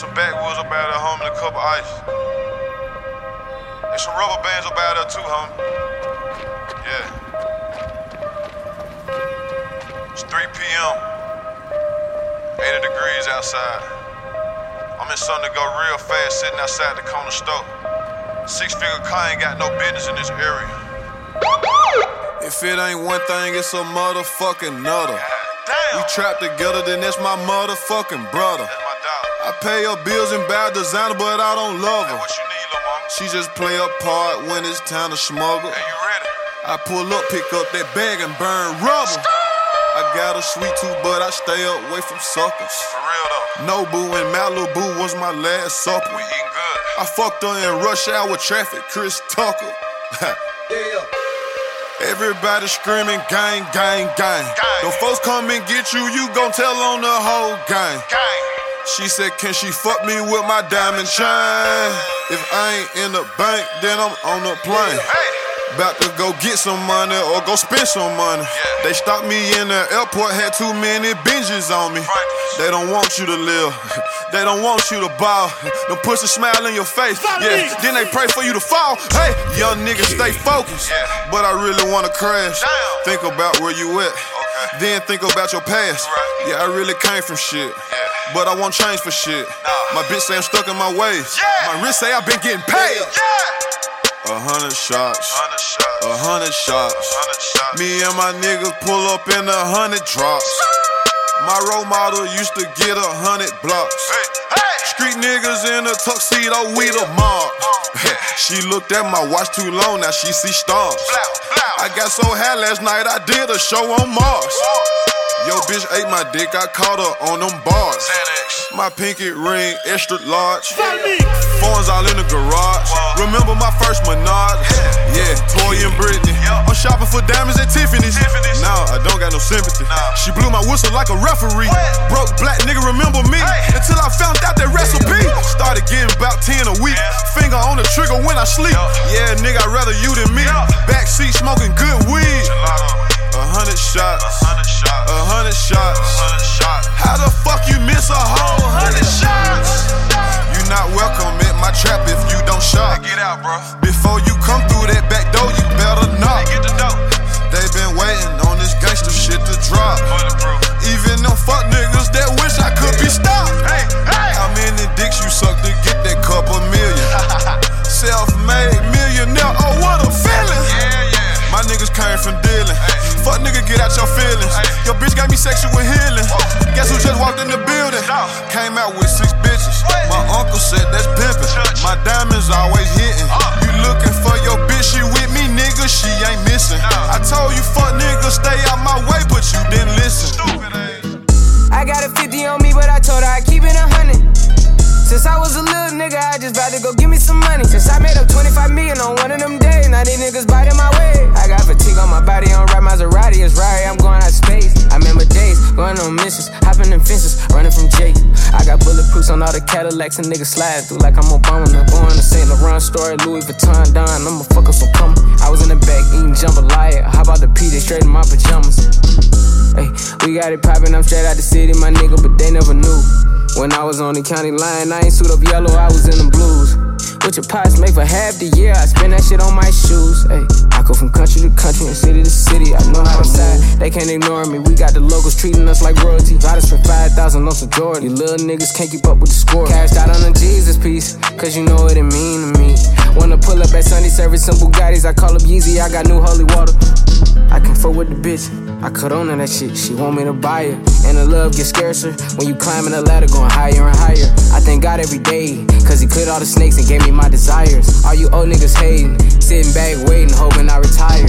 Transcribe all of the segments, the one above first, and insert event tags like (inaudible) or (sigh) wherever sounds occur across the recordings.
Hey, bring me some backwoods up out of there, homie, and a cup of ice. And some rubber bands up out there too, homie. Yeah. It's 3 p.m. 80 degrees outside. I'm in something to go real fast sitting outside the corner store. Six figure car ain't got no business in this area. If it ain't one thing, it's a motherfucking nutter. We trapped together, then that's my motherfucking brother. Pay her bills and buy designer, but I don't love her. need. She just play a part when it's time to smuggle. Hey? I pull up, pick up that bag and burn rubber. I got a sweet tooth, but I stay away from suckers. For real though. Nobu and Malibu was my last supper. We eating good. I fucked her in rush hour traffic, Chris Tucker. (laughs) Everybody screaming, gang, gang, gang. Gang. The folks come and get you, you gon' tell on the whole gang. Gang. She said, Can she fuck me with my diamond chain? If I ain't in the bank, then I'm on the plane. About to go get some money or go spend some money. They stopped me in the airport, had too many binges on me. They don't want you to live. (laughs) They don't want you to ball. (laughs) Them push a smile in your face. Yeah, then they pray for you to fall. Hey, young nigga, stay focused. But I really wanna crash. Think about where you at. Then think about your past. Yeah, I really came from shit. But I won't change for shit. Nah. My bitch say I'm stuck in my ways. Yeah. My wrist say I've been getting paid. Yeah! A hundred shots. Hundred shots. A hundred shots. Shots. Me and my niggas pull up in a hundred drops. My role model used to get a hundred blocks. Hey! Hey! Street niggas in a tuxedo, we the mob. she looked at my watch too long, now she see stars. Blow, blow. I got so high last night, I did a show on Mars. Yo, bitch ate my dick, I caught her on them bars. Xanax. My pinky ring, extra large. Phones all in the garage. Wow. Remember my first Menard? Yeah, Toy and Britney. Yeah. I'm shopping for diamonds at Tiffany's. Tiffany's. Nah, I don't got no sympathy. Nah. She blew my whistle like a referee. What? Broke black nigga, remember me? Hey. Until I found out that recipe. Started getting about 10 a week. Finger on the trigger when I sleep. Yeah. Yeah, nigga, I'd rather you than me. Yeah. Backseat smoking good weed. Gelato. A hundred shots. A hundred shots. A hundred shots. How the fuck you miss a whole hundred shots? You not welcome at my trap if you don't shop. Get out, bro. Before you come through that back door, you better knock. Get the dope. They been waiting on this gangster shit to drop. Even them fuck niggas that wish I could be stopped. Hey! Hey! How many dicks you suck to get that couple million? (laughs) Self-made millionaire, oh what a feeling! Yeah, yeah. My niggas came from dealing. Fuck nigga, get out your feelings. Your bitch got me sexual healing. Guess who just walked in the building? Came out with six bitches. My uncle said that's pimping. My diamonds always hitting. You looking for your bitch, she with me, nigga, she ain't missing. I told you fuck nigga, stay out my way, but you didn't listen. I got a 50 on me, but I told her I keep it a hundred. Since I was a little nigga, I just about to go give me some money. Since I made up 25 million on one of them days, now these niggas biting my way. I got fatigue on my body, on ride Maserati, it's right, I'm going out space. I remember days, going on missions, hopping in fences, running from Jake. I got bulletproofs on all the Cadillacs and niggas sliding through like I'm Obama. Now going to St. Laurent store, Louis Vuitton, Don, I'ma fuck up some cum. I was in the back eating jambalaya, how about the P, they straight in my pajamas. Hey, we got it poppin', I'm straight out the city, my nigga, but they never knew. When I was on the county line, I ain't suit up yellow, I was in the blues. What your pots make for half the year, I spend that shit on my shoes. Hey, I go from country to country and city to city, I know how to side. They can't ignore me, we got the locals treating us like royalty. I just spent 5,000 on some Jordan. You little niggas can't keep up with the score. Cashed out on the Jesus piece, cause you know what it mean to me. Wanna pull up at Sunday service some Bugattis, I call up Yeezy, I got new holy water. I can fuck with the bitch. I cut on to that shit. She want me to buy it. And the love gets scarcer when you climbing the ladder, going higher and higher. I thank God every day, cause he cleared all the snakes and gave me my desires. All you old niggas hating, sitting back waiting, hoping I retire.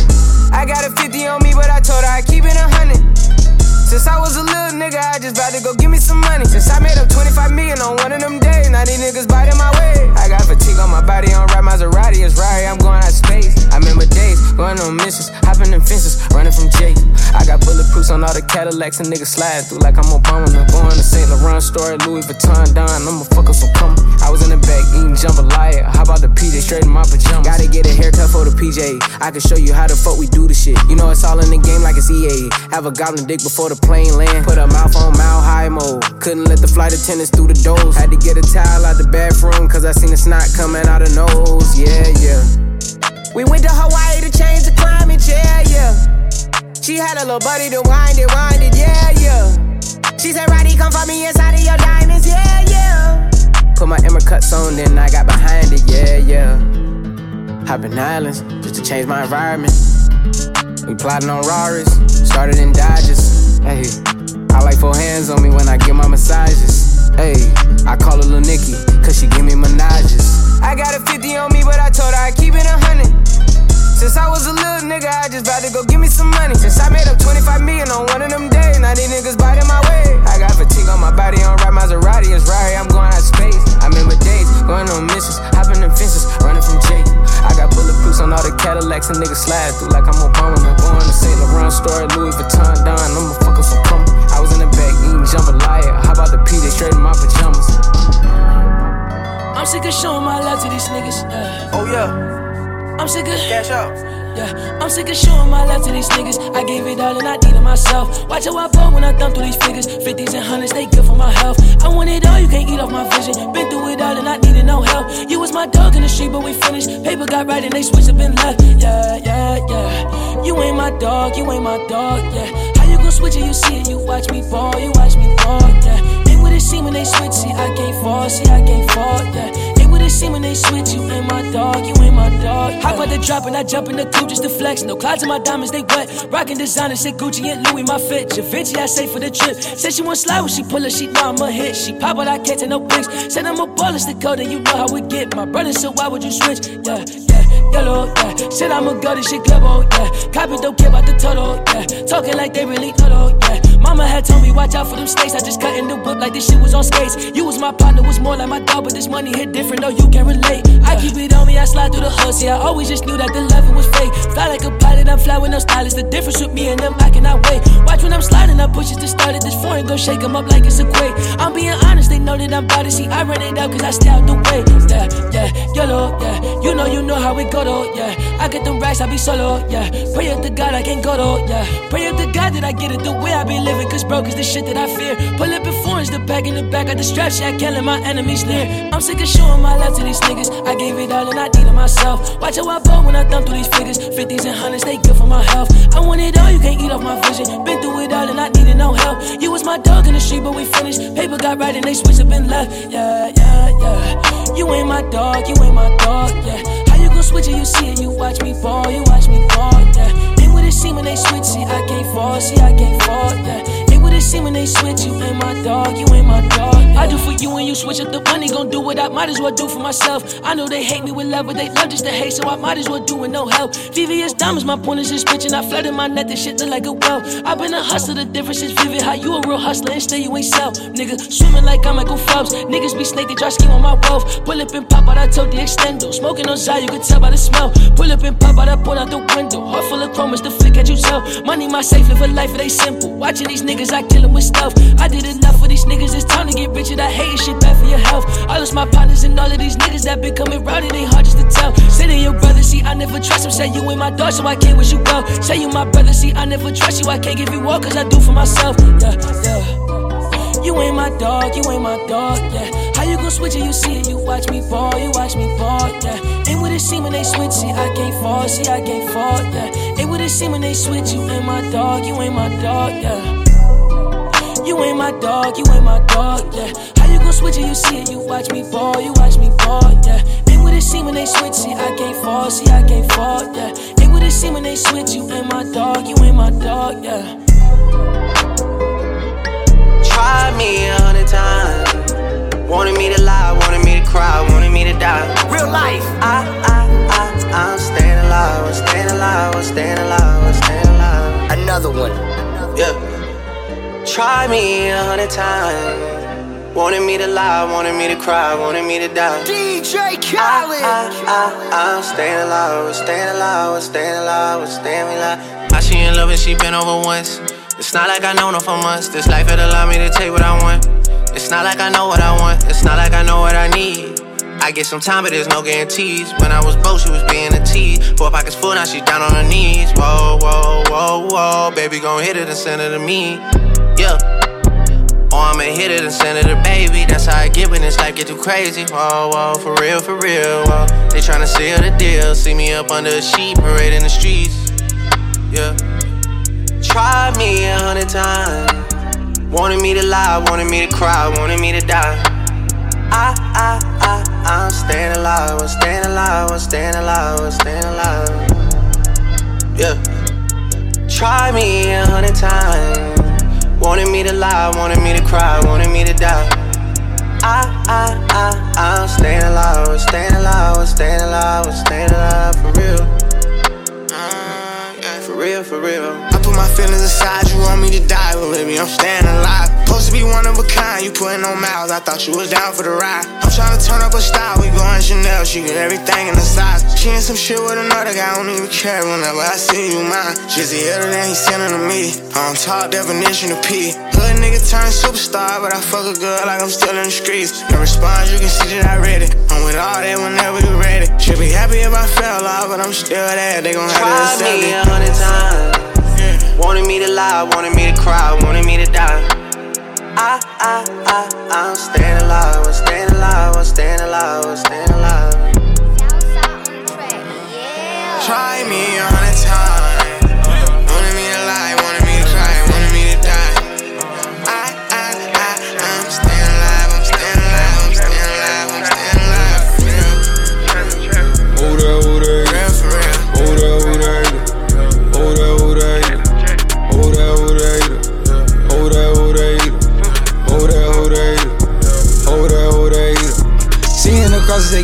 I got a 50 on me, but I told her I keep it a hundred. Since I was a little nigga, I just about to go give me some money. Since I made up 25 million on one of them days, now these niggas biting my way. Fatigue on my body, on ride Maserati, it's right, I'm going out space. I remember days, going on missions, hopping in fences, running from Jake. I got bulletproofs on all the Cadillacs and niggas slide through like I'm Obama. I'm going to St. Laurent story, Louis Vuitton, Don. I'ma fuck up some cum. I was in the back eating jambalaya. How about the PJ straight in my pajamas? Gotta get a haircut for the PJ. I can show you how the fuck we do the shit. You know it's all in the game like it's EA. Have a goblin dick before the plane land. Put a mouth on mile high mode. Couldn't let the flight attendants through the doors. Had to get a towel out the bathroom cause I seen a snot coming out of nose. Yeah, yeah. We went to Hawaii to change the climate, yeah, yeah. She had a little buddy to wind it, wind it, yeah, yeah. She said, Roddy, come for me inside of your diamonds, yeah, yeah. Put my Emma cuts on, then I got behind it, yeah, yeah. Hopping islands just to change my environment. We plotting on Raris, started in Dodges. Hey, I like four hands on me when I get my massages. Hey, I call her Lil Nicky, cause she give me menages. I got a 50 on me, but I told her I keep it a hundred. Since I was a little nigga, I just about to go give me some money. Since I made up 25 million on one of them days, now these niggas biting my way. I got fatigue on my body, on right Maserati, it's Rari, I'm going out space. I remember days, going on missions, hopping in fences, running from Jake. I got bulletproofs on all the Cadillacs and niggas slide through like I'm Obama. I'm going to St. Laurent store, Louis Vuitton, Don. I'ma fuck up some back eating jambalaya. How about the P? They straight in my pajamas. I'm sick of showing my love to these niggas. Yeah. Oh yeah. I'm sick of cash out. Yeah, I'm sick of showing my love to these niggas. I gave it all and I needed myself. Watch how I fall when I thumb through these figures. 50s and hundreds, they good for my health. I want it all, you can't eat off my vision. Been through it all and I needed no help. You was my dog in the street, but we finished. Paper got right and they switched up and left. Yeah, yeah, yeah. You ain't my dog, you ain't my dog, yeah. Switch it? You see it, you watch me fall, you watch me fall, yeah. Ain't what it seem when they switch, see I can't fall, see I can't fall, yeah seem when they switch. You ain't my dog, you ain't my dog. Hop out the drop and I jump in the coupe just to flex. No clouds in my diamonds, they wet. Rockin' designer, say Gucci and Louis, my fit. Javinci, I say for the trip. Say she want slide when she pull her, she know I'm a hit. She pop out, I can't take no pics. Said I'm a baller, the code, and you know how we get. My brother, so why would you switch? Yeah, yeah, yellow, yeah. Said I'm a go, this shit global, yeah. Copy don't care about the total, yeah. Talking like they really total, yeah. Mama had told me watch out for them snakes. I just cut in the whip like this shit was on skates. You was my partner, was more like my dog, but this money hit different. You can relate. I keep it on me, I slide through the hood. See, I always just knew that the level was fake. Fly like a pilot, I'm fly with no stylist. The difference with me and them, I cannot wait. Watch when I'm sliding, I push it to start it. This foreign go shake them up like it's a quake. I'm being honest, they know that I'm about to see. I run it out cause I stay out the way. Yeah, yeah, YOLO, yeah. You know, you know how we go though, yeah. I get them racks, I be solo, yeah. Pray up to God, I can't go though, yeah. Pray up to God that I get it the way I be living, cause broke is the shit that I fear. Pull up in foreigns, the back in the back of the shit, I can't let my enemies near. I'm sick of showing my to these niggas. I gave it all and I did it myself. Watch how I ball when I thumb through these figures. 50s and hundreds, they good for my health. I want it all, you can't eat off my vision. Been through it all and I needed no help. You was my dog in the street, but we finished. Paper got right and they switched up and left. Yeah, yeah, yeah. You ain't my dog, you ain't my dog, yeah. How you gon' switch it? You see it, you watch me fall, you watch me fall, yeah. Ain't what it seem when they switch, see I can't fall, see I can't fall, yeah it seem when they switch. You ain't my dog, you ain't my dog. I do for you when you switch up the money. Gon' do what I might as well do for myself. I know they hate me with love, but they love just to hate, so I might as well do with no help. VVS diamonds, my point is just bitching. I flooded my net, this shit look like a well. i been a hustler, the difference is vivid. How you a real hustler and still you ain't sell. Nigga, swimming like I'm Michael Phelps. Niggas be snake, they try scheme on my wealth. Pull up and pop out, I told the extendo. Smoking on Zai, you can tell by the smell. Pull up and pop out, I point out the window. Heart full of chrome, the flick at you tell. Money, my safe, live a life, it ain't simple. Watching these niggas, I them with stuff. I did enough for these niggas, it's time to get rich. And I hate shit bad for your health. I lost my partners and all of these niggas that been coming round, it ain't hard just to tell. Say to your brother, see, I never trust him. Say you ain't my dog, so I can't wish you well. Say you my brother, see, I never trust you. I can't give you all, cause I do for myself. Yeah, yeah. You ain't my dog, you ain't my dog, yeah. How you gon' switch it? You see it, you watch me fall, you watch me fall, yeah. Ain't what it seem when they switch, see, I can't fall, see, I can't fall, yeah. Ain't what it seem when they switch, you ain't my dog, you ain't my dog, yeah. You ain't my dog, you ain't my dog, yeah. How you gon' switch it? You see it, you watch me fall, you watch me fall, yeah. Ain't what it seem when they switch, see I can't fall, see I can't fall, yeah. Ain't what it seem when they switch, you ain't my dog, you ain't my dog, yeah. Try me a hundred times. Wanted me to lie, wanted me to cry, wanted me to die. Real life. I, I, I, I'm staying alive, I'm staying alive, I'm staying alive, I'm staying alive. Another one. Yeah. Try me a hundred times. Wanted me to lie, wanted me to cry, wanted me to die. DJ Khaled. I, I, I, I'm staying alive, I'm staying alive, I'm staying alive, I'm staying alive. I she in love and she been over once. It's not like I know no for months. This life it allowed me to take what I want. It's not like I know what I want. It's not like I know what I need. I get some time, but there's no guarantees. When I was broke, she was being a tease. Four pockets full, now she down on her knees. Whoa, whoa, whoa, whoa. Baby, gon' hit it and send it to me. Yeah. Or I'ma hit it and send it to baby. That's how I get when this life get too crazy. Whoa, whoa, for real, for real. Whoa. They tryna seal the deal. See me up under a sheet, parade in the streets. Yeah. Try me a hundred times. Wanted me to lie, wanted me to cry, wanted me to die. I, I, I, I'm staying alive, I'm staying alive, I'm staying alive, I'm staying alive. Yeah. Try me a hundred times. Wanted me to lie, wanted me to cry, wanted me to die. I, I, I, I'm staying alive, I'm staying alive, I'm staying alive, I'm staying alive for real. Uh, for real, for real put my feelings aside, you want me to die, but baby, I'm staying alive. Supposed to be one of a kind, you putting on miles, I thought you was down for the ride. I'm trying to turn up a style, we going Chanel, she get everything in the size. She in some shit with another guy, I don't even care whenever I see you mine. The other than he sending to me, I'm top definition of P. Hood nigga turn superstar, but I fuck a girl like I'm still in the streets. No response, you can see that I read it. I'm with all that whenever you ready. Should be happy if I fell off, but I'm still there. They gon' have to accept me a hundred times. Wanted me to lie, wanted me to cry, wanted me to die. I, I, I, I'm staying alive, I'm staying alive, I'm staying alive, I'm staying alive. Try me on a time.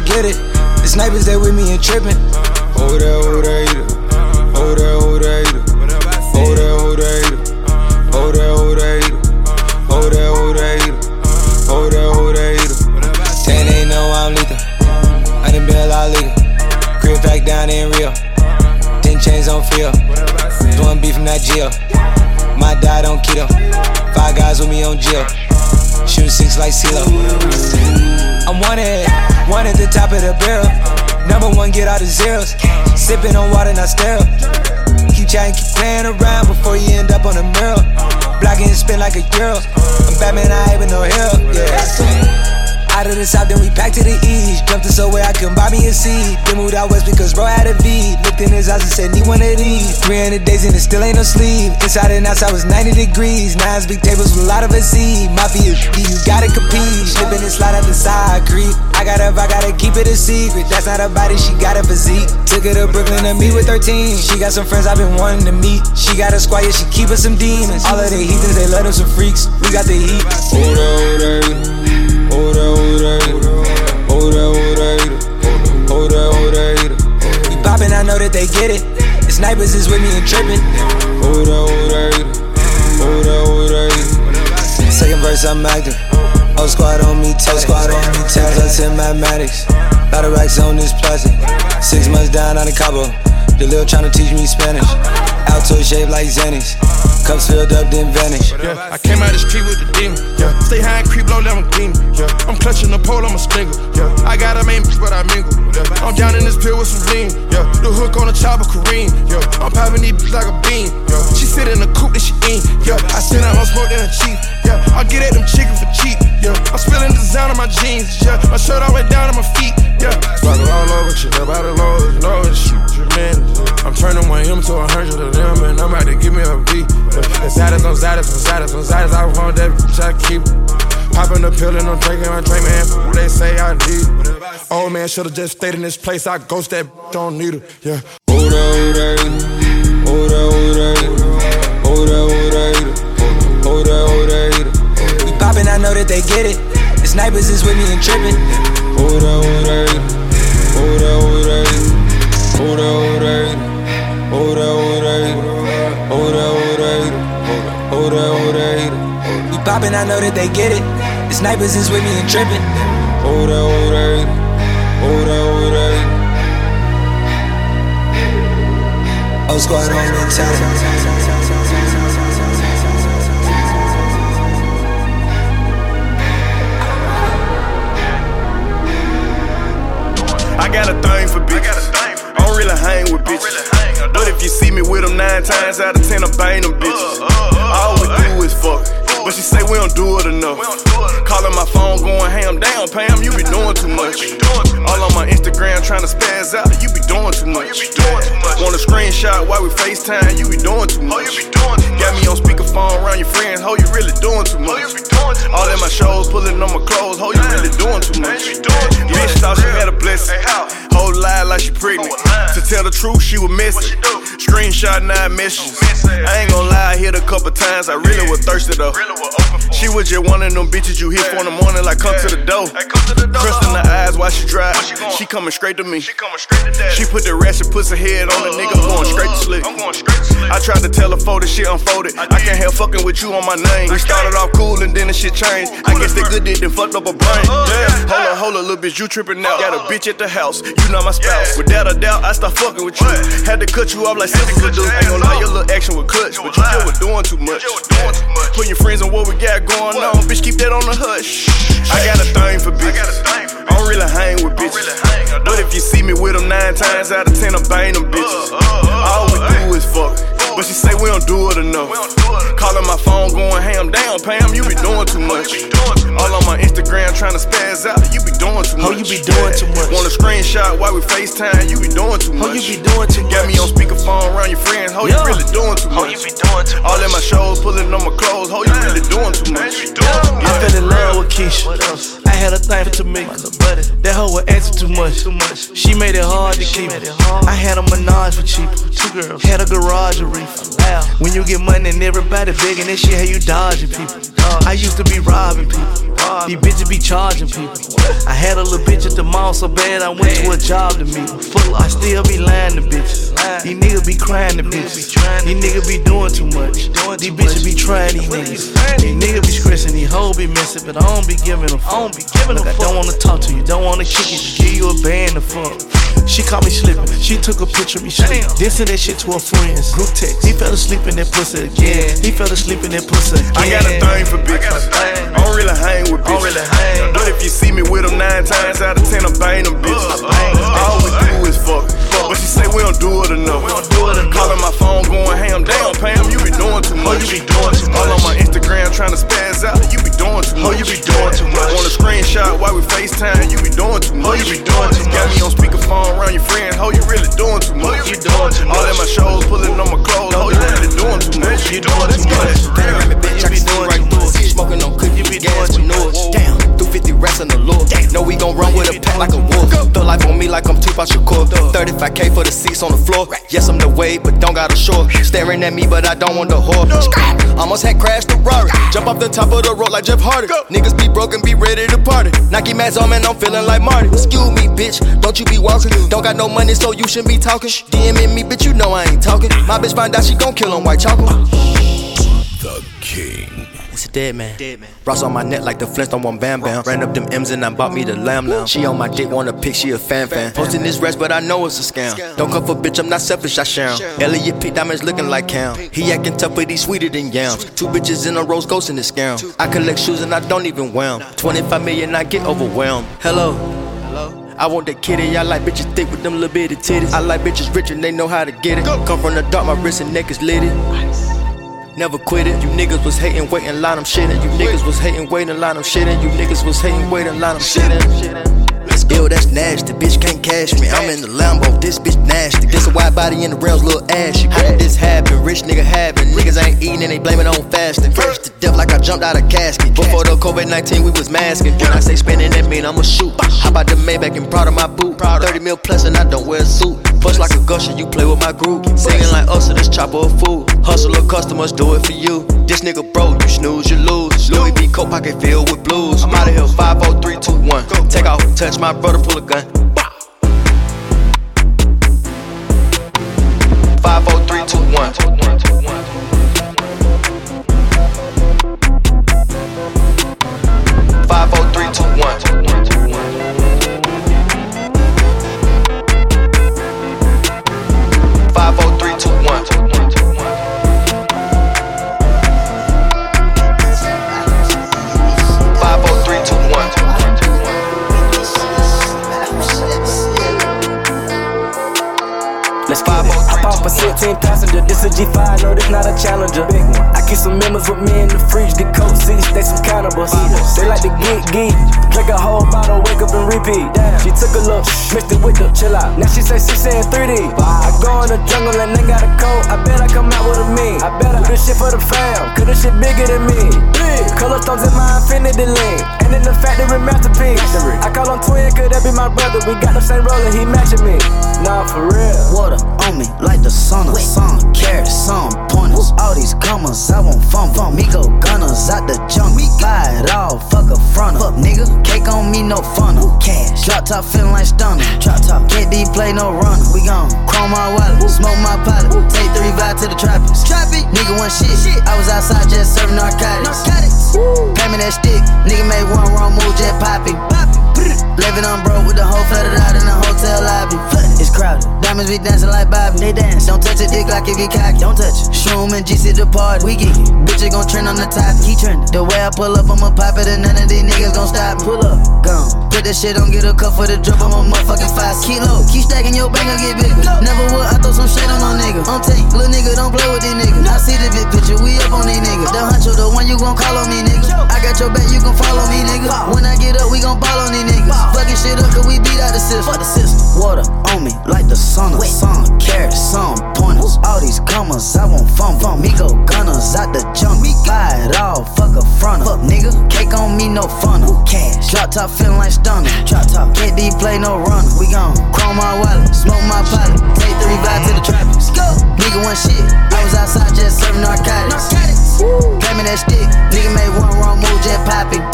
Get it. The snipers, they with me and tripping. Who that, who that? Who that, who that? Who that, who that? Who that, who that? Who that, who that? Who that, who that? Saying they know I'm lethal. I done been a lot legal. Crib back down in Rio. Ten chains on feel. Doing beef from that jail. My dad on keto. Five guys with me on jail. Shooting six like CeeLo. I'm wanted, one at the top of the barrel. Number one, get all the zeros. Sipping on water, not sterile. Keep chatting, keep playing around before you end up on the mirror. Blocking and spin like a girl. I'm Batman, I ain't with no help. Yeah. Out of the south, then we back to the east. Jumped to somewhere I couldn't buy me a seat. Then moved out west because bro had a V. Looked in his eyes and said, need one of these. 300 days and it still ain't no sleep. Inside and outside was 90 degrees. Nines, big tables with a lot of a seed. Mafia, you gotta compete. Slipping and slide out the side creep. I got up, I gotta keep it a secret. That's not a body, she got a physique. Took her to Brooklyn to meet with 13. She got some friends I've been wanting to meet. She got a squad, yeah, she keep us some demons. All of the heathens, they let them some freaks. We got the heat. Who that, who that? Who that, who that? Who that, who that? Who that, that? We poppin', I know that they get it. The snipers is with me and trippin'. Who that, who that? Who that, who that? Second verse, I'm active. Whole oh, squad on me, tell squad on me, tell us in mathematics. Lot racks on this plastic. Six months down on the Cabo. The lil tryna teach me Spanish. Alto shaped like Xanax. Cups filled up, then vanish. Yeah, I came out the street with the demon. Yeah, stay high and creep low, let them. Yeah, I'm clutching the pole, I'm a stinger. Yeah, I got a main bitch, but I mingle. Yeah, I'm down in this pill with some lean. Yeah, the hook on the chopper, Kareem. Yeah, I'm popping these bitches like a bean. Yeah, she sit in the coupe that she in. Yeah, I send out on smoke than a chief. Yeah, I get at them chicken for cheap. Yeah, I'm spilling design on my jeans. Yeah, my shirt all the way down to my feet. Yeah, sparkle all over, shit about the low, you know it's shoot tremendous. I'm turning one M to a hundred of them, and I'm about to give me a beat. The saddest on saddest on saddest on saddest, I want that bitch, I keep Popping the pill and I'm drinking my drink, man. What they say I need. Old man should've just stayed in this place. I ghost that don't need her. Yeah. Who that, who that? Who that, who that? We poppin', I know that they get it. The snipers is with me and trippin'. Who that, who that? Who that, Ora, ora, ora, ora, ora, ora. We poppin', I know that they get it. The snipers is with me and trippin'. Ora, ora, ora, ora. O squad on mentality. I got a thing for bitches. I, thing for bitches. I don't really hang with bitches. But if you see me with them nine times out of ten, I'm them bitches. Uh, uh, uh, All we do is fuck. But she say we don't do it enough. Calling my phone, going ham. Damn, Pam, you be doing too much. All on my Instagram trying to spaz out. You be doing too much. Want a screenshot while we FaceTime? You be doing too much. Got me on speakerphone around your friends. Ho, you really doing too much. All in my shows, pulling on my clothes. Ho, you really doing too much. Bitch thought she had a blessing. Whole lie like she pregnant. To tell the truth, she was missing. Screenshot nine messages. I ain't gonna lie, I hit a couple times. I really was thirsty though. She was just one of them bitches you hit for in the morning, like come to the door. Crust in the eyes while she drive. She coming straight to me. She put the ratchet puts her head on the nigga, going straight to sleep. I tried to tell her for the shit unfolded. I can't help fucking with you on my name. We started off cool and then the shit changed. I guess they good did then fucked up a brain. Yeah, hold on, hold on, little bitch, you tripping out. Got a bitch at the house, you not my spouse. Without a doubt, I start fucking with you. Had to cut you off like sisters would do. Ain't gonna lie, your little action was clutch, but you just was doing too much. Put your friends on what we got going on, bitch, keep that on the hush. I got a thing for bitches. I don't really hang with bitches. But if you see me with them nine times out of ten, I bang them bitches. All we do is fuck. But she say we don't do it enough. Calling my phone, going ham. Damn, Pam, you be doing too much. All on my Instagram trying to spaz out. You be doing too much. Oh, you be doing too much. Want a screenshot while we FaceTime? You be doing too much. Oh, you be doing too much. Got me on speakerphone around your friends. Ho, you really doing too Oh, much. you be doing too All in my shows, pulling on my clothes. Ho, you really doing too much. I fell in love with Keisha. I had a thing for Tamika. That hoe was asking too much. She made it hard to keep. I had a menage for cheap. Two girls. Had a garage of reefer. When you get money and everybody begging that shit, how you dodging people. I used to be robbing people. These bitches be charging people. I had a little bitch at the mall so bad I went to a job to meet. I still be lying to bitches. These niggas be crying to bitches. These niggas be doing too much. These bitches be trying these niggas. These niggas be stressing, these hoes be missing, but I don't be giving them. I don't be giving them. I don't wanna talk to you, don't wanna kick it, give you a band to fuck. She caught me slipping. She took a picture of me sleeping. Then sent that shit to her friends. Group text. He fell asleep in that pussy again. He fell asleep in that pussy again. I got a thing for bitches. I don't really hang with bitches. really hang. But if you see me with them nine times out of ten, I'm bang them bitches. All we do is fuck. But she say we don't do it enough. do it enough. Calling my phone, going ham. Damn, Pam, you be doing too much. you be doing too All on my Instagram trying to spaz out. You be doing too much. Oh, you be doing too much. Want a screenshot while we FaceTime? You be doing too much. Oh, you be doing too Got me on speakerphone around your friends. Ho, you really doing too much. you doing too All much. in my shows, pulling on my clothes. Ho, you really doing too much. You doing too much. Panorama, bitch, I be doing right through much. Smoking on cookie, You be gas with noise. Damn, through 50 rest in the Lord. Know we gon' run with a pack like a wolf. Throw life on me like I'm Tupac Shakur. 35k for the seats on the floor. Yes, I'm the wave, but don't got a shore. Staring at me, but I don't want the whore. Scrap! Almost had crashed the Rari. Jump off the top of the road like Jeff Hardy. Niggas be broken, be ready to party. Nike Mags on, man, I'm feeling like Marty. Excuse me, bitch, don't you be walking. Don't got no money, so you shouldn't be talking. DMing me, bitch, you know I ain't talking. My bitch find out she gon' kill on white chocolate. The King. It's a dead man. Dead man. Ross on my neck like the Flintstone one Bam Bam. Ran up them M's and I bought me the lamb lamb. She on my dick, wanna pick, she a fan fan. Posting this rest, but I know it's a scam. Don't come for bitch, I'm not selfish, I share 'em. Elliot P. Diamonds looking like Cam. He acting tough, but he sweeter than yams. Two bitches in a rose ghost in the scam. I collect shoes and I don't even wear 'em. 25 million, I get overwhelmed. Hello. I want that kitty, I like bitches thick with them little bitty titties. I like bitches rich and they know how to get it. Come from the dark, my wrist and neck is litty. Never quit it. You niggas was hating, waiting, line them shitting. You niggas was hating, waiting, line them shitting. You niggas was hating, waiting, line them shitting. Ew, that's nasty. Bitch can't cash me. I'm in the Lambo. This bitch nasty. This a wide body in the rails, little ashy. How did this happen? Rich nigga having. Niggas ain't eating and they blame it on fasting. Fresh to death like I jumped out of casket. Before the COVID 19, we was masking. When I say spinning, that mean I'ma shoot. How about the Maybach and proud of my boot? 30 mil plus and I don't wear a suit. Push like a gusher, you play with my group. Singing like us, so this chopper a fool. Hustler customers do it for you. This nigga broke, you snooze, you lose. Louis V. coat pocket filled with blues. I'm out of here, 5, 4, 3, 2, 1. Take off, touch my brother, pull a gun. 5, 4, 3, 2, 1. Oh I pop a 16 passenger. This a G5, no, this not a challenger. Big one. Keep some members with me in the fridge, the coat seats, they some cannibals. They like to geek, geek. Drink a whole bottle, wake up and repeat. She took a look, mixed it with the chill out. Now she say she saying 3D. I go in the jungle and they got a coat. I bet I come out with a me. I bet I do this shit for the fam, cause this shit bigger than me. Big. Color stones in my infinity link. And in the factory masterpiece. I call him twin, could that be my brother? We got the same roller, he matching me. Nah, for real. Water on me like the sauna. Some carrots, some pointers. All these commas, I want fun. fun. Me go gunners out the junk. We buy it all, fuck a front Fuck nigga, cake on me, no funnel. Who cash. Drop top feeling like stunner. Drop top. KD play no runner. We gon' chrome my wallet, smoke my pilot. Take three vibe to the trappers. Trap it. Nigga one shit. I was outside just serving narcotics. narcotics. Pay me that stick. Nigga made one wrong move, just popping. Living on broke with the whole flooded out in the hotel lobby. It's crowded. Diamonds be dancing like Bobby. They dance. Don't touch a dick like if you cocky. Don't touch it. Shroom and GC the party. We geek it. Bitches gon' trend on the top. Keep trending. The way I pull up, I'ma pop it and none of these niggas gon' stop me. Pull up. Gone. Put that shit on, get a cup for the drip. I'm a motherfucking five. Keep low. Keep stacking your bank, get bigger. Never would. I throw some shade on no nigga. On tank. Little nigga, don't play with these niggas. I see the big picture. We up on these niggas. The uh. huncho, the one you gon' call on me, nigga. I got your back, you gon' follow me, nigga. When I get up, we gon' ball on these niggas. Fucking shit up, cause we beat out the system. Fuck the system. Water on me like the sauna. Some carrots, some pointers. All these commas, I want fun. fun. Me go gunners out the junk. We buy it all, fuck a front Fuck nigga, cake on me, no funnel. Who cash. Drop top feeling like stunner. Drop top. Can't play no runner. We gon' chrome my wallet, smoke my pilot. Take three vibe to the traffic. Go. Nigga one shit. I was outside just serving narcotics. narcotics. Me that stick. Nigga made one wrong move, just popping.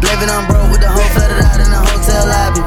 Living on broke with the whole flooded out in the hotel lobby.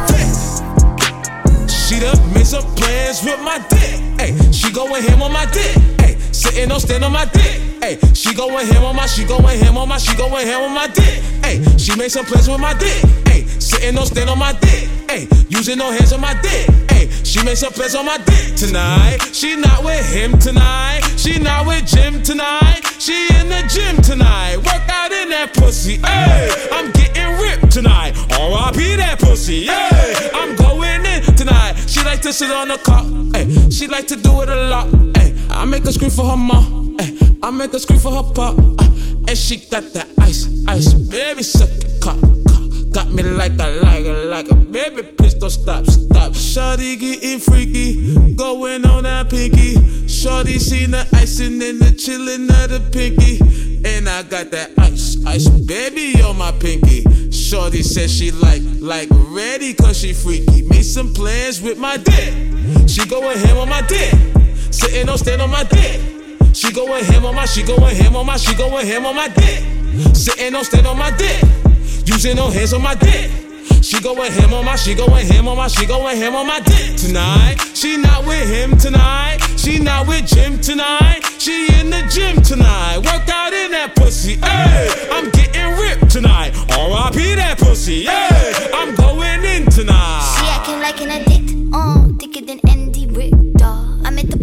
She done made some plans with my dick. Hey, she going ham on my dick. Sitting on stand on my dick. Hey, she going ham on my, she going ham on my, she going ham on my dick. Hey, she made some plans with my dick. Hey, sitting on stand on my dick. Hey, using no hands on my dick. Hey, she made some plans on my dick tonight. She not with him tonight. She not with Jim tonight. She in the gym tonight. Work out in that pussy. Hey, I'm getting ripped tonight. R.I.P. that pussy. Hey, I'm going in tonight. She like to sit on the car. Hey, she like to do it a lot. Hey, I make her scream for her mom. Hey, I make her scream for her pop. Uh, and she got that ice, ice, baby, suck cock, cock. Got me like I like it, like a baby, please don't stop, stop. Shawty getting freaky, going on that pinky. Shorty seen the icing and the chillin' of the pinky. And I got that ice, ice, baby, on my pinky. Shorty says she like, like ready cause she freaky. Made some plans with my dick. She going ham on my dick. Sitting on stand on my dick. She going ham on my, she going ham on my, she going ham on my dick. Sitting on stand on my dick. Using no hands on my dick. She going ham on my, she going ham on my, she going ham on my dick tonight. She not with him tonight. She not with Jim tonight. She in the gym tonight. Work out in that pussy. Hey, I'm getting ripped tonight. R.I.P. that pussy. Hey, I'm going in tonight. She acting like an addict, uh, thicker than Andy Richter.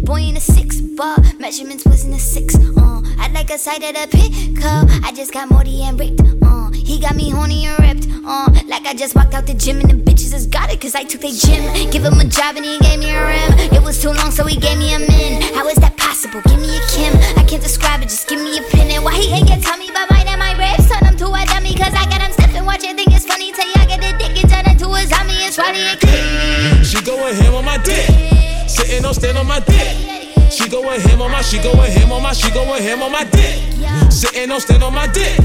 Boy in a six bar, measurements was in a six, uh. I like a side of the pickup, I just got Morty and Rick, uh. He got me horny and ripped, uh. Like I just walked out the gym and the bitches just got it, cause I took their gym. Give him a job and he gave me a rim. It was too long, so he gave me a min. How is that possible? Give me a Kim. I can't describe it, just give me a pin. And why he ain't get tell me about mine and my ribs? Turn him to a dummy, cause I got him stiff and watch it, think it's funny. Till y'all get the dick and turn into a zombie. It's funny and clean. She going ham on my dick. Sitting on stand on my dick. She going him on my, she going him on my, she going him on my dick. Sitting on stand on my dick.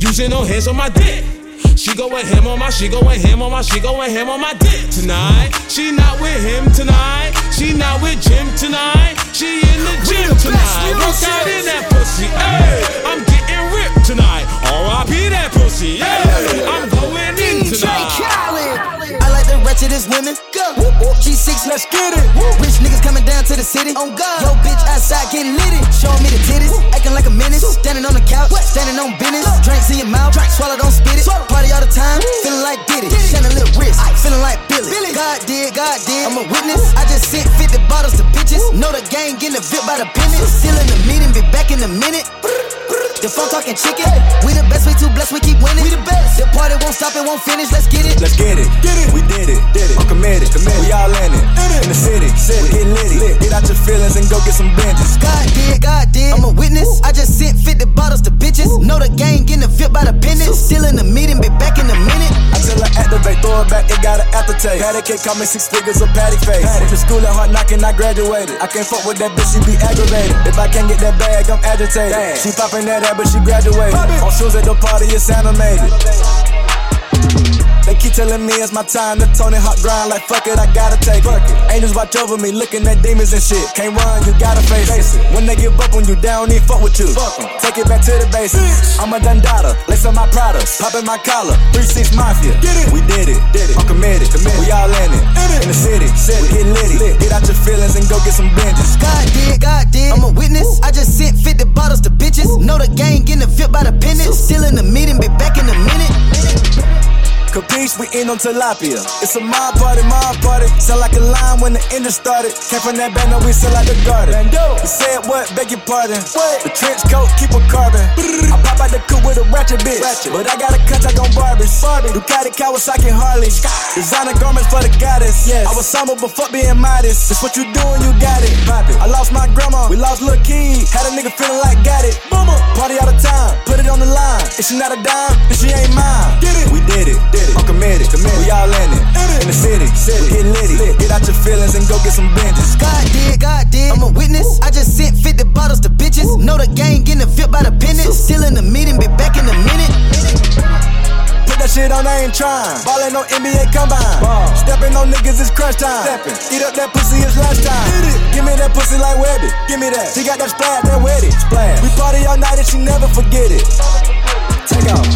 Using no hands on my dick. She going him on my, she going him on my, she going him on my dick tonight. She not with him tonight. She not with Jim tonight. She in the gym tonight. Work out in that pussy. Hey, I'm getting ripped tonight. R.I.P. that pussy. Hey, I'm going in tonight. I like the wretchedest women. G6, let's get it. Rich niggas coming down to the city. On God. Yo, bitch outside getting litty. Showing me the titties. Acting like a menace. Standing on the couch. What? Standing on business. Drinks in your mouth. Swallow, don't spit it. Party all the time. Feeling like Diddy. Chandelier wrist. Feeling like Billy. Billy. God did, God did. I'm a witness. I just sent 50 bottles to bitches. Know the gang getting a VIP by the penny. Still in the meeting. Be back in a minute. The phone talking chicken. We the best, we too blessed, we keep winning. We the best. The party won't stop, it won't finish. Let's get it. Let's get it. Get it. We did it. Did it. I'm committed. committed. We all in it. In, it. in the city. city. We get litty. Lit. Get out your feelings and go get some benches. God did, God did. I'm a witness. I just sent 50 bottles to bitches. Know the gang getting the fit by the business. Still in the meeting, be back in a minute. Until I tell her activate, throw it back, it got an aftertaste. Patty cake, call me six figures of patty face. Patty. Went to school at hard knocking, I graduated. I can't fuck with that bitch, she be aggravated. If I can't get that bag, I'm agitated. Damn. She popping that ass, but she graduated. On shoes at the party, it's animated. They keep telling me it's my time to Tony Hawk grind like fuck it, I gotta take it. Angels watch over me, looking at demons and shit. Can't run, you gotta face it. When they give up on you, they don't even fuck with you. Fuck them, take it back to the basics. I'm a Dundada, lace up my products, popping my collar. 3-6 Mafia, get it. we did it, did it. I'm committed, committed. we all in it. In the city, city. we get litty. Get out your feelings and go get some binges. God did, God did. I'm a witness. I just sent 50 bottles to bitches. Know the gang getting fit by the pennies. Still in the meeting, be back in a minute. Capiche, we in on tilapia. It's a mob party, mob party. Sound like a line when the engine started. Came from that band, we sell like the garden. You said what? Beg your pardon. What? The trench coat, keep a carbon. I pop out the coupe with a ratchet bitch. Ratchet. But I got a contact on Barbies. Barbie. Ducati, Kawasaki, Harley. Designer garments for the goddess. Yes. I was somber, but fuck being modest. It's what you doing, you got it. Pop it. I lost my grandma, we lost little kid. Had a nigga feeling like got it. Mama. Party all the time, put it on the line. If she not a dime, then she ain't mine. Get it. We did it. Did it. I'm committed. committed. We all in it. In the city. city. We get litty. Lit. Get out your feelings and go get some benches. God did, God did. I'm a witness. I just sent 50 bottles to bitches. Know the gang getting a fit by the pennies. Still in the meeting, be back in a minute. Put that shit on, I ain't trying. Ballin' on NBA combine. Ball. Stepping on niggas, it's crunch time. Steppin'. Eat up that pussy, it's lunch time. Give me that pussy like Webby. Give me that. She got that splash, that wetty. Splash. We party all night and she never forget it. Take off.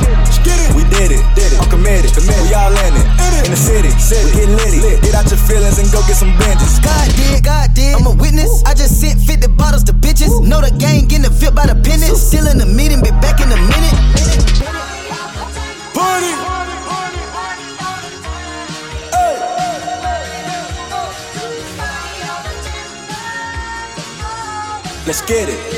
Get it. We did it. Did it. I'm committed. committed. We all in it. In, the city. We get litty. Lit. Get out your feelings and go get some benches. God did, God did. I'm a witness. I just sent 50 bottles to bitches. Know the gang getting fit by the pennies. Still in the meeting, be back in a minute. Party. Let's get it.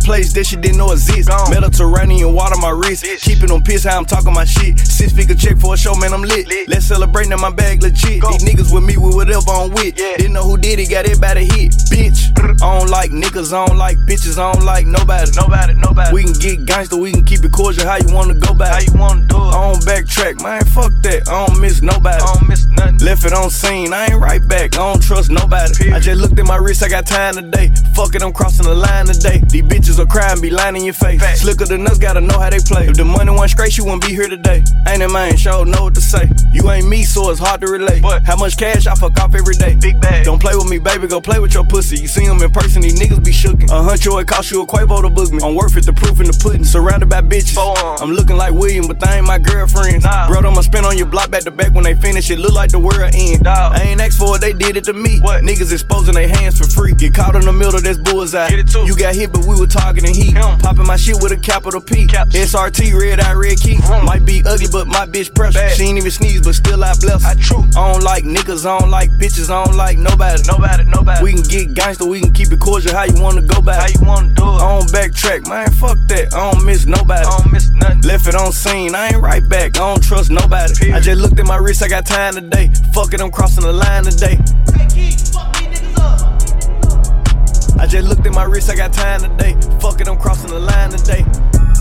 place that she didn't know exist. Gone. Mediterranean water my wrist. Bitch. Keeping on piss how I'm talking my shit. Six figure check for a show, man, I'm lit. lit. Let's celebrate now my bag legit. Go. These niggas with me with whatever I'm with. Yeah. Didn't know who did it, got everybody hit. Bitch, I don't like niggas, I don't like bitches, I don't like nobody. Nobody, nobody. We can get gangster, we can keep it cordial. How you wanna go back? How you wanna do it? I don't backtrack, man. Fuck that. I don't miss nobody. I don't miss nothing. Left it on scene, I ain't right back. I don't trust nobody. Period. I just looked at my wrist, I got time today. Fuck it, I'm crossing the line today. These bitches are crying, be lying in your face. Fact. Slicker than us, gotta know how they play. If the money went straight, you wouldn't be here today. Ain't it man, sure know what to say. You ain't me, so it's hard to relate. But how much cash I fuck off every day? Big bag. Don't play with me, baby, go play with your pussy. You see them in person, these niggas be shookin'. A huncho, it cost you a Quavo to book me. I'm worth it, the proof in the pudding. Surrounded by bitches. I'm looking like William, but they ain't my girlfriends. Nah. Bro, I'ma spin on your block back to back when they finish. It look like the world end. Dog. I ain't asked for it, they did it to me. What? Niggas exposing their hands for free. Get caught in the middle, that's bullseye. Get it too. You got hit, but we were targeting heat. Him. Popping my shit with a capital P. Caps. SRT, red eye, red key. Mm. Might be ugly, but my bitch precious. She ain't even sneeze, but still I bless. I true. I don't like niggas, I don't like bitches, I don't like nobody. Nobody, nobody. We can get gangster, we can keep it cordial. How you wanna go back? How you wanna do it? I don't backtrack, man. Fuck that. I don't miss nobody. I don't miss nothing. Left it on scene, I ain't right back. I don't trust nobody. Period. I just looked at my wrist, I got time today. Fuck it, I'm crossing the line today. I just looked at my wrist, I got time today. Fuck it, I'm crossing the line today.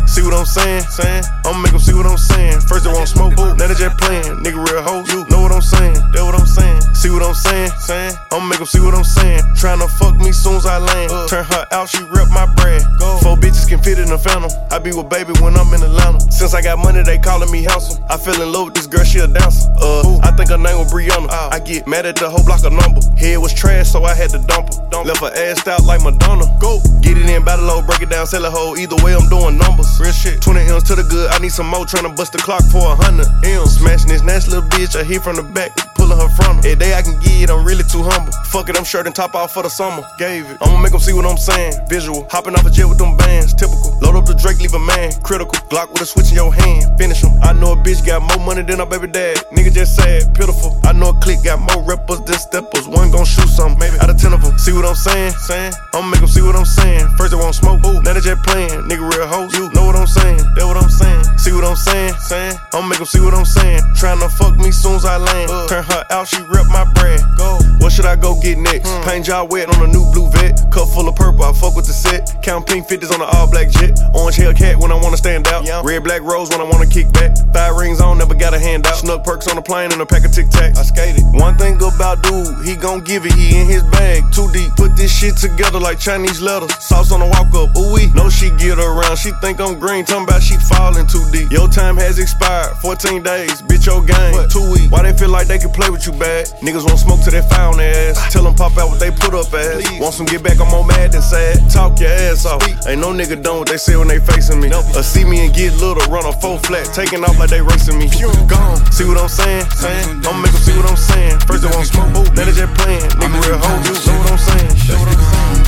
See what I'm saying? saying? I'ma make them see what I'm saying. First they wanna smoke, now they just playing. Nigga real hoe, you know what I'm saying? That what I'm saying. See what I'm saying? saying? I'ma make them see what I'm saying. Tryna fuck me soon as I land. Uh, Turn her out, she rep my brand. Go. Four bitches can fit in the phantom. I be with baby when I'm in Atlanta. Since I got money, they calling me handsome. I fell in love with this girl, she a dancer. Uh, I think her name was Brianna. I get mad at the whole block of number. Head was trash, so I had to dump her. Left her ass out like Madonna. Go get it in, battle low, break it down, sell it whole. Either way, I'm doing numbers. Real shit. 20 M's to the good. I need some more, tryna bust the clock for a hundred M's. Smashing this nasty little bitch. I hit from the back, pulling her from her. Every day I can get it, I'm really too humble. Fuck it, I'm shirt and top off for the summer. Gave it. I'ma make them see what I'm saying. Visual. Hopping off a jet with them bands. Typical. Load up the Drake, leave a man. Critical. Glock with a switch in your hand. Finish him. I know a bitch got more money than her baby dad. Nigga just sad, pitiful. I know a clique got more rappers than steppers. One gon' shoot something, maybe out of ten of them. See what I'm saying? Saying. I'ma make them see what I'm saying. First they won't smoke. Ooh, now they just playing. Nigga real hoe. You know what I'm saying? That what I'm saying. See what I'm saying? Saying. I'ma make them see what I'm saying. Tryna fuck me soon as I land. Uh. Turn her out, she rep my brand. Go. What should I go get next? Hmm. Paint job wet on a new blue vet. Cup full of purple, I fuck with the set. Count pink 50s on the all black jet. Orange Hellcat when I wanna stand out. Yeah. Red black rose when I wanna kick back. Five rings on, never got a hand out. Snuck perks on the plane and a pack of tic tac. I skated. One thing about dude, he gon' give it, he in his bag. Too deep. Put this shit together like Chinese letters. Sauce on the walk up, ooh. No, she get around. She think I'm green, talking about she falling too deep. Your time has expired. 14 days, bitch, your game. Two weeks. Why they feel like they can play with you bad? Niggas won't smoke till they found their ass. Tell them pop out what they put up ass. Want some get back, I'm more mad than sad. Talk your ass off. Ain't no nigga done what they say when they facing me. Or see me and get little, run a full flat, taking off like they racing me. Gone. See what I'm saying? saying? I'ma make them see what I'm saying. First they won't smoke, now they just playing. Nigga real hoe, you know what I'm saying?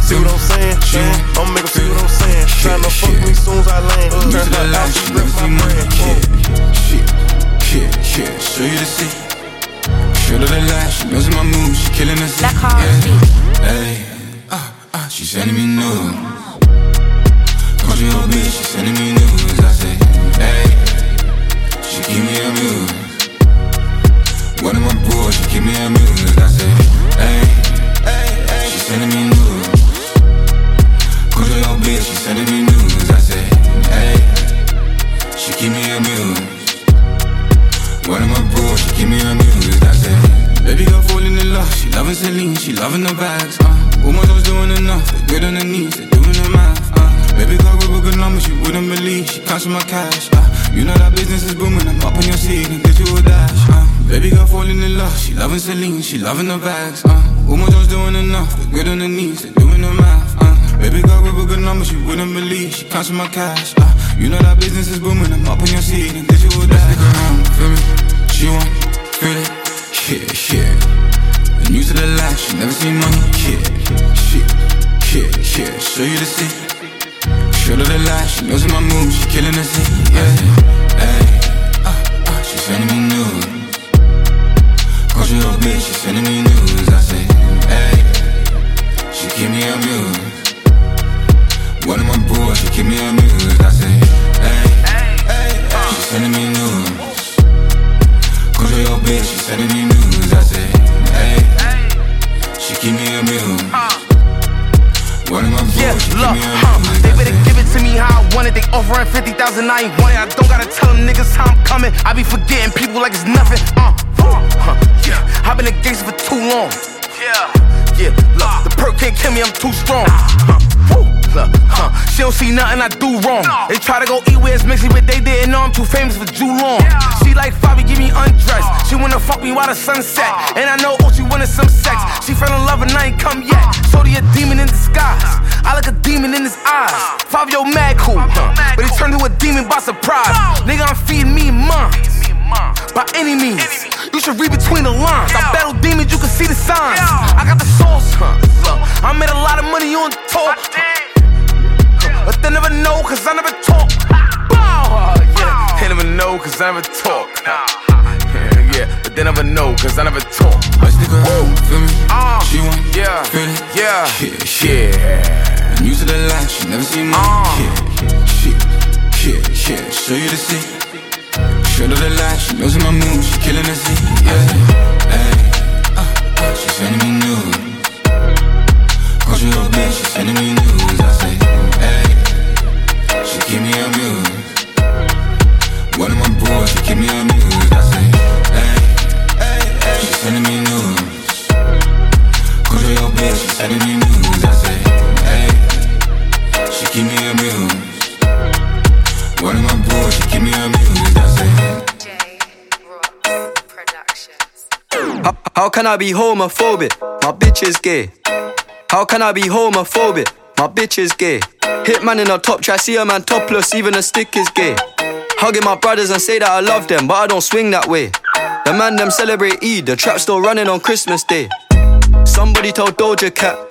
See what I'm saying? saying? I'ma make them see what I'm saying. Tryna fuck me soon as I land. Turn her out, she rip my brand. Shit, shit, shit, show you the. Show her the light, she knows my moves, she killing the us. Yeah. Hey, ah, ah, she sending me news. Call you a bitch, she sending me news. I say, hey, she keep me amused. One of my bros, she keep me amused. I say, hey, hey, hey, she sending me news. Call you a bitch, she sending me news. She keep me amused. One of my bros, she keep me amused. I say, baby girl falling in love. She loving Celine, she loving the bags. Uh, woman was doing enough. They good on the knees, they doing the math. Uh, baby girl with a good number, she wouldn't believe. She counting my cash. Uh, you know that business is booming. I'm up on your seat and get you a dash. Uh, baby girl falling in love. She loving Celine, she loving the bags. Uh, woman was doing enough. They good on the knees, they doing the math. Uh, baby girl with a good number, she wouldn't believe. She counting my cash. Uh, you know that business is booming. I'm up on your seat and get you a dash. Stick around, feel me? She want, feel it, yeah, yeah. New to the life, she never seen money, yeah, shit, yeah, yeah. Show you the seat, show her the light, she knows my moves, she killing the scene, yeah. Hey, ah, ah, she sending me news. Call you a bitch, she sending me news. I say, hey, she keep me amused. One of my bros, she keep me amused. I say, hey, hey, she sending me news. Call you a bitch, she sending me news. I say, hey, she keep me amused. One of my bros, Yeah, she keep look, me huh, amused. they better give it to me how I want it. They offering 50,000, I ain't want it. I don't gotta tell them niggas how I'm coming. I be forgetting people like it's nothing. Uh, huh, yeah, I've been a gangster for too long. Yeah, yeah, look, the perk can't kill me, I'm too strong. Huh, look, huh, she don't see nothing I do wrong. They try to go eat where it's mixy, but they didn't know I'm too famous for too long. She like Fabi, give me undressed. She wanna fuck me while the sun set. And I know, oh, she wanted some sex. She fell in love and I ain't come yet. So a demon in disguise. I like a demon in his eyes. Fabio mad cool, huh? but he turned to a demon by surprise. Nigga, I'm feeding me minds. By any means, you should read between the lines. I battle demons, you can see the signs. I got the sauce, huh? I made a lot of money on tour. But they never know, cause I never talk. Bow, yeah. They never know, cause I never talk. Yeah, yeah, but they never know, cause I never talk. Stick around, feel me? Uh, she want, yeah, feel it, yeah, yeah, yeah. New to the light, she never seen money, yeah, shit, yeah, yeah. Show you the seat, show her the light, she knows my moves, she killing the scene, yeah. Hey, uh, uh, she sending me news. Call you a bitch, she sending me news give me a muse. One of my boys, give me a muse. I say, hey, hey, hey. She's sending me news. Cause of your bitch, she's sending me news. I say, hey, she give me a muse. One of my boys, she give me a muse. I say, J. Rock Productions. How, how can I be homophobic? My bitch is gay. How can I be homophobic? My bitch is gay. Hitman in a top try, see a man topless, even a stick is gay. Hugging my brothers and say that I love them, but I don't swing that way. The man them celebrate Eid, the trap still running on Christmas Day. Somebody told Doja Cat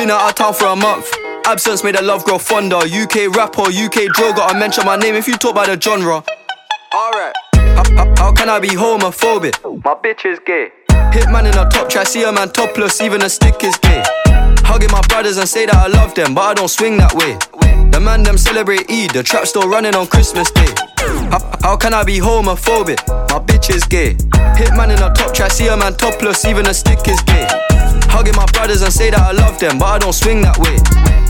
Been out of town for a month. Absence made the love grow fonder. UK rapper, UK drill, gotta mention my name if you talk about the genre. Alright. How, how, how can I be homophobic? My bitch is gay. Hitman in a top try, see a man topless, even a stick is gay. Hugging my brothers and say that I love them, but I don't swing that way. The man them celebrate Eid, the trap still running on Christmas Day. How, how can I be homophobic? My bitch is gay. Hitman in a top try, see a man topless, even a stick is gay. Hugging my brothers and say that I love them, but I don't swing that way.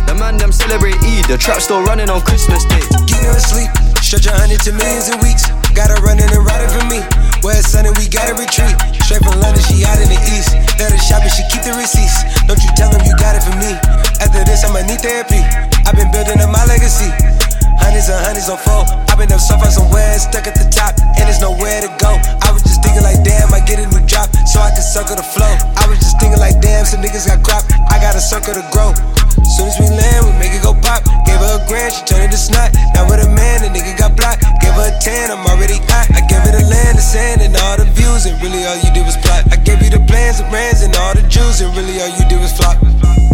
The man them celebrate Eid, the trap still running on Christmas Day. Geek never sleep, stretch a hundred to millions in weeks. Got her running and riding for me. Where it's sunny, we gotta retreat. Straight from London, she out in the east. Let her shop and she keep the receipts. Don't you tell them you got it for me. After this, I'ma need therapy. I've been building up my legacy. Hundreds and hundreds on four. I've been up so far somewhere, stuck at the top, and there's nowhere to go. I was just thinking like, damn, I get a new drop, so I can circle the flow. I was just thinking like, damn, some niggas got crop. I got a circle to grow. Soon as we land, we make it go pop. Gave her a grand, she turned it to snot. Now with a man, the nigga got blocked. Gave her a tan, I'm already hot. I gave her the land, the sand, and all the views, and really all you did was plot. I gave you the plans, the brands, and all the Jews, and really all you did was flop.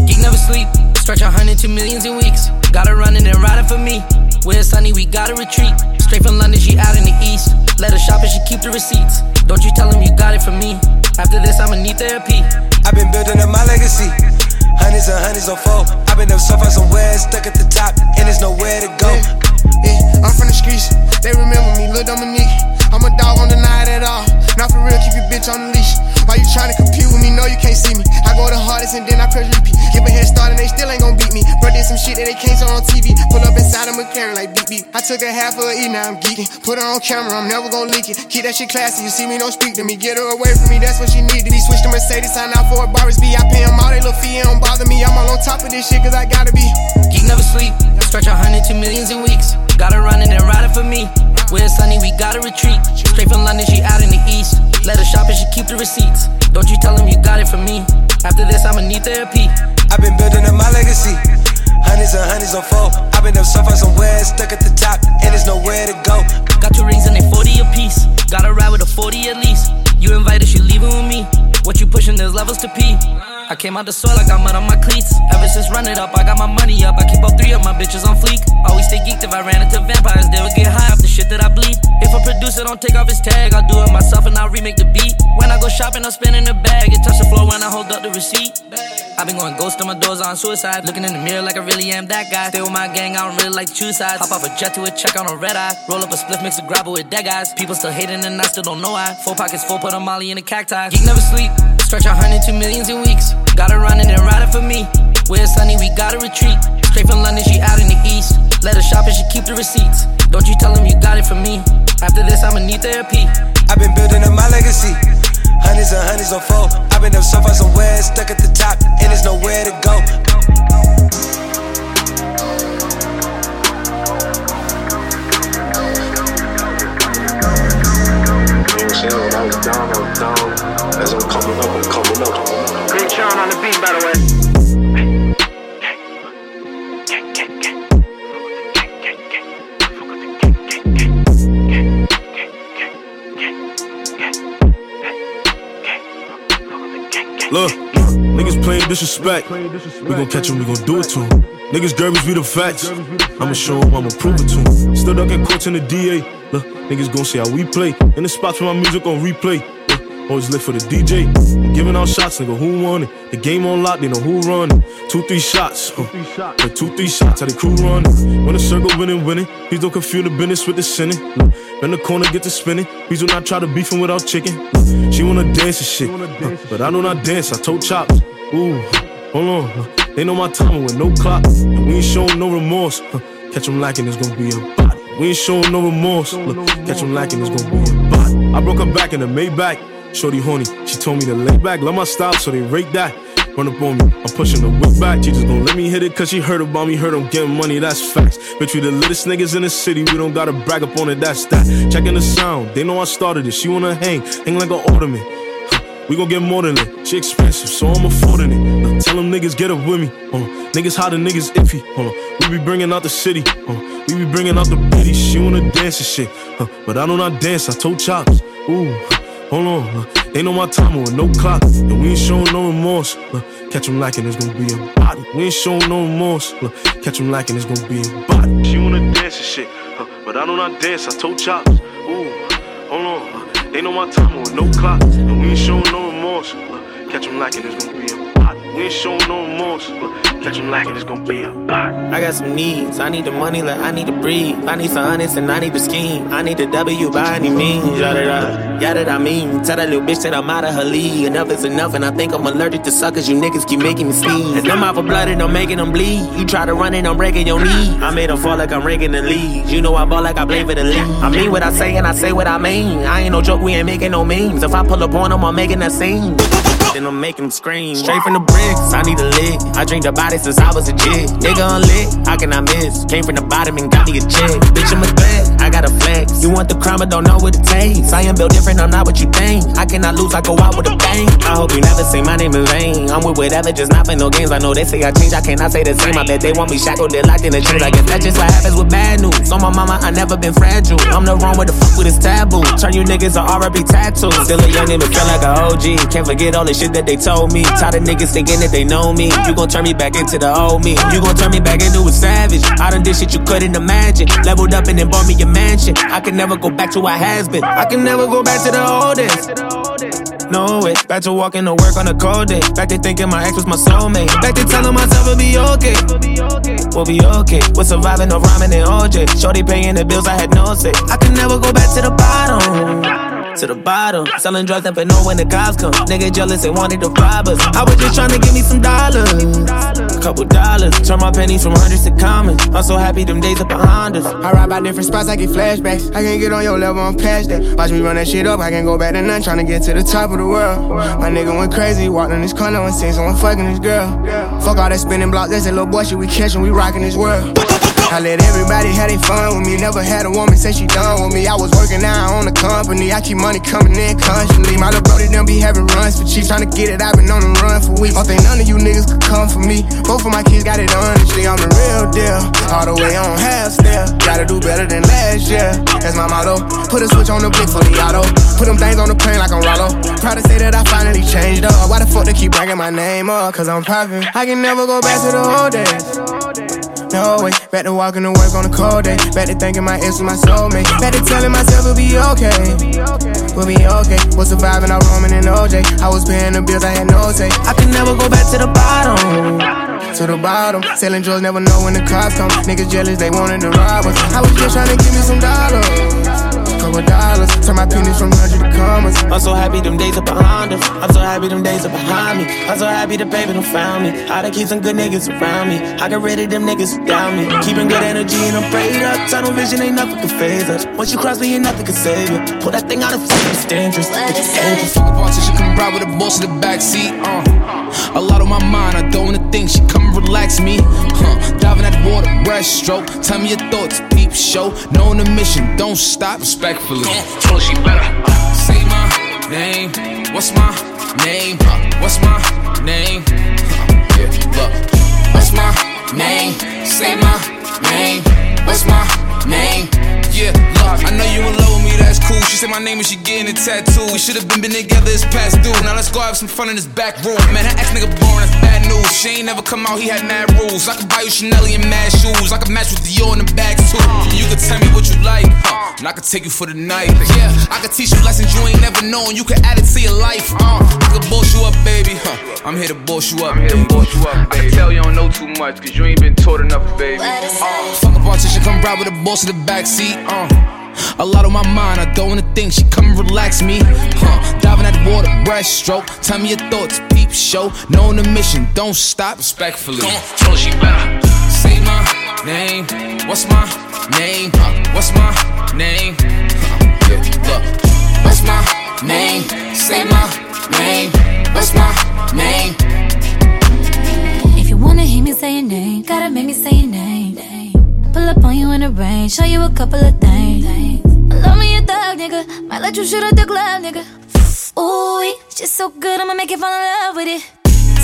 Geek never sleep, stretch a hundred to millions in weeks. Got her running and riding for me. Where it's sunny, we gotta retreat. Straight from London, she out in the east. Let her shop and she keep the receipts. Don't you tell him you got it from me. After this, I'ma need therapy. I've been building up my legacy. Hundreds and hundreds on four. I've been up so far somewhere, stuck at the top, and there's nowhere to go. Yeah, yeah, I'm from the streets. They remember me, Lil Dominique. I'm a dog on the night at all. Not for real, keep your bitch on the leash. Why you trying to compete with me? No, you can't see me. I go the hardest and then I press repeat. Give a head start and they still ain't gon' beat me. Bro, did some shit that they can't show on TV. Pull up inside a McLaren like beep beep. I took a half of a E, now I'm geeking. Put her on camera, I'm never gon' leak it. Keep that shit classy, you see me, don't speak to me. Get her away from me, that's what she needed. He switched to Mercedes, sign out for a Barris B. I pay all they little fee, it don't bother me. I'm all on top of this shit, cause I gotta be. Geek never sleep, stretch a hundred to millions in weeks. Got her running and riding for me. Where it's sunny, we gotta retreat. The receipts. Don't you tell him you got it from me. After this, I'ma need therapy. I've been building up my legacy. Hundreds and hundreds on four. I've been up so far somewhere, stuck at the top, and there's nowhere to go. Got two rings and they 40 apiece. Gotta ride with a 40 at least. You invited, she leaving with me. What you pushing, there's levels to pee. I came out the soil, I got mud on my cleats. Ever since run it up, I got my money up. I keep all three of my bitches on fleek. Always stay geeked if I ran into vampires, they would get high off the shit that I bleed. If a producer don't take off his tag, I'll do it myself and I'll remake the beat. When I go shopping, I'm spinning the bag. It touch the floor when I hold up the receipt. I've been going ghost on my doors on suicide. Looking in the mirror like I really am that guy. Stay with my gang, I don't really like choose sides. Hop off a jet to a check on a red eye. Roll up a spliff, mix a grabber with dead guys. People still hating and I still don't know why. Four pockets full, put a molly in a cacti. Geek never sleep. Stretch a hundred to millions in weeks. Got her running and riding for me. Where sunny, we gotta retreat. Straight from London, she out in the east. Let her shop and she keep the receipts. Don't you tell him you got it from me. After this, I'ma need therapy. I've been building up my legacy. Hundreds and hundreds on four. I've been up so far somewhere, stuck at the top, and there's nowhere to go. When I was down, I was down. As I'm coming up, I'm coming up. Great Sean on the beat, by the way. Look, niggas playing disrespect. We gon' catch him, we gon' do it to him. Niggas derbies be the facts. I'ma show him, I'ma prove it to him. Still ducking courts in the DA. Look, niggas gon' see how we play. In the spots where my music on replay. Always live for the DJ. Giving out shots, nigga, who won it? The game on lock, they know who run it. Two, three shots. Huh. The two, three shots, how the crew run it. When the circle winning, winning. Please don't confuse the business with the sinning. Bend the corner, get to spinning. Please do not try to beef him without chicken. She wanna dance and shit. But I do not dance, I told chops. Ooh, hold on. They know my timing with no clock. And we ain't showing no remorse. Huh. Catch him lacking, it's gonna be a body. We ain't showing no remorse. Look, catch him lacking, it's gonna be a body. I broke her back in the Maybach. Shorty horny, she told me to lay back, love my style, so they rate that. Run up on me, I'm pushing the whip back. She just gon' let me hit it, cause she heard about me, heard I'm getting money, that's facts. Bitch, we the littest niggas in the city, we don't gotta brag up on it, that's that. Checking the sound, they know I started it, she wanna hang, hang like an ornament. We gon' get more than it, she expensive, so I'm affording it. Now tell them niggas get up with me, on. Niggas hot and niggas iffy, on. We be bringing out the city, on. We be bringing out the bitty, she wanna dance and shit, huh. But I do not not dance, I told chops, ooh. Hold on, uh, they know my time with no clock, and we ain't showing no remorse. Uh, catch him lacking, it's gonna be a body. We ain't showing no remorse. Uh, catch him lacking, it's gonna be a body. She wanna dance and shit, uh, but I do not dance. I told chops, ooh, hold on, uh, they know my time with no clock, and we ain't showing no remorse. Uh, catch him lacking, it's gonna be a ain't showing no remorse. Uh, catch him lacking, it's gonna be a body. I got some needs. I need the money like I need to breathe. I need some honest and I need the scheme. I need the W by any means. Yada yada, yada I mean. Tell that little bitch that I'm out of her league. Enough is enough, and I think I'm allergic to suckers. You niggas keep making me sneeze. And them out for blood and I'm making them bleed. You try to run and I'm breaking your knee. I made them fall like I'm ranking the leads. You know I ball like I play for the league. I mean what I say and I say what I mean. I ain't no joke, we ain't making no memes. If I pull up on them, I'm making a scene. Then I'm making them scream. Straight from the bricks, I need a lick. I drink the body since I was a jig. Nigga unlit, how can I miss? Came from the bottom and got me a check. Bitch, I'm a threat, I got a flex. You want the crime, but don't know what it takes. I am built different, I'm not what you think. I cannot lose, I go out with a bang. I hope you never say my name in vain. I'm with whatever, just not play no games. I know they say I change, I cannot say the same. I bet they want me shackled, they're locked in the chains. I guess that's just what happens with bad news. On my mama, I never been fragile. I'm the wrong with the fuck with this taboo. Turn you niggas to RB tattoos. Still a young nigga, feel like a OG. Can't forget all the shit that they told me. Tired of niggas thinking that they know me. You gon' turn me back into the old me. You gon' turn me back into a savage. I done did shit you couldn't imagine. Leveled up and then bought me a mansion. I can never go back to what has been. I can never go back to the old days. No way. Back to walking to work on a cold day. Back to thinking my ex was my soulmate. Back to telling myself it'll be okay. We'll be okay. We're surviving no rhyming and OJ. Shorty paying the bills, I had no say. I can never go back to the bottom. To the bottom, selling drugs, never know when the cops come. Nigga jealous, they wanted to rob us. I was just trying to give me some dollars, couple dollars. Turn my pennies from hundreds to commons. I'm so happy them days are behind us. I ride by different spots, I get flashbacks. I can't get on your level, I'm past that. Watch me run that shit up, I can't go back to none. Trying to get to the top of the world. My nigga went crazy, walked in this corner and seen someone fucking this girl. Fuck all that spinning block, that's that little boy shit we catching, we rocking this world. I let everybody have their fun with me. Never had a woman say she done with me. I was working out on the company. I keep money coming in constantly. My little brother them be having runs for cheap. Trying to get it, I've been on the run for weeks. Don't think none of you niggas could come for me. Both of my kids got it honestly. I'm the real deal. All the way on half step. Gotta do better than last year. That's my motto. Put a switch on the blick for the auto. Put them things on the plane like I'm Rollo. Proud to say that I finally changed up. Why the fuck they keep bringing my name up? Cause I'm poppin'. I can never go back to the old days. No way, back to walking to work on a cold day. Back to thinking my ex was my soulmate. Back to telling myself it'll be okay. We'll be okay. Was surviving all Roman and OJ. I was paying the bills, I had no say. I can never go back to the bottom. To the bottom. Selling drugs, never know when the cops come. Niggas jealous, they wanted to rob us. I was just trying to give me some dollars. Couple dollars. Turn my pennies from hundred to commas. I'm so happy them days are behind us. I'm so happy them days are behind me. I'm so happy the baby done found me. I done keep some good niggas around me. I got rid of them niggas who down me. Keeping good energy and I'm prayed up. Tunnel vision ain't nothing can phase us. Once you cross me, ain't nothing can save you. Pull that thing out of fuck, it's dangerous. It's dangerous. Fuck a politician, come ride with the boss in the backseat. Uh. A lot on my mind, I don't wanna think. She come relax me. Huh. Diving at the water, breaststroke. Tell me your thoughts, peep show. Knowing the mission, don't stop. Respectfully. Told she better. Say my name. What's my name? What's my name? Yeah, look. What's my name? Say my name. What's my name? Yeah, look, I know you in love with me, that's cool. She said my name and she getting a tattoo. We should have been, been together, it's past due. Now let's go have some fun in this back room. Man, that ex nigga that's bad news. She ain't never come out, he had mad rules. I could buy you Chanel and mad shoes. I could match with Dior in the bags too. You could tell me what you like, huh? and I could take you for the night. Yeah, I could teach you lessons you ain't never known. You could add it to your life. Uh, I could boss you up, baby. Huh. I'm here to boss you up. I'm here to boss you up, baby. I can tell you don't know too much, cause you ain't been taught enough, baby. Uh, fuck a politician, come ride with the boss in the backseat. Uh. A lot on my mind, I don't wanna think. She come and relax me. Huh, diving at the water, breaststroke. Tell me your thoughts, peep show. Knowing the mission, don't stop. Respectfully. Come on, tell her she better. Say my name. What's my name? Huh, what's my name? Huh, yeah, look. What's my name? Say my name. What's my name? If you wanna hear me say your name, gotta make me say your name. Pull up on you in the rain, show you a couple of things. Love me a thug, nigga. Might let you shoot at the club, nigga. Ooh, it's just so good, I'ma make you fall in love with it.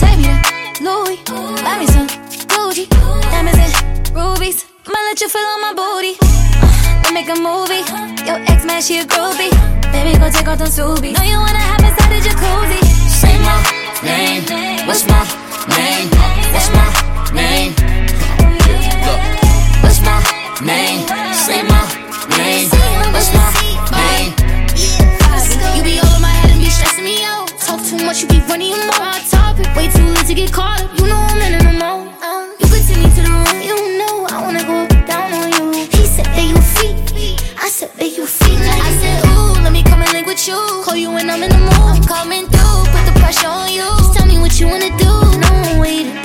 Take me to Louis, buy me some Gucci, diamonds and rubies. Might let you feel on my booty. Uh, then make a movie. Your ex man, she a groovy. Baby, go take off them Subies. Know you wanna hop inside the jacuzzi. Say my name. What's my name? What's my name? My name? Say my name. What's my name? You be all in my head and be stressing me out. Talk too much, you be running your mouth. Hot topic, way too late to get caught up. You know I'm in the mode. Um, you could take me to the room, you know I wanna go up down on you. He said that you a I said that you a freak. I said, ooh, let me come and link with you. Call you when I'm in the mood. I'm coming through, put the pressure on you. Just tell me what you wanna do.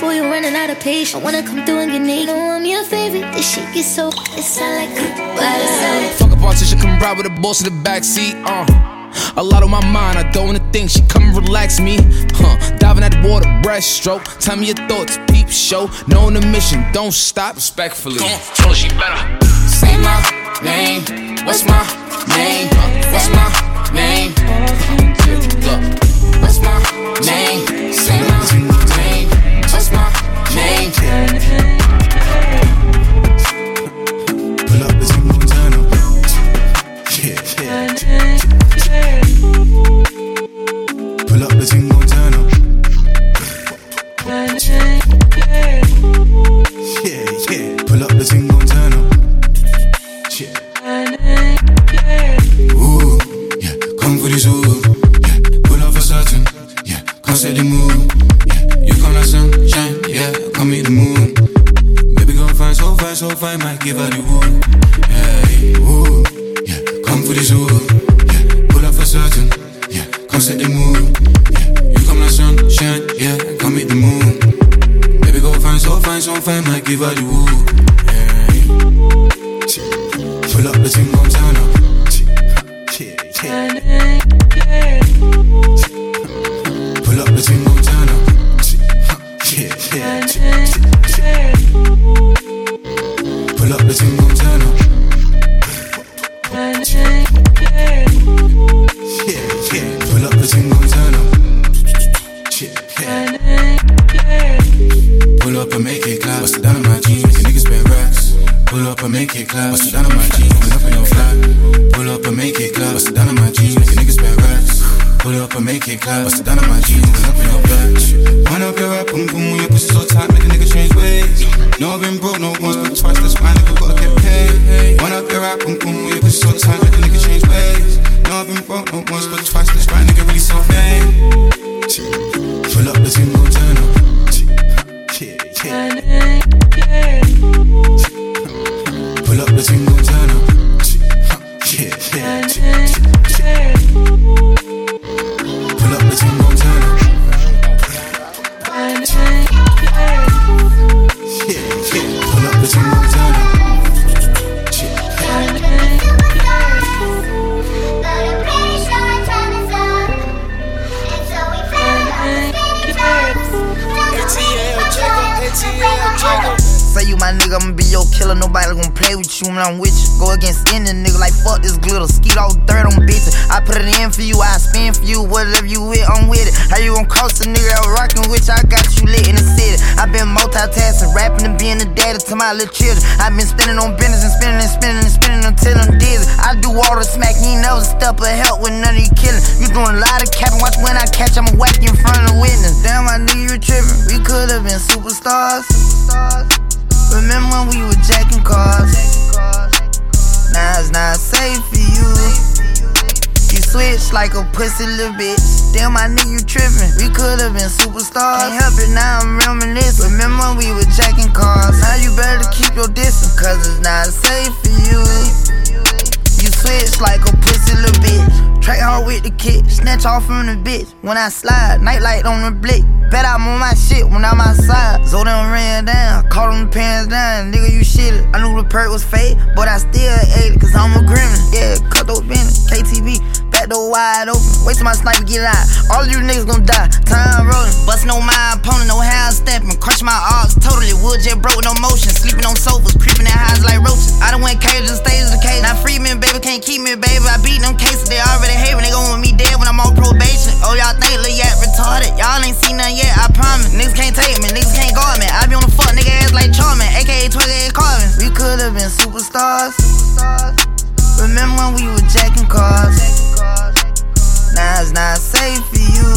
No one waiting, boy, you're running out of patience. I wanna come through and get naked. Know I'm your favorite. This shit gets so, it sound like good, but it sound like. Fuck a politician, come ride with the boss in the backseat. Uh. A lot on my mind, I don't wanna think. She come and relax me. Huh, diving at the water, breaststroke. Tell me your thoughts, peep show. Knowing the mission, don't stop. Respectfully. Come on, tell her she better. Say my name. What's my name? What's my name? Look. What's my name? Say my name. Ooh, yeah. Come for this. Meet the moon. Baby girl find so fine, so fine. Might give her the woo. Yeah. Ooh, yeah. Come for the ooh. Yeah. Pull up for certain. Yeah. Come set the mood. Yeah. You come like sunshine. Yeah. Come meet the moon. Baby girl find so fine, so fine. Might give her the woo. Bitch. When I slide, nightlight on the blick. Bet I'm on my shit when I'm outside. So them ran down, caught them pants down. Nigga, you shit it. I knew the perk was fake, but I still ate it, cause I'm a gremlin. Yeah, cut those business, KTV. Back door wide open, wait till my sniper get out. All you niggas gon' die. Time rolling, bustin' on my opponent, no half stepping. Crush my arms totally, wood jet broke, no motion. Sleeping on sofas, Remember when we were jacking cars? Now it's not safe for you.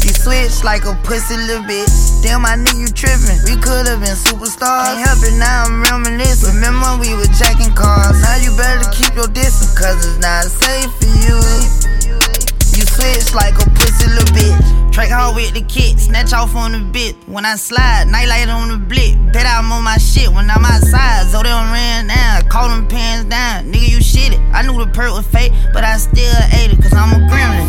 You switch like a pussy little bitch. Damn, my nigga, you trippin'. We could've been superstars. Can't help it, now I'm reminiscing. Remember when we were jacking cars? Now you better keep your distance, cause it's not safe for you. You switch like a pussy little bitch. Track hard with the kit, snatch off on the bit. When I slide, nightlight on the blick. Bet I'm on my shit when I'm outside. So they done ran down, call them pants down. Nigga, you shit it. I knew the perk was fake, but I still ate it, cause I'm a gremlin.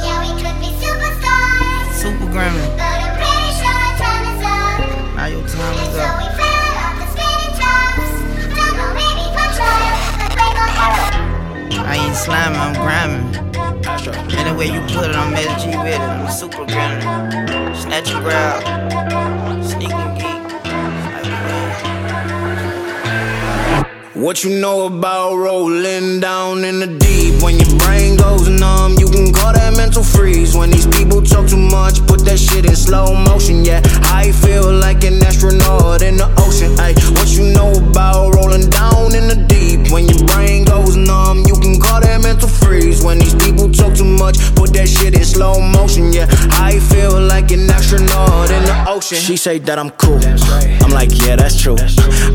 Yeah, we could be superstars. Super gremlin. But I'm pretty sure time is up. Now your time is So we fell off the spinning tops. Don't know, maybe control. But we gon' have I ain't sliming, I'm grinding. And the way you put it, I'm Mel G with it. I'm super grinding. Snatch and grab. What you know about rolling down in the deep? When your brain goes numb, you can call that mental freeze. When these people talk too much, put that shit in slow motion. Yeah, I feel like an astronaut in the ocean. Ay, what you know about rolling down in the deep? When your brain goes numb, you can call that mental freeze. When these people talk too much, put that shit in slow motion. Yeah, I feel like an astronaut in the ocean. She say that I'm cool. I'm like, yeah, that's true.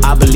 I believe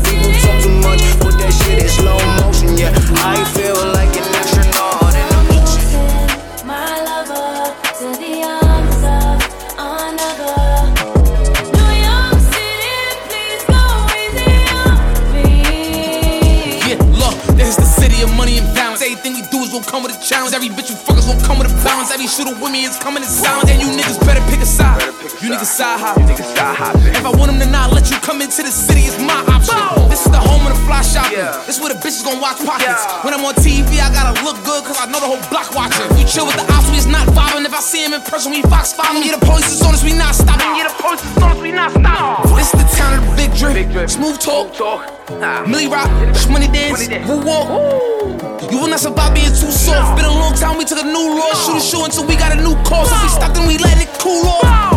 much, put that shit in slow motion. Yeah, I feel like an astronaut in the ocean. My lover to the arms of another. New York City, please go easy on me. Yeah, look, this is the city of money and balance. Everything we do is gonna come with a challenge. Every bitch you is gonna come with a balance. Every shooter with me is coming in silence. And you niggas better pick a side. You niggas side hop. If I want them to not let you come into the city, it's my option. This is the home of the fly shopping. This where the bitches gonna watch pockets. When I'm on TV, I gotta look good, cause I know the whole block watching. We chill with the ops, we is not vibing. If I see him in person, we fox following. Yeah, the police is on us, we not stopping. Yeah, the police is on us, we not stopping. This is the town of the big drip. Smooth talk. Millie rock, money dance, woo walk. You will not survive being too soft. Been a long time, we took a new law. Shoot a show until we got a new cause. If we stopped, then we let it cool off.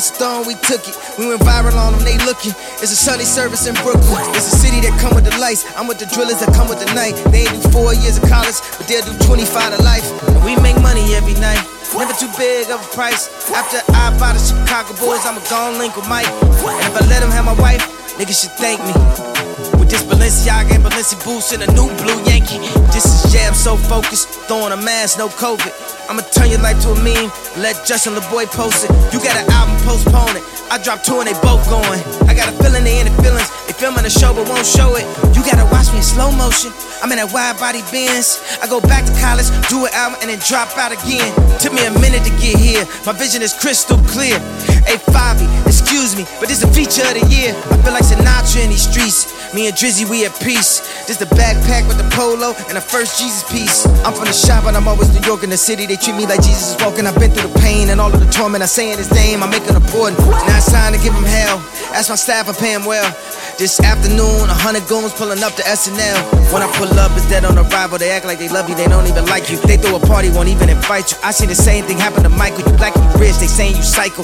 Stone, we took it. We went viral on them, they looking. It's a Sunday service in Brooklyn. It's a city that come with the lights. I'm with the drillers that come with the night. They ain't do four years of college, but they'll do 25 to life. And we make money every night. Never too big of a price. After I buy the Chicago boys, I'ma go link with Mike. And if I let him have my wife, niggas should thank me. With this Balenciaga and Balenci boots and a new blue Yankee. This is jam so focused, throwing a mask, no COVID. I'ma turn your life to a meme, let Justin LaBoy post it. You got an album, postpone it. I drop two and they both going. I got a feeling they in the feelings. They filming the show but won't show it. You gotta watch me in slow motion. I'm in that wide body Benz. I go back to college, do an album, and then drop out again. Took me a minute to get here. My vision is crystal clear. Hey, Fabi, excuse me, but this a feature of the year. I feel like Sinatra in these streets. Me and Drizzy, we at peace. This the backpack with the polo and the first Jesus piece. I'm from the shop, but I'm always New York in the city. They treat me like Jesus is walking. I've been through the pain and all of the torment. I say in his name, I make it important. Now it's time to give him hell. Ask my staff, I pay him well. This afternoon, a hundred goons pulling up to SNL. When I pull up, it's dead on arrival. They act like they love you, they don't even like you. They throw a party, won't even invite you. I seen the same thing happen to Michael. You black, you rich, they saying you psycho.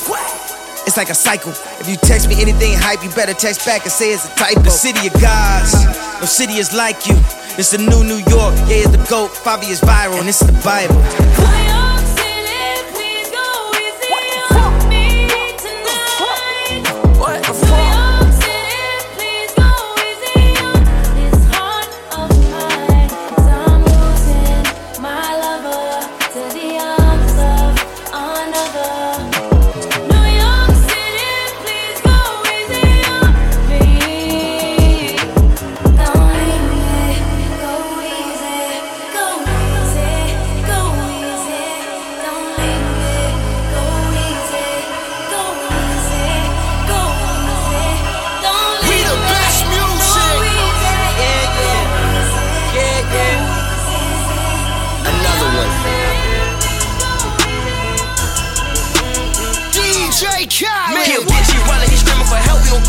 It's like a cycle. If you text me anything hype, you better text back and say it's a typo. The city of gods, no city is like you. It's the new New York, yeah, it's the GOAT. Fabi is viral, and it's the Bible.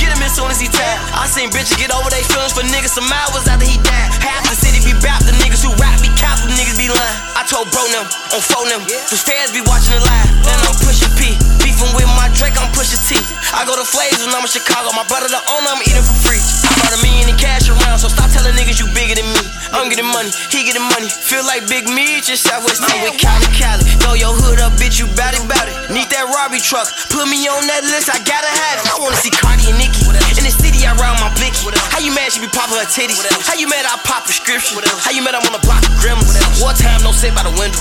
Get him as soon as he tap. I seen bitches get over their feelings for niggas some hours after he died. Half the city be bap, the niggas who rap be cap, the niggas be lying. I told bro them on phone them, the fans be watching the live. Then I'm pushing P, beefing with my Drake, I'm pushing T. I go to Flaves when I'm in Chicago, my brother the owner, I'm eating for free. I brought a million in cash around, so stop telling niggas you bigger than me. I'm getting money, he getting money. Feel like Big Meech, just Southwest. I'm with Cali Cali. Throw your hood up, bitch, you bout it, bout it. Need that Robbie truck, put me on that list, I gotta have it. I wanna see Cardi and Nicki. In the city, I round my blicky. How you mad she be popping her titties? How you mad I pop prescription? How you mad I'm on the block of gremlins? One time, no sit by the window.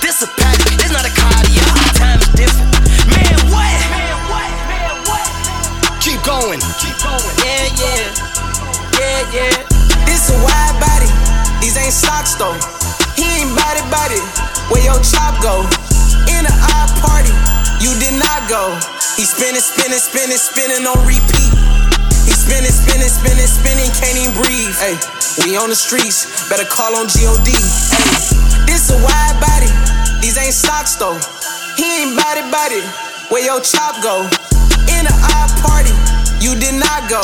This a pack, it's not a cardio. Time is different. Man, what? Keep going. Keep going. Yeah, yeah. Yeah, yeah. This a wide body, these ain't socks though. He ain't body body, where your chop go? In a odd party, you did not go. He spinning, spinning, spinning, spinning on repeat. He spinning, spinning, spinning, spinning, can't even breathe. Hey, we on the streets, better call on God. Hey, this a wide body, these ain't socks though. He ain't body body, where your chop go? In a odd party, you did not go.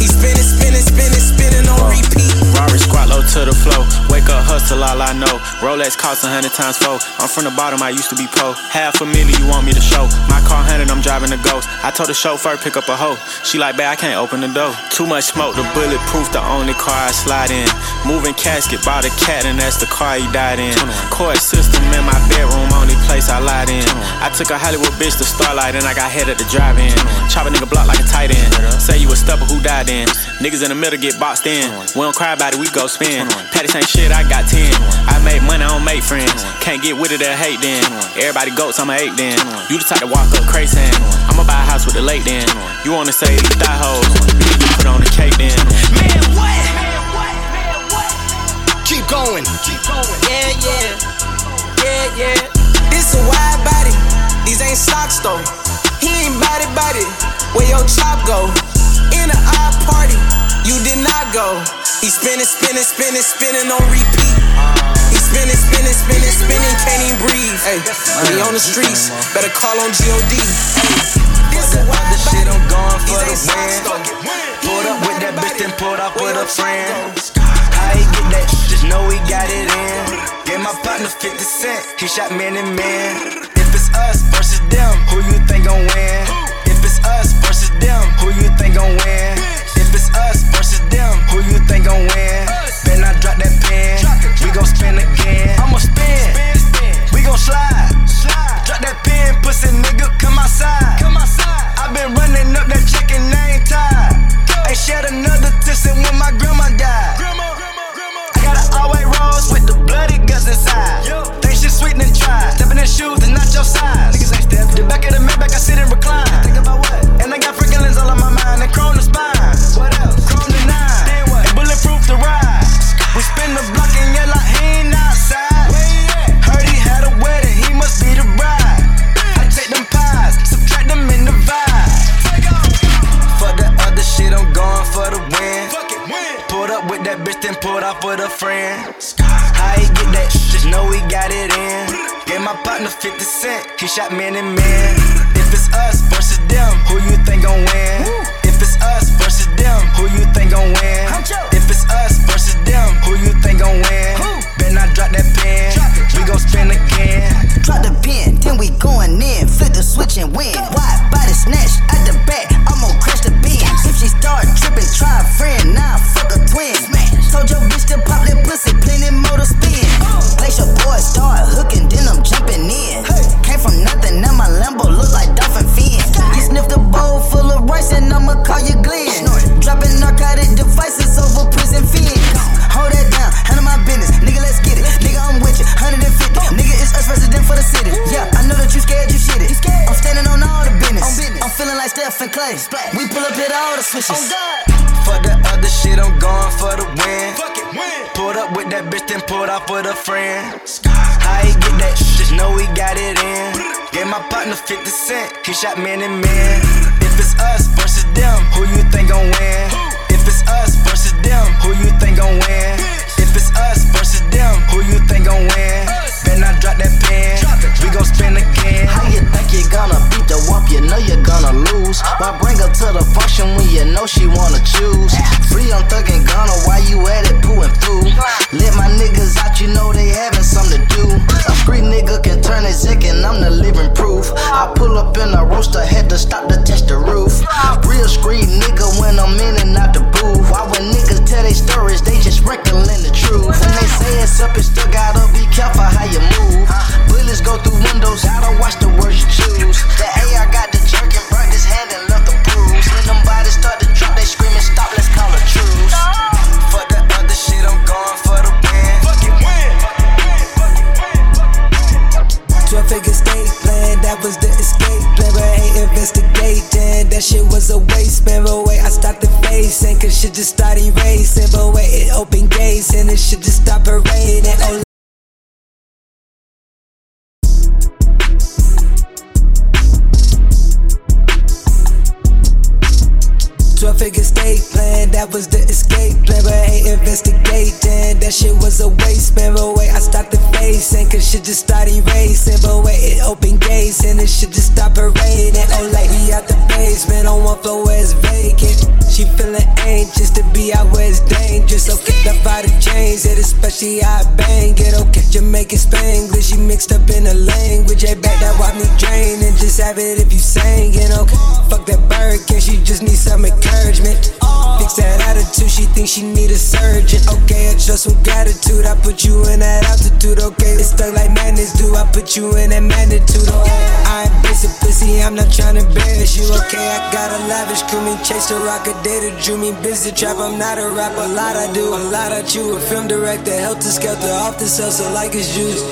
He spinning, spinning, spinning, spinning on repeat. Rari squat low to the flow. Wake up, hustle, all I know. Rolex cost a hundred times four. I'm from the bottom, I used to be pro. Half a million, you want me to show. My car hundred, I'm driving the ghost. I told the chauffeur, pick up a hoe. She like, babe, I can't open the door. Too much smoke, the bulletproof, the only car I slide in. Moving casket, bought a cat, and that's the car he died in. Court system in my bedroom, only place I lied in. I took a Hollywood bitch to Starlight, and I got head at the drive in. Chop a nigga block like a tight end. Say you a stepper who died in. Niggas in the middle get boxed in. We don't cry about it, we go spin. Patty ain't shit, I got 10. I make money, I don't make friends. Can't get with it or hate then. Everybody goats, I'm a eight then. You the type to walk up crazy. I'ma buy a house with the lake then. You wanna say these thigh hoes. You put on the cake then. Man, what? Keep going. Keep going. Yeah, yeah. Yeah, yeah. This a wide body, these ain't socks though. He ain't body body, where your chop go? In a odd party, you did not go. He spinning, spinning, spinning, spinning on repeat. He spinning, spinning, spinning, spinning, can't even breathe. Hey, we on the streets, better call on God. This a wide shit, I'm going for the win. Pulled up with that bitch, then pulled up with a friend. How he get that? Just know he got it in. Gave my partner 50 cent, he shot man and man. If it's us versus them, who you think gon' win? Us versus them, who you think gon' win? If it's us versus them, who you think gon' win? Then I drop that pen, we gon' spin again. I'ma spin, we gon' slide. Drop that pen, pussy nigga, come outside. i been running up that check and I ain't tired. Ain't shed another since when my grandma died. I got an all-white rose with the bloody guts inside. Sweet and try. Stepping in shoes and not your size. Niggas ain't step. The back of the Maybach, I sit and recline. Think about what? And I got freaking lens all on my mind and chrome the spine. What else? Chrome the nine. Then what? And bulletproof the ride. We spin the block and yell like he ain't outside. Where he at? Heard he had a wedding, he must be the bride. I take them pies, subtract them in the vibe. For the other shit, I'm going for the win. Pulled up with that bitch, then pulled off with a friend. How he get that? Just know we got it in. Gave my partner 50 cent, he shot man and man. If it's us versus them, who you think gon' win? If it's us versus them, who you think gon' win? If it's us versus them, who you think gon' win? Then I drop that pen, we gon' spin again. Drop the pin, then we going in. Flip the switch and win. Wide body snatch at the back, I'm gon' crash the bin. Start tripping, try a friend, nah, fuck a twin. Told your bitch to pop that pussy, plenty motor spin. Glacier boy start hooking, then I'm jumping in. Came from nothing, now my Lambo look like dolphin fin. You sniff the bowl full of rice and I'ma call you Glenn. Dropping narcotic devices over prison fins. Hold that down, handle my business. Nigga, let's get it. Nigga, I'm with you. 150. Nigga, it's us resident for the city. Yeah, I know that you scared, you shit it. I'm standing on all the business. I'm feeling like Steph and Clay. We pull up hit all the switches. Oh, for the other shit, I'm going for the win. Fuck it, win. Pulled up with that bitch, then pulled off with a friend. How he get that? Just know we got it in. Gave my partner 50 cent, he shot man and man. If it's us versus them, who you think gon' win? If it's us versus them, who you think gon' win? If it's us versus them, who you think gon' win? Then I drop that pen, we gon' spin again. How you think you gonna beat the wump? You know you're gonna lose. Why bring her to the function when you know she wanna choose? Free on Thug and Gunna, why you at it pooing through? Let my niggas out, you know they having something to do. A free nigga can turn his zick and I'm the living proof. I pull up in a roaster, had to stop to test the roof. Real street nigga when I'm in and out the booth. Why when niggas tell their stories, they just wrinkling the truth. When they say it's up, it still gotta be careful how you move. Bullets go through windows, I don't watch the words you choose. The A, I got the jerk and burnt his hand and left the bruise. When them bodies start to drop, they screaming, stop, let's call a truce. Fuck the other shit, I'm going for the win. 12 figure state plan, that was the escape plan, but I ain't investigating. That shit was a waste, man. But wait, I stopped the facing, cause shit just started racing. But wait, it opened gates, and it should just stop parading. Oh, Twelve figure state plan, that was the escape plan, but I ain't investigating. That shit was a waste, man. But wait, I stopped the facing, cause shit just started racing. But wait, it opened gates, and it shit just stop parading. Oh, like we out the basement on one floor where it's vacant. She feeling anxious to be out where it's dangerous. Okay, the body change it, especially I bang it. Oh, okay, Jamaican Spanglish, she mixed up in the language. Hey, back that wipe me drain and just have it if you singing. Okay, fuck that bird, can she just need some Fix that attitude, she thinks she need a surgeon. Okay, I show some gratitude, I put you in that altitude. Okay, it's stuck like madness, do I put you in that magnitude? Okay, I ain't basic pussy, I'm not trying to embarrass you. Okay, I got a lavish crew, me chase the rocket, data drew me busy trap. I'm not a rapper, a lot I do, a lot I chew. A film director, helter skelter, off the cells, so like it's juice.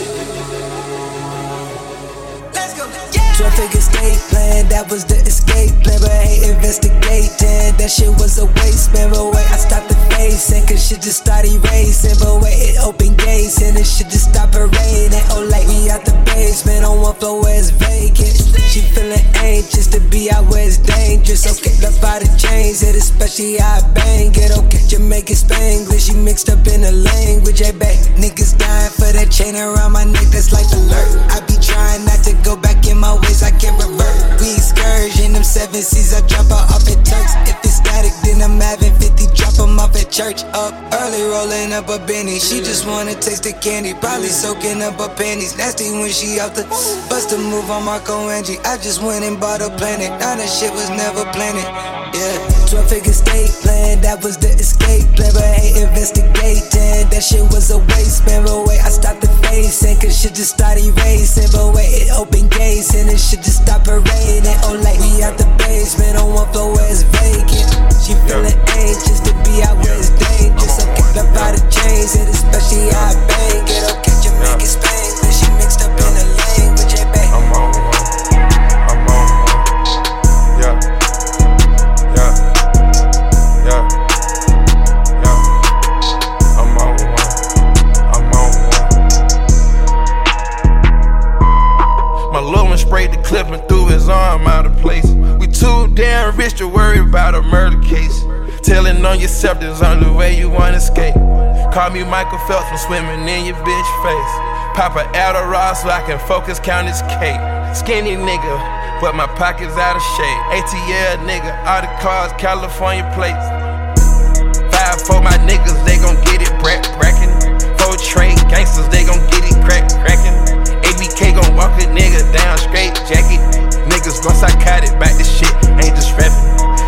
12 figure state plan, that was the escape plan, but I ain't investigating. That shit was a waste, man. But wait, I stopped the facing, cause shit just started racing. But wait, it opened gates, and it shit just stop parading. Oh, like we out the basement on one floor where it's vacant. She feeling anxious to be out where it's dangerous. Okay, the body change it, especially I bang it. Oh, okay, Jamaican Spanglish, she mixed up in the language. Hey, babe, niggas dying for that chain around my neck, that's life alert. I be trying not to go back in my I can't revert. We excursion, them seven seas, I drop her off at Turks. If it's static, then I'm having 50 drop 'em off at church. Up early, rolling up a Benny. She just wanna taste the candy, probably soaking up her panties. Nasty when she out the bust a move on Marco Angie. I just went and bought a planet. Now that shit was never planted. Yeah, 12 figure state plan, that was the escape plan. But ain't investigating, that shit was a waste, man. But wait, I stopped the facing, cause shit just started racing. But wait, it opened gates, and it should just stop her raining. Oh, like we out the basement on one floor where it's vacant. She feeling anxious to be out where it's dangerous. So keep up out of chains, and especially I bang it. I'll catch you making Spain, then she his arm out of place. We too damn rich to worry about a murder case. Telling on yourself there's only way you wanna escape. Call me Michael Phelps from swimming in your bitch face. Pop a Adderall so I can focus, count his cake. Skinny nigga, but my pockets out of shape. ATL nigga, all the cars, California plates. Five for my niggas, they gon' get it brack brackin'. Four trade gangsters, they gon' get it crack crackin'. ABK gon' walk a nigga down straight jacket. Niggas gon' it, back this shit, ain't just rapping.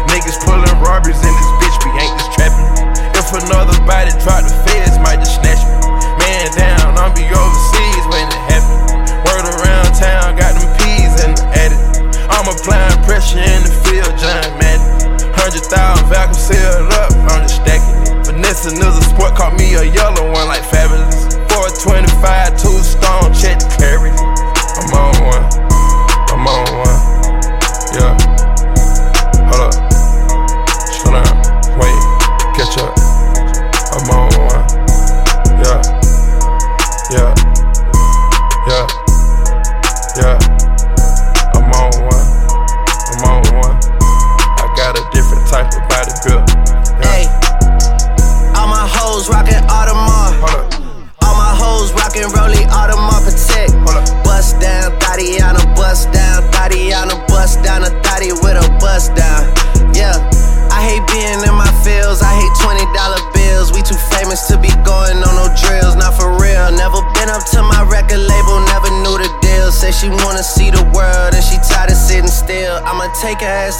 Niggas pullin' robberies in this bitch, we ain't just trappin'. If another body drop, the feds might just snatch me. Man down, I'm be overseas when it happen. Word around town, got them peas in the attic. I'm applying pressure in the field, John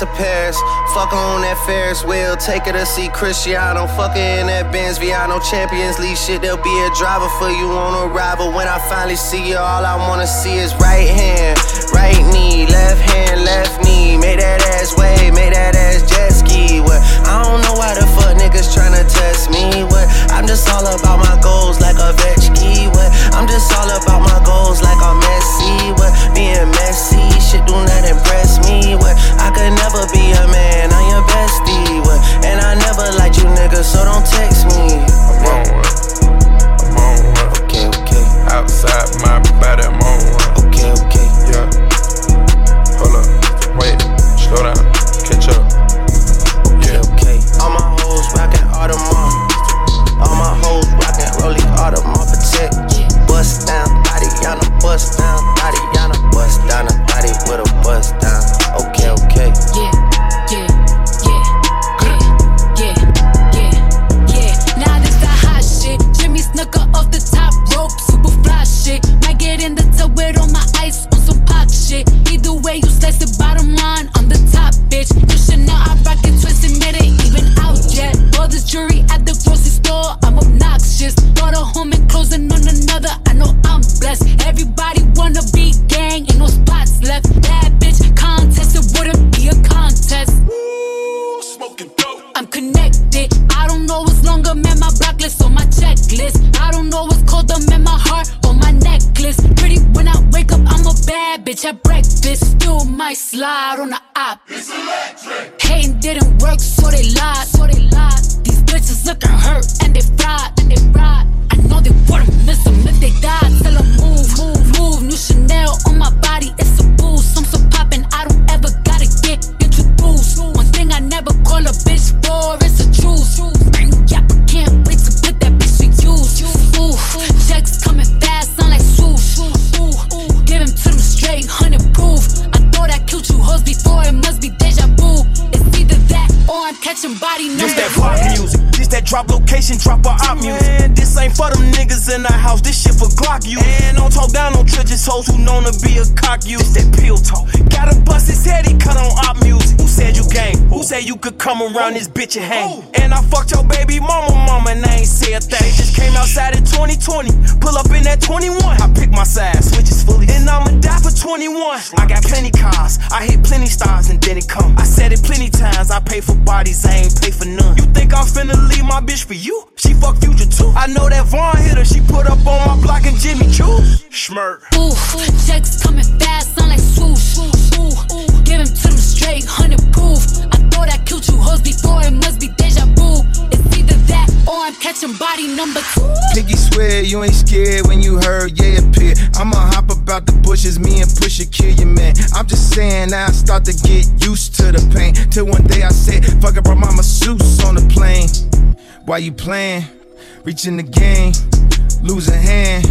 to Paris. Fuck on that Ferris wheel. Take her to see Cristiano. Fuck her in that Benz Viano Champions League shit. There'll be a driver for you on arrival. When I finally see you, all I wanna see is right hand, right knee, left hand, left knee. Make that ass wave, make that ass jet ski. What? I don't know why the fuck niggas tryna test me. What? I'm just all about my goals like a Vetchki. What? I'm just all about my goals like I'm Messi. What? Being messy, shit do not impress me. What? I could never be a man, I'm your bestie. What? And I never liked you niggas, so don't text me. I'm on one. I'm on one. Okay, okay. Outside my body, I'm on one. You could come around this bitch and hang? And I fucked your baby mama, mama, and I ain't say a thing. Just came outside in 2020, pull up in that 21. I pick my side, switches fully, and I'ma die for 21. I got plenty cars, I hit plenty stars, and then it come. I said it plenty times, I pay for bodies, I ain't pay for none. You think I'm finna leave my bitch for you? She fuck future too. I know that Vaughn hit her, she put up on my block and Jimmy Choo. Schmirk. Ooh, checks coming fast, number two. Piggy swear you ain't scared when you heard yeah appear. I'ma hop about the bushes, me and Pusha kill your man. I'm just saying I start to get used to the pain. Till one day I said, fuck it, brought my masseuse on the plane. Why you playing? Reaching the game, losing hand.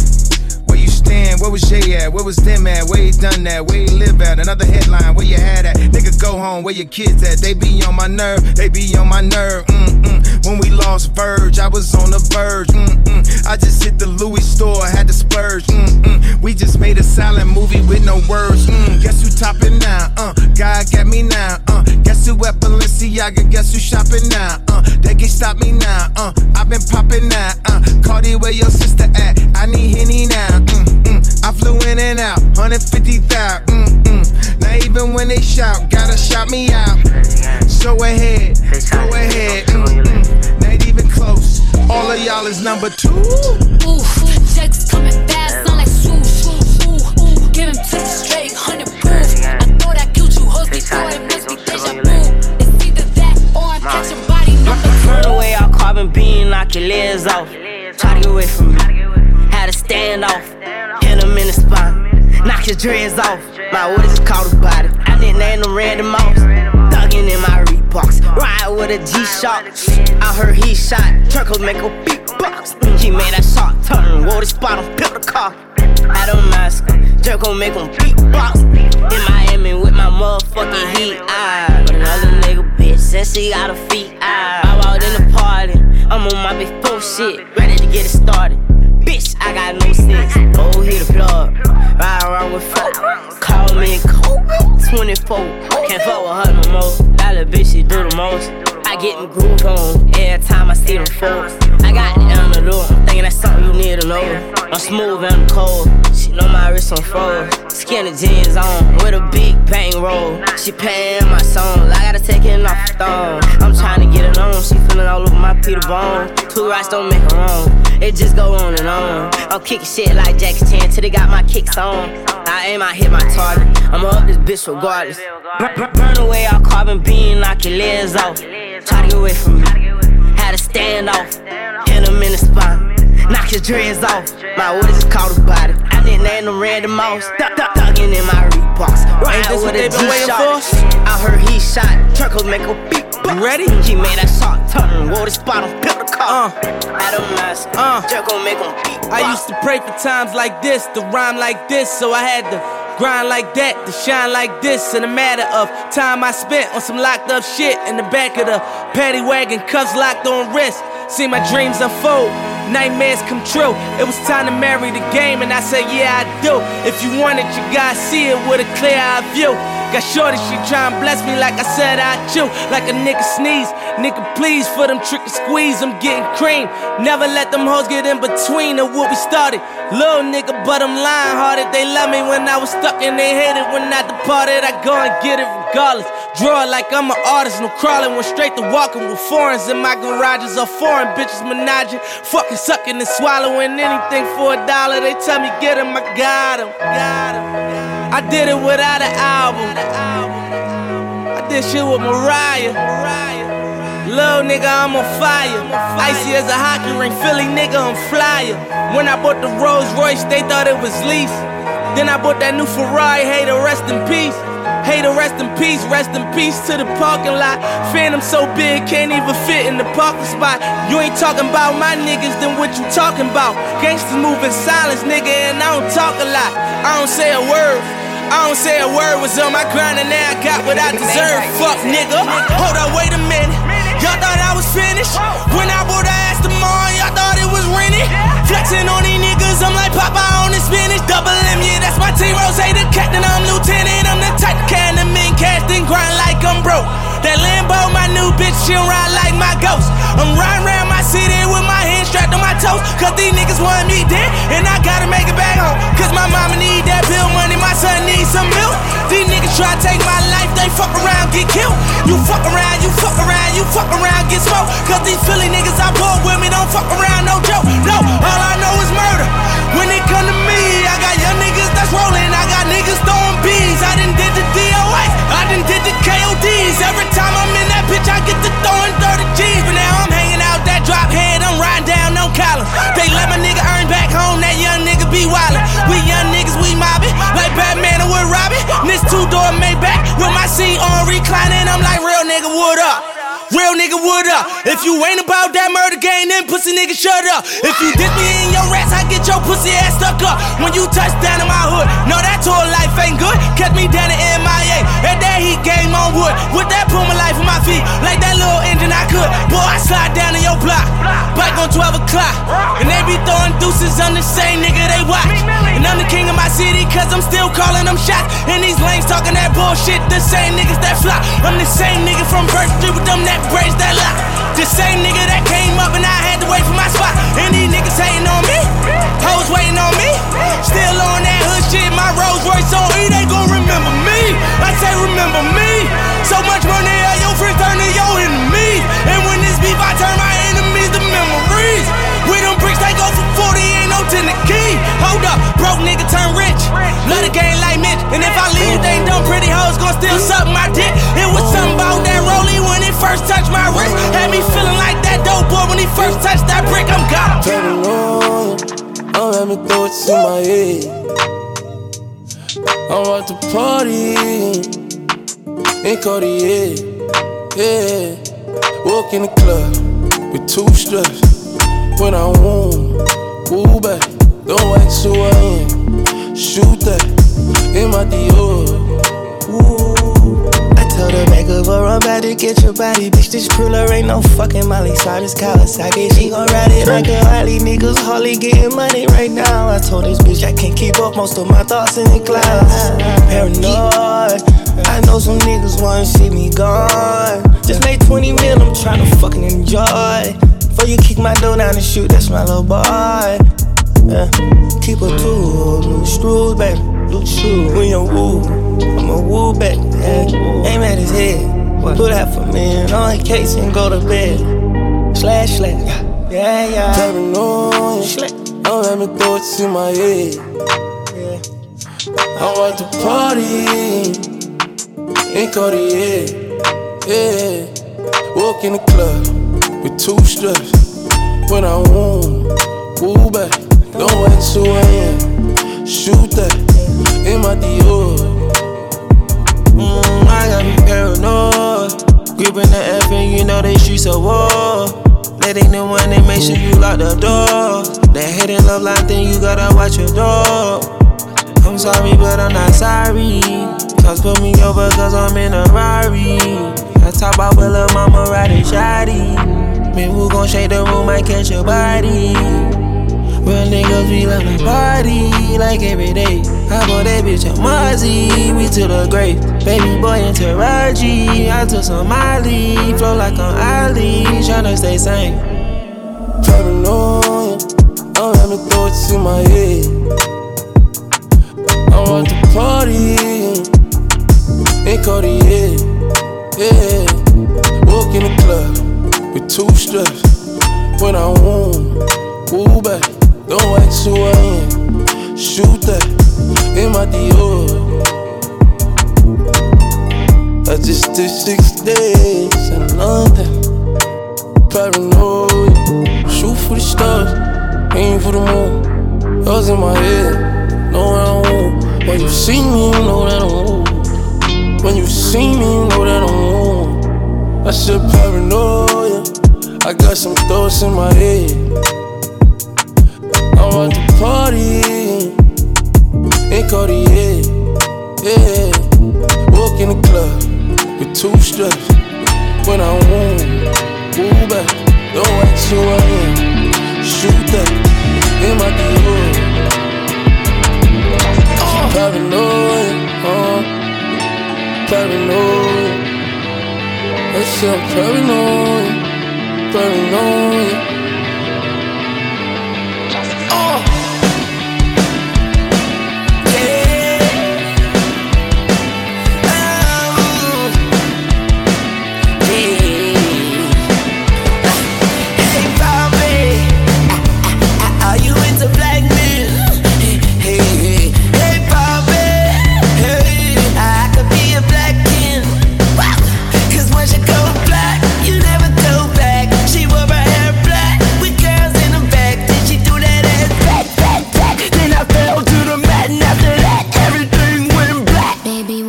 Where you stand? Where was Jay at? Where was them at? Where he done that? Where he live at? Another headline, where you had at? Nigga, go home, where your kids at? They be on my nerve, they be on my nerve. Mm-mm. When we lost Verge, I was on the verge. Mm-mm. I just hit the Louis store, had to splurge. Mm-mm. We just made a silent movie with no words. Mm. Guess who topping now? Uh, God got me now. Uh, guess who at Balenciaga? Guess who shopping now? Uh, they can stop me now. Uh, i been popping now. Uh, Cardi, where your sister at? I need Henny now. Mm-mm. I flew in and out, 150,000. Mm-mm. Now even when they shout, gotta shout me out. So ahead, go ahead. Mm-mm. Not even close. All of y'all is number two. Ooh, checks coming fast, sound like swoosh. Ooh, give him to them straight, hundred proof. I thought I killed you hoes before, it must be deja vu. It's either that or I'm catching body number two. Burn away all carbon beam, knock your legs off. Try to get away from me. Had to stand off. Knock his dreads off. My orders is called a body. I nicknamed him Randy Moss. Thuggin' in my Reeboks. Ride with a G-Shock. I heard he shot. Turkle make a beatbox. Mm, he made that shot turn. Wore the spot on built the car. I don't mask. Jerk gon' make him beatbox. In Miami with my motherfucking heat. I but another nigga bitch says she got a feet. I, I walked in the party. I'm on my big four shit. Ready to get it started. Bitch, I got no sense. Oh, hit the plug. Ride around with folk. Call me Kobe 24. Can't fuck with her no more. Little bitch, she do the most. I get them groove on every time I see them folks. I got the door. Thinking that's something you need to know. I'm smooth and I'm cold. She know my wrist on froze. Skinny jeans on with a big bang roll. She paying my songs. I gotta take it off the thong. I'm trying to get it on. She feeling all over my Peter Bone. Two rights don't make her wrong. It just go on and on. I'm kicking shit like Jackie Chan till they got my kicks on. I aim, I hit my target. I'ma up this bitch regardless. Burn, burn, away all carbon beam, knock your legs off. Try to get away from me. Had to stand off. Hit him in the spine. Knock his dreads off. My orders is called a body. I nicknamed him Randy Moss. Duck, duck, ducking in my Reeboks. Right this what they been waiting for? I heard he shot. Turkle make a beat. You ready? He made that shot turn. Wore the spot on built the car. Adam mask. Uh. Gon' make him beat. I used to pray for times like this, to rhyme like this, so I had to grind like that, to shine like this. In a matter of time I spent on some locked up shit in the back of the paddy wagon, cuffs locked on wrist. See my dreams unfold, nightmares come true. It was time to marry the game, and I said, Yeah, I do. If you want it, you gotta see it with a clear eye view. Got shorty, she try tryin' bless me like I said I chew. Like a nigga sneeze. Nigga, please, for them trick and squeeze, I'm getting cream. Never let them hoes get in between of what we started. Little nigga, but I'm lying hearted. They love me when I was stuck and they hated when I departed. I go and get it regardless. Draw like I'm an artist, no crawling. Went straight to walking with foreigns in my garages or foreign bitches menaging. Fucking sucking and swallowing anything for a dollar. They tell me get him, I got him. I did it without an album. I did shit with Mariah. Little nigga, I'm on fire. Icy as a hockey ring, Philly nigga, I'm flyer. When I bought the Rolls Royce, they thought it was lease. Then I bought that new Ferrari, hey, to rest in peace. To rest in peace, rest in peace to the parking lot. Phantom so big, can't even fit in the parking spot. You ain't talking about my niggas, then what you talking about? Gangsters move in silence, nigga, and I don't talk a lot. I don't say a word. I don't say a word was on my grind and now I got what I deserve. Fuck nigga. Hold on, wait a minute. Y'all thought I was finished. When I bought the Aston Martin, y'all thought it was rented. Flexing on these niggas, I'm like Popeye on the spinach. Double M, yeah, that's my team. Ross, the captain, I'm lieutenant. I'm the type can the men cast and grind like I'm broke. That Lambo, my new bitch, she'll ride like my ghost. I'm riding around my city with my hands strapped on my toes. Cause these niggas want me dead, and I gotta make it back home. Cause my mama need that bill money, my son needs some milk. These niggas try to take my life, they fuck around, get killed. You fuck around, you fuck around, you fuck around, get smoked. Cause these Philly niggas I bought with me don't fuck around, no joke. No, all I know is murder. When it come to me, I got young niggas that's rolling, I got niggas throwing bees. I done did the DOS, I done did the KODs. Every time I'm in that bitch, I get to throwing 30 G's. But now I'm hanging out that drop head, I'm riding down no collar. They let my nigga earn back home, that young nigga be wildin'. We young niggas, we mobbing, like Batman and with Robin. This two seat on reclining, I'm like, real nigga, what up? Real nigga, what up? If you ain't about that murder game, then pussy nigga, shut up. If you dip me in your rats, I get your pussy ass stuck up. When you touch down in my hood, no, that tour life ain't good. Catch me down in MIA, and that heat game on wood. With that Puma life on my feet, like that little engine I could. Boy, I slide down in your block, bike on 12 o'clock. And they be throwing deuces, I'm the same nigga they watch. And I'm the king of my city, cause I'm still calling them shots. And these lanes talking that bullshit, the same niggas that fly. I'm the same nigga from Street with them that braids that lock. The same nigga that came up and I had to wait for my spot. And these niggas hating on me, hoes waiting on me. Still on that hood shit, my Rolls Royce on E, they gon' remember me. I say remember me. So much money at your friends turn to your enemies. And when this beef, I turn my enemies to memories. With them bricks, they go for 40, ain't no 10 the key. Hold up, nigga turn rich. Love the game like Mitch. And if I leave, they dumb pretty hoes gon' still suck my dick. It was something about that rollie when it first touched my wrist. Had me feeling like that dope boy when he first touched that brick. I'm gone. Paranoia, don't let me throw it to my head. I'm about to party in Cartier, yeah. Walk in the club with two straps. When I want, woo back. Don't who I am. Shoot that in my Dior. I told her back up or I'm about to get your body. Bitch, this cruller ain't no fucking Molly Cyrus Kawasaki. She gon' ride it like a Harley. Niggas hardly getting money right now. I told this bitch I can't keep up most of my thoughts in the clouds. Paranoid. I know some niggas wanna see me gone. Just made 20 mil, I'm tryna fucking enjoy. Before you kick my door down and shoot, that's my little boy. Yeah. Keep a tool, loose screws, baby. Loose shoes, when you woo, I'ma woo back. Yeah. Aim at his head, put that for me and on case and go to bed. Slash, slash, yeah, yeah. Paranoia, don't let me throw it to my head. Yeah. I'm about to party in Cartier, yeah. Walk in the club with two straps. When I want, woo back. Don't ask who I am. Shoot that in my Dior. Mm, I gotta be paranoid. Gripping the F and you know they streets a war. Letting them one and make sure you lock the door. That hate and love line thing, you gotta watch your door. I'm sorry, but I'm not sorry. Cause put me over cause I'm in a Rari. I talk about lil' mama riding shoddy. Man, who gon' shake the room, might catch your body. Real niggas be a party like every day. I bought that bitch a Mozzie, we to the grave. Baby boy in Taraji, I took some Molly, flow like an Ali, tryna stay sane. Paranoia, don't let me throw it to my head. I'm about to party in Cartier, yeah. Walk in the club with two straps. When I want, woo back. Don't ask who I am. Shoot that in my Dior. I just did six days in London. Paranoid. Shoot for the stars, aim for the moon. Yours in my head, know I want. When you see me, you know that I'm on. When you see me, you know that I'm on. I said paranoia. I got some thoughts in my head. I'm about to party in Cartier, yeah. Walk in the club with two straps when I want. cool back. Don't wax you in. Shoot that in my Dior. Oh. Paranoid, huh? Paranoid. That's I'm paranoid, paranoid. Oh.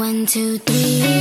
From the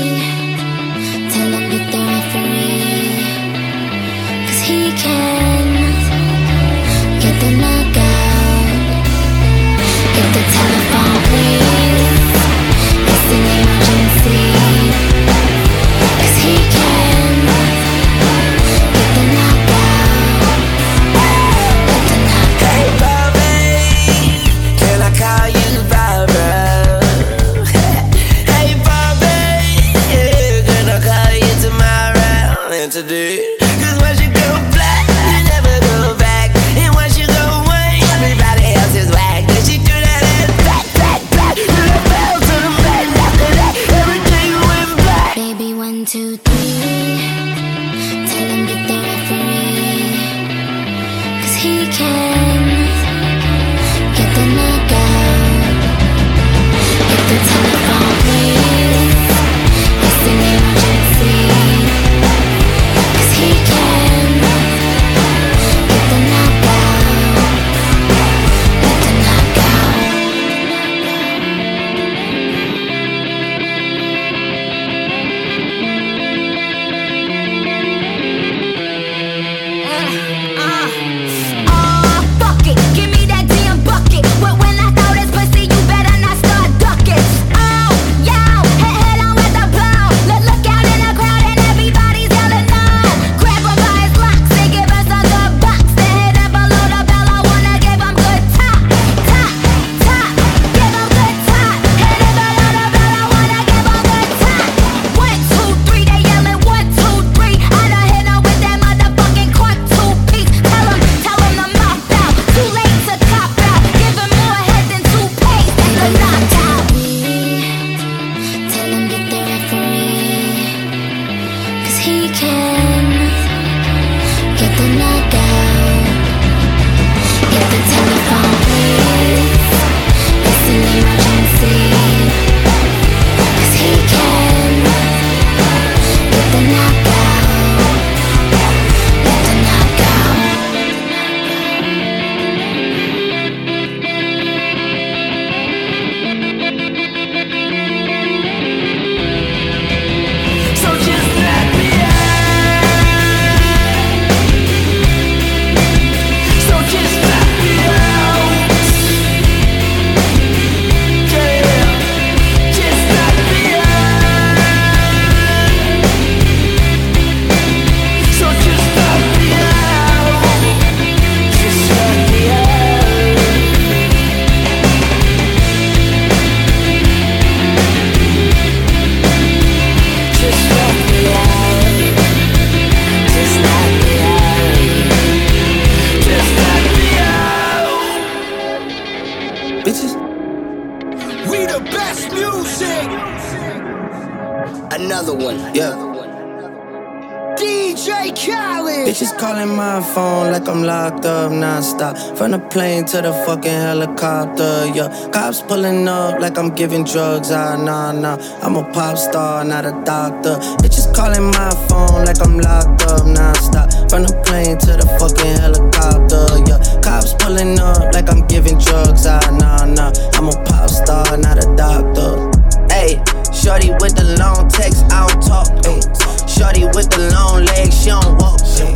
to the fucking helicopter, yeah. Cops pulling up like I'm giving drugs, ah, nah, nah. I'm a pop star, not a doctor. Bitches calling my phone like I'm locked up, nah, stop. From the plane to the fucking helicopter, yeah. Cops pulling up like I'm giving drugs, ah, nah, nah. I'm a pop star, not a doctor. Hey, shorty with the long text, I don't talk, ayy. Shorty with the long legs, she don't walk, ayy.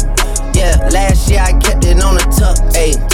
Yeah, last year I kept it on the tuck, ayy.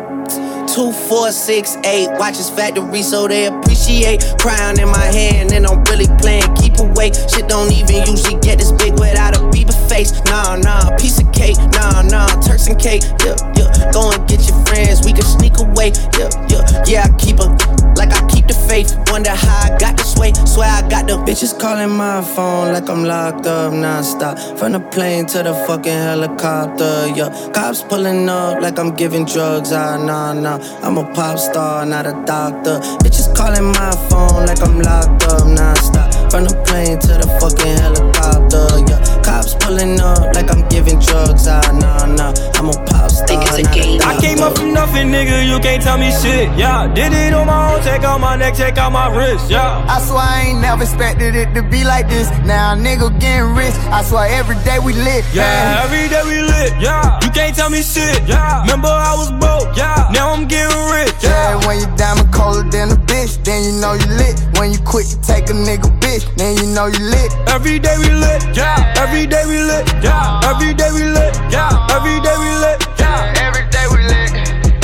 Two, four, six, eight. Watches factory so they appreciate. Crown in my hand and I'm really playing keep away. Shit don't even usually get this big without a Bieber face. Nah, nah, piece of cake. Nah, nah, Turks and cake. Yeah, yeah. Go and get your friends. We can sneak away. Yeah, yeah. Yeah, I keep a like I keep the faith. Wonder how I got this way. Swear I got the bitches calling my phone like I'm locked up nonstop. From the plane to the fucking helicopter. Yeah, cops pulling up like I'm giving drugs. Ah, nah, nah. I'm a pop star, not a doctor. Bitches calling my phone like I'm locked up nonstop. From the plane to the fucking helicopter. Yeah, cops pulling up like I'm giving drugs. Ah, nah, nah. I'm a pop star, not a doctor. I came up from nothing, nigga. You can't tell me shit. Yeah, did it on my own. Check out my neck, check out my wrist. Yeah. I swear I ain't never expected it to be like this. Now nigga getting rich. I swear every day we lit. Yeah, man. every day we lit. Yeah, you can't tell me shit. Yeah, remember I was broke. Yeah, now I'm getting rich. Yeah, when you diamond colder than a bitch, then you know you lit. When you quick to take a nigga bitch, then you know you lit. Every day we lit. Yeah, every day we lit. Yeah, every day we lit. Yeah, every day we lit. Yeah, every day we lit.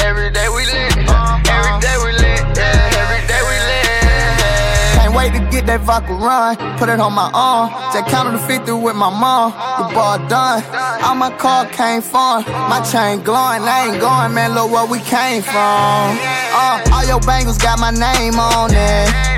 Every day we lit. Every day we lit. Yeah, every day we lit. Can't wait to get that vodka run. Put it on my arm. Just counted the 50 with my mom. The ball done. All my car came from. My chain glowing. I ain't going, man. Look where we came from. Uh, all your bangles got my name on it.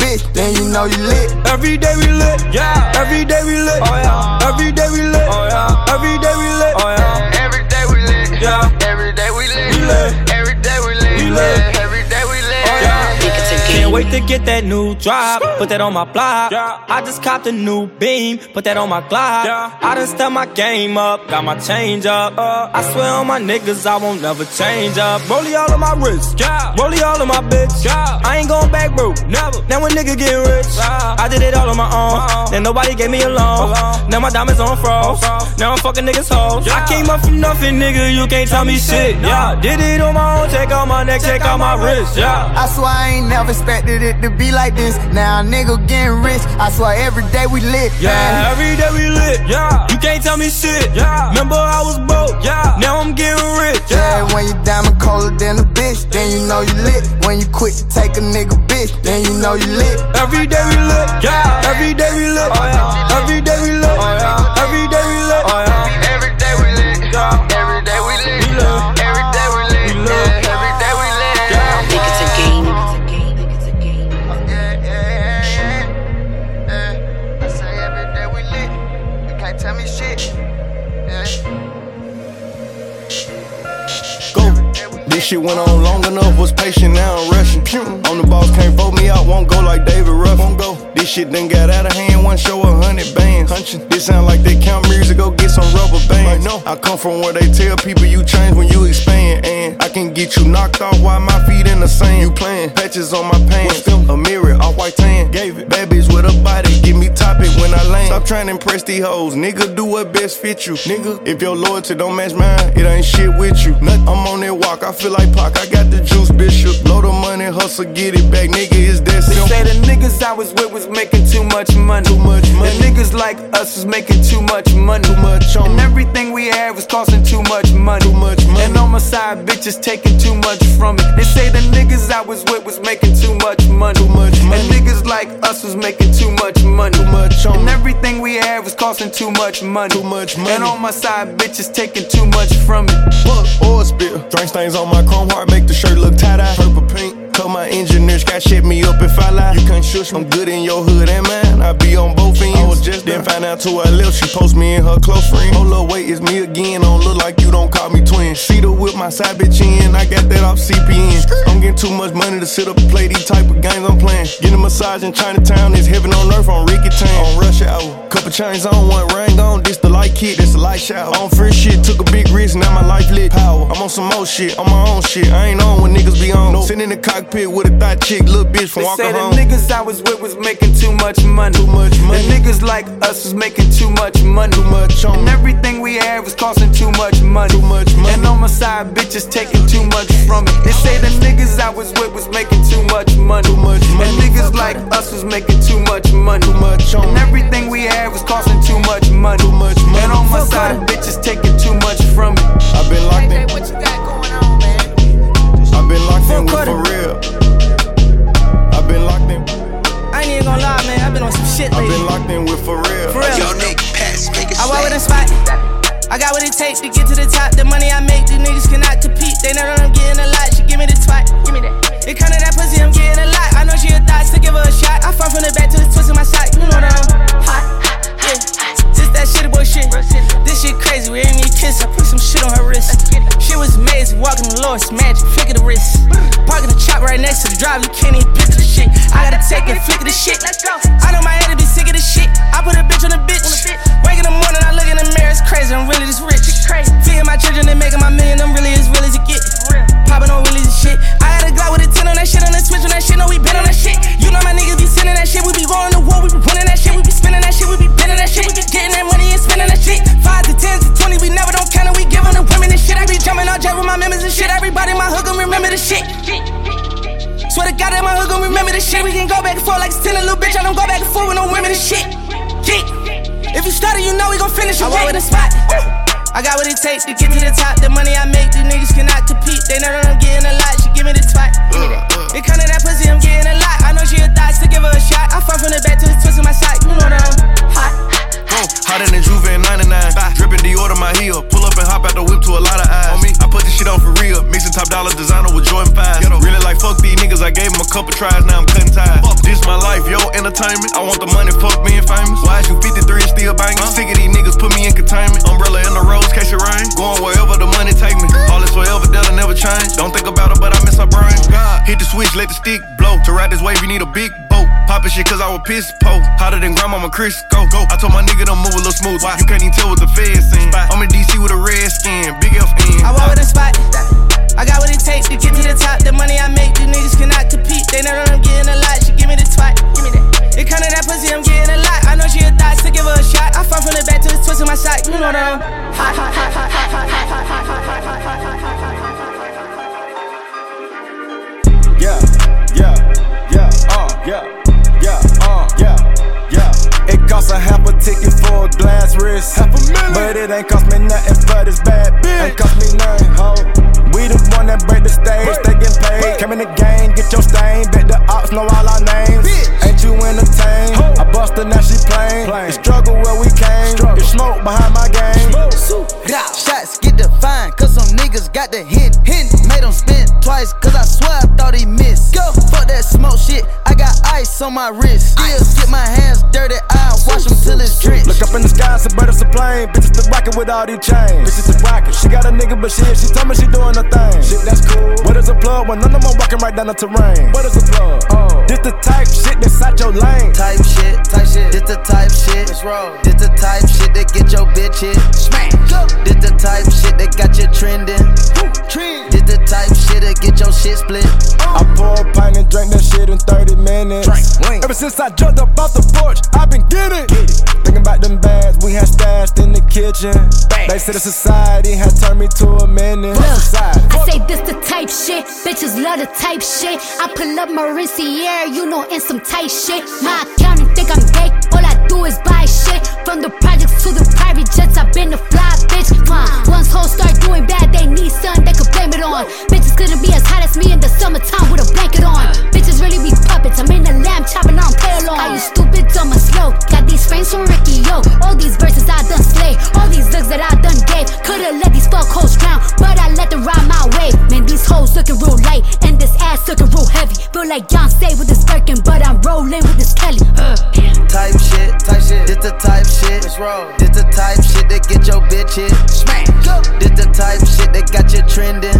bitch, then you know you lit. Every day we lit. Yeah, every day we lit. Oh yeah, every day we lit. Oh yeah, every day we lit. Oh yeah, every day we lit. Yeah, every day we lit. we lit. Every day we lit. We lit. Can't wait to get that new drop. Put that on my block. I just copped a new beam. Put that on my Glock. I done step my game up. Got my change up. Uh. I swear on my niggas, I won't never change up. Rollie all of my wrist. Rollie all of my bitch. I ain't going back, bro. Never. Now a nigga get rich. I did it all on my own. Uh-huh. Then nobody gave me a loan. Now my diamonds on froze. Now I'm fucking niggas hoes. I came up from nothing, nigga. You can't tell me shit. Yeah. Did it on my own. Check out my neck. Check out my wrist. Yeah. I swear I ain't never expected it to be like this. Now a nigga getting rich. I swear every day we lit. Yeah, man. every day we lit. Yeah, you can't tell me shit. Yeah, remember I was broke. Yeah, now I'm getting rich. Yeah, when you diamond colder than a bitch, then you know you lit. When you quick to take a nigga bitch, then you know you lit. Every day we lit. Yeah, every day we lit. Oh yeah, every day we lit. Oh yeah, every day we lit. Oh yeah, shit went on long enough, was patient, now I'm rushing. Hmm. On the boss, can't vote me out, won't go like David Ruffin. Won't go. This shit done got out of hand, one show a hundred bands. Hunchin'. This sound like they count music, go get some rubber bands. No, I come from where they tell people you change when you expand. And I can get you knocked off while my feet in the sand. You playing patches on my pants, a mirror, all white tan. Gave it, bad bitch with a body, give me topic when I land. Stop trying to impress these hoes, nigga. Do what best fit you, nigga. If your loyalty don't match mine, it ain't shit with you. Nothing. I'm on that walk, I feel like Pac. I got the juice, bishop. Blow the money, hustle, get it back, nigga. It's that They say the niggas I was with was making too much money. Too much money. The niggas like us was making too much money. Too much on And everything we had was costing too much money. Too much money. And on my side, bitches taking too much from me. They say the niggas I was with was making too much money. Too much money. And niggas like us was making too much money. Too much on And everything we had was costing too much money. Too much money. And on my side, bitches taking too much from me. Fuck oil spill. Drink stains on my chrome heart, make the shirt look tie-dye. Purple pink. Cut my engineers, got shit me up if I lie. You can't shush. I'm good in your hood and mine. I be on both ends. I was just then find out to her left. She post me in her close friend. Hold up, wait, it's me again. Don't look like you don't call me twin. See the whip, my side bitch in. I got that off CPN. I'm getting too much money to sit up and play these type of games I'm playing. Getting a massage in Chinatown is heaven on earth on Ricky Town. On rush hour. Couple chains on, one ring on. This the light kit, this the light shower. On free shit, took a big risk, now my life lit. Power. I'm on some more shit, on my own shit. I ain't on when niggas be on. Sitting in the cockpit with a thought chick, little bitch from They walking say the niggas I was with was making too much money. Too much money. The niggas like us was making too much money. Too much on. And everything we had was costing too much money. Too much money. And on my side, bitches taking too much from it. They say the niggas I was with was making too much money. Too much money. And niggas like us was making too much money. Too much on. And everything we had was costing too much money. Too much money. And on my side, bitches taking too much from it. I've been locked in. what you been locked in with quarter. for real. I've been locked in. I ain't even gonna lie, man. I've been on some shit I've lately. been locked in with for real. For real. Yo, Nick, pass, make it I walk with a slap. spot. I got what it takes to get to the top. The money I make, these niggas cannot compete. They know that I'm getting a lot. She give me the twat. Give me that. It come to that pussy, I'm getting a lot. I know she a thought, so give her a shot. I fall from the back to the twist in my sock. You know that I'm hot. Yeah. This that shit bullshit. This shit crazy. We ain't need kiss. I put some shit on her wrist. Shit was amazing. Walking the Lord's magic. Flick of the wrist. Parking the chop right next to the drive. You can't even picture the shit. I gotta take a flick of the shit. I know my head be sick of this shit. I put a bitch on a bitch. Wake in the morning, I look in the mirror. It's crazy. I'm really this rich. Feeding my children and making my million. I'm really as real as it get. Popping on really shit. I had a Glock with a 10 on that shit. On that switch on that shit. No, we been on that shit. You know my niggas be sending that shit. We be going to war. We be winning that shit. We be spending that shit. We be bending that shit. We be getting that money and spending that shit. Five to ten to twenty. We never don't count it. We giving the women this shit. I be jumping on jet with my members and shit. Everybody in my hood gon' remember the shit. Swear to God that my hood gon' remember the shit. We can go back and forth like it's 10 a little bitch. I don't go back and forth with no women and shit. Yeah. If you started, you know we gon' finish. I walk with a spot. I got what it takes to get to the top. The money I make, these niggas cannot compete. They know that I'm getting a lot. She give me the twat. That. Uh. It come to that pussy, I'm getting a lot. I know she a thought, so give her a shot. I fall from the back to the twist in my sock. You know that I'm hot. Hotter than Juve in 99. Dripping Dior to my heel. Pull up and hop out the whip to a lot of eyes. On me, I put this shit on for real. Mixing top dollar designer with Jordan 5. Really like fuck these niggas. I gave them a couple tries, now I'm cutting ties. This my life, yo, entertainment. I want the money, fuck being famous. Why is you 53 and still banging? Sick of these niggas, put me in containment. Umbrella in the rose, case it rain. Going wherever the money take me. All is forever, that'll never change. Don't think about it, but I miss her brain. Oh, God, hit the switch, let the stick blow. To ride this wave, you need a big boat. Poppin' shit cause I was pissed po. Hotter than grandmama Chris. Go, go. I told my nigga to move a little smooth. Why? You can't even tell what the feds seen. I'm in DC with a red skin, big FN. I walk with a spot. I got what it takes to get to the top. The money I make, these niggas cannot compete. They know that I'm getting a lot. She give me the twat. Give me that. It come to that pussy, I'm getting a lot. I know she a thought, so give her a shot. I fall from the back to the twist in my sock. You know that I'm hot, hot, hot, hot, hot, hot, hot, hot, hot, hot, hot, hot, hot. Yeah, yeah, yeah, uh, yeah, yeah, uh, yeah, yeah. It costs a half a ticket for a glass wrist. Half a million. But it ain't cost me nothing but it's bad. Bitch. Ain't cost me nothing, ho. We the one that break the stage, they get paid. Came in the game, get your stain. Bet the ops know all our names. Ain't you entertained? I bust her, now she plain. The struggle where we came. Get smoke behind my game. Shots get defined, cause some niggas got the hint. hint. Made him spin twice, cause I swear I thought he missed. Go, fuck that smoke shit, I got ice on my wrist. Still get my hands dirty, I wash them till it's drenched. Look up in the sky, it's a bird, it's a plane. Bitches the rocket rockin' with all these chains. Bitches is rockin'. She got a nigga, but shit, she told me she doing her thing. Shit, that's cool. What is a plug when none of them walking right down the terrain? What is a plug? Oh, this the type shit that's out your lane. Type shit, type shit. This the type shit. Let's roll. This the type shit that get your bitch hit. Smash. This the type shit that got you trending. Trend. This the type shit that get your shit split. I pour a pint and drink that shit in 30 minutes. Drink. Ever since I jumped up off the porch, i been getting. Get Thinking about them bags we had stashed in the kitchen. They said the society had turned me to a menace. Society. I say this the type shit, bitches love the type shit. I pull up Mauricio, you know, in some tight shit. My accountant think I'm gay, all I do is buy shit. From the projects to the private jets, I've been a fly bitch. Once hoes start doing bad, they need something they could blame it on. Bitches couldn't be as hot as me in the summertime with a blanket on. Bitches really be puppets, I'm in the lamb chopping on pale on. Are you stupid, dumb, or slow? Got these frames from Ricky, yo. All these verses I done slay, all these looks that I done gave. Could've let these fuck hoes drown, hoes looking real light, and this ass looking real heavy. Feel like John Stay with this Birkin, but I'm rolling with this Kelly. Uh. Type shit, type shit. This the type shit. Let's roll. This the type shit that get your bitch hit. Smash. This the type shit that got you trending.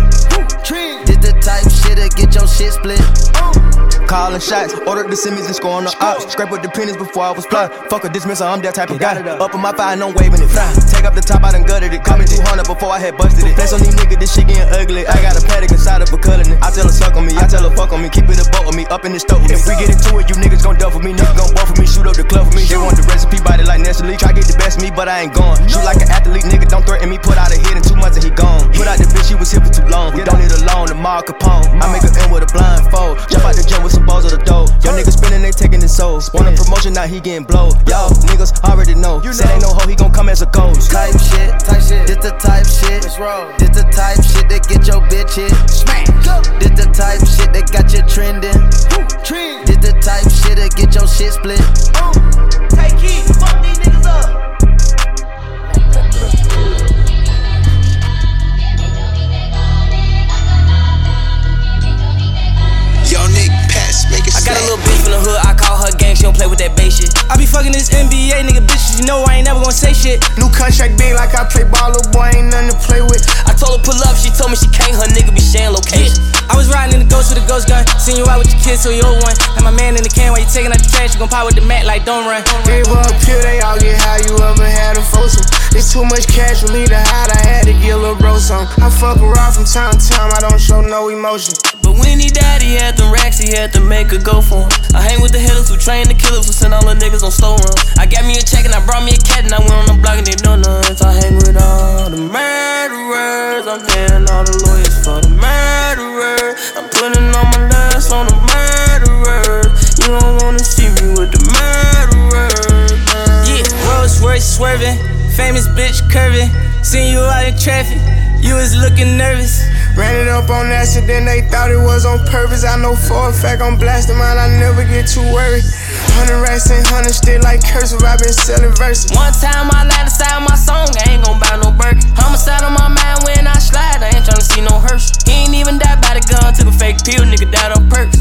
Trend. This the type shit that get your shit split. Calling shots, ordered the Simmons and scoring the ops. Scrape with the pennies before I was fly. Fuck a dismissal, I'm that type of guy. Up in my fire, no waving it. Fly. Take up the top, I done gutted it. Call me 200 before I had busted it. Flex on these niggas, this shit getting ugly. I got a paddock inside of a cullin' it. I tell her suck on me, I tell her fuck on me. Keep it a boat with me, up in the stove with me. If we get into it, you niggas gon' duff with me. Niggas gon' buff with me, shoot up the club for me. They want the recipe, body like Nestle. Try get the best of me, but I ain't gone. Shoot like an athlete, nigga, don't threaten me. Put out a hit in two months and he gone. Put out the bitch, she was here for too long. We don't need a loan, the Mar Capone. I make her end with a blindfold. Jump out the gym with some balls of the dough. Young niggas spinning, they taking his soul. Want a promotion, now he getting blowed. Y'all niggas already know. You Said ain't no hoe, he gon' come as a ghost. Type shit, type shit. This the type shit. Let's roll. This the type shit that get your bitch hit. Smash. This the type shit that got you trending. Trend. This the type shit that get your shit split. Take heat, got a little bitch from the hood, I call she don't play with that bass shit. I be fucking this NBA nigga bitches, you know I ain't never gonna say shit. New contract big like I play ball, little boy ain't nothing to play with. I told her pull up, she told me she can't, her nigga be sharing location. I was riding in the ghost with a ghost gun, seen you out with your kids, so you old one. And my man in the can while you taking out the trash, you gon' pop with the mat like don't run. They up here, they all get high, you ever had a foursome. It's too much cash for me to hide, I had to get a little bro some. I fuck around from time to time, I don't show no emotion. But when he died, he had them racks, he had to make a go for him. I hang with the hitters who train the killers who send all the niggas on run. I got me a check and I brought me a cat and I went on the block and they know nuts. I hang with all the murderers, I'm paying all the lawyers for the murderers. I'm putting all my last on the murderers. You don't wanna see me with the murderers. Yeah, Rolls Royce swerving, famous bitch curving. Seen you out in traffic, you was looking nervous. Ran it up on accident, they thought it was on purpose. I know for a fact I'm blasting mine, I never get too worried. Hundred racks and hundred still like cursive, i been selling verses. One time I lied inside my song, I ain't gon' buy no Birkin. Homicide on my mind when I slide, I ain't tryna see no hearse. He ain't even died by the gun, took a fake pill, nigga died on perks.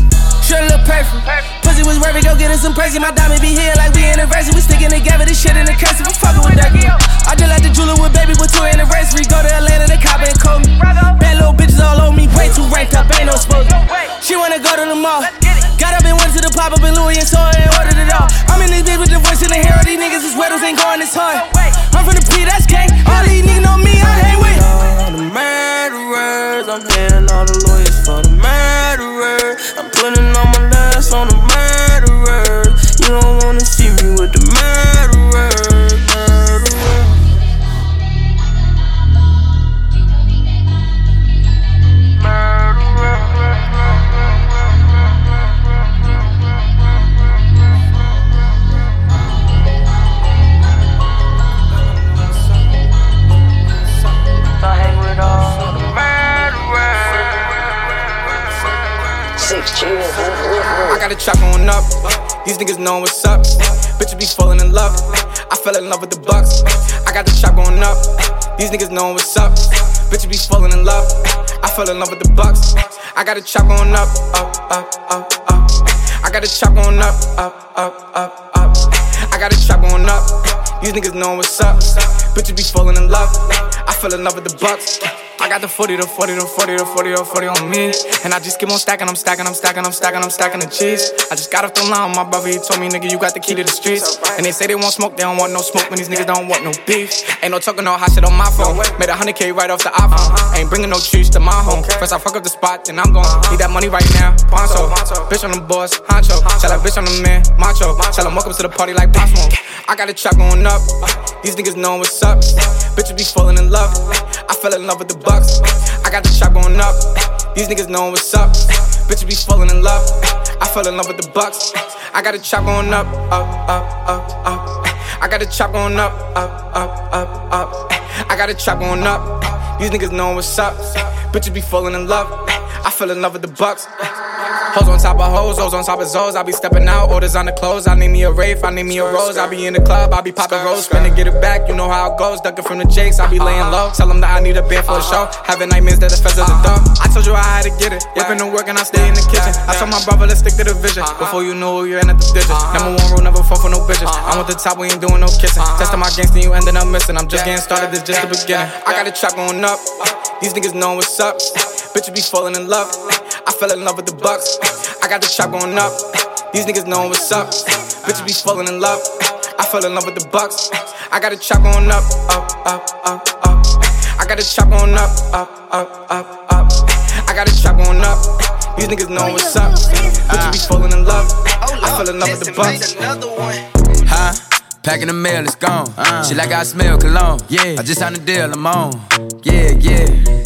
Sure look perfect. Pussy was worth it, go get us some crazy. My diamond be here like we anniversary. We sticking together, this shit in the cursive. I'm fucking with that. I just like the jeweler with baby with two anniversary. Go to Atlanta, they cop and call me. Bad little bitches all over me, way too ranked up, ain't no supposed She wanna go to the mall. Got up and went to the pop up in Louis and saw and ordered it all. I'm in this bitch with the voice in the hair. These niggas is weddles ain't going this hard. I'm from the P, that's gang. All these niggas know me, I hang with. All the murderers, I'm paying all the lawyers for the murderers. I got a trap going up. These niggas know what's up. Bitches be falling in love. I fell in love with the bucks. I got the trap going up. These niggas know what's up. Bitches be falling in love. I fell in love with the bucks. I got a trap going up, up, up, up, up. I got a trap going up, up, up, up, up. I got a trap going up. These niggas know what's up. Bitches be falling in love. I fell in love with the bucks. I got the 40, the 40, the 40, the 40, the 40 on me. And I just keep on stacking, I'm stacking, I'm stacking, I'm stacking, I'm stacking the cheese. I just got off the line, my brother, he told me, nigga, you got the key to the streets. And they say they want smoke, they don't want no smoke, when these niggas don't want no beef. Ain't no talking no hot shit on my phone. Made a 100K right off the iPhone. Uh-huh. Ain't bringing no trees to my home. First I fuck up the spot, then I'm gon' uh-huh. need that money right now. Poncho, bitch on the boss, honcho. Tell that bitch on the man, macho. Tell him welcome to the party like Pop. I got a trap going up. These niggas know what's up. Bitches be falling in love. I fell in love with the bucks. I got the trap going up. These niggas know what's up. Bitches be falling in love. I fell in love with the bucks. I got the trap going up, up, up, up, up. I got the trap going up, up, up, up, up. I got the trap going up. These niggas know what's up. Bitches be falling in love. I fell in love with the bucks. Hoes on top of hoes, hoes on top of zoes. I be stepping out, orders on the clothes. I need me a Wraith, I need me a Rose. I be in the club, I be popping rolls, spin get it back. You know how it goes, ducking from the jakes. I be laying low, tell them that I need a bed for a show. Having nightmares that the of the dumb. I told you I had to get it. Whipping the work and I stay in the kitchen. I told my brother, let's stick to the vision. Before you know you're in at the digits. Number one rule, never fall for no bitches. I'm want the top, we ain't doing no kissing. Testing my gangster, you ended up missing. I'm just getting started, this just the beginning. I got a trap going up. These niggas know what's up. Bitches be falling in love. I fell in love with the bucks. I got the trap going up. These niggas know what's up. Bitches be falling in love. I fell in love with the bucks. I got the trap going up, up, up, up, up. I got the trap going up, up, up, up, up. I got the trap going up. These niggas know what's up. Bitches be falling in love. I fell in love with the bucks. Huh? Packing the mail, it's gone. She like I smell cologne. Yeah. I just signed a deal, I'm on. Yeah, yeah.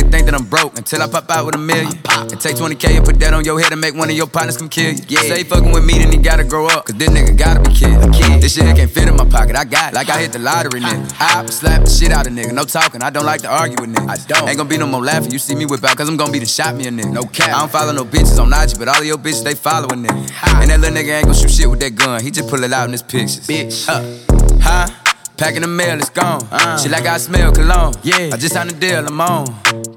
nigga think that I'm broke until I pop out with a million. And take 20k and put that on your head and make one of your partners come kill you. Yeah. Say fucking with me, then he gotta grow up. Cause this nigga gotta be. A kid. This shit can't fit in my pocket. I got it. Like I hit the lottery, nigga. I slap the shit out of nigga. No talking. I don't like to argue with niggas. I don't. Ain't gonna be no more laughing. You see me whip out, cause I'm gonna be the shot me a nigga. No cap. I don't follow no bitches on IG, but all of your bitches, they following nigga. And that little nigga ain't gonna shoot shit with that gun. He just pull it out in his pictures. Bitch. Huh? Huh? Packing the mail, it's gone. Uh. She like I smell cologne. Yeah. I just signed a deal, I'm on.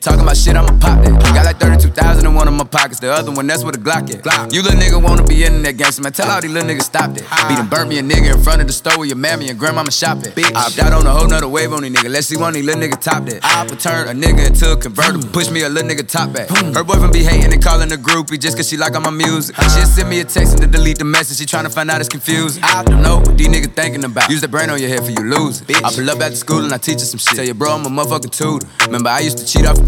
Talking about shit, I'ma pop that. Got like 32,000 in one of my pockets. The other one, that's where the Glock at. Glock. You little nigga wanna be in that gangster, man. Tell all these little niggas stop that. Beat and burn me a nigga in front of the store where your mammy and grandmama shop at. Bitch. I opt out on a whole nother wave on these niggas. Let's see one of these little niggas top that. I would turn a nigga into a convertible. Push me a little nigga top back. Her boyfriend be hating and calling the groupie just cause she like all my music. She'll send me a text and to delete the message. She tryna find out it's confused. I don't know what these niggas thinking about. Use the brain on your head for you lose. it. I pull up after school and I teach her some shit. Tell your bro I'm a motherfucking tutor. Remember I used to cheat off a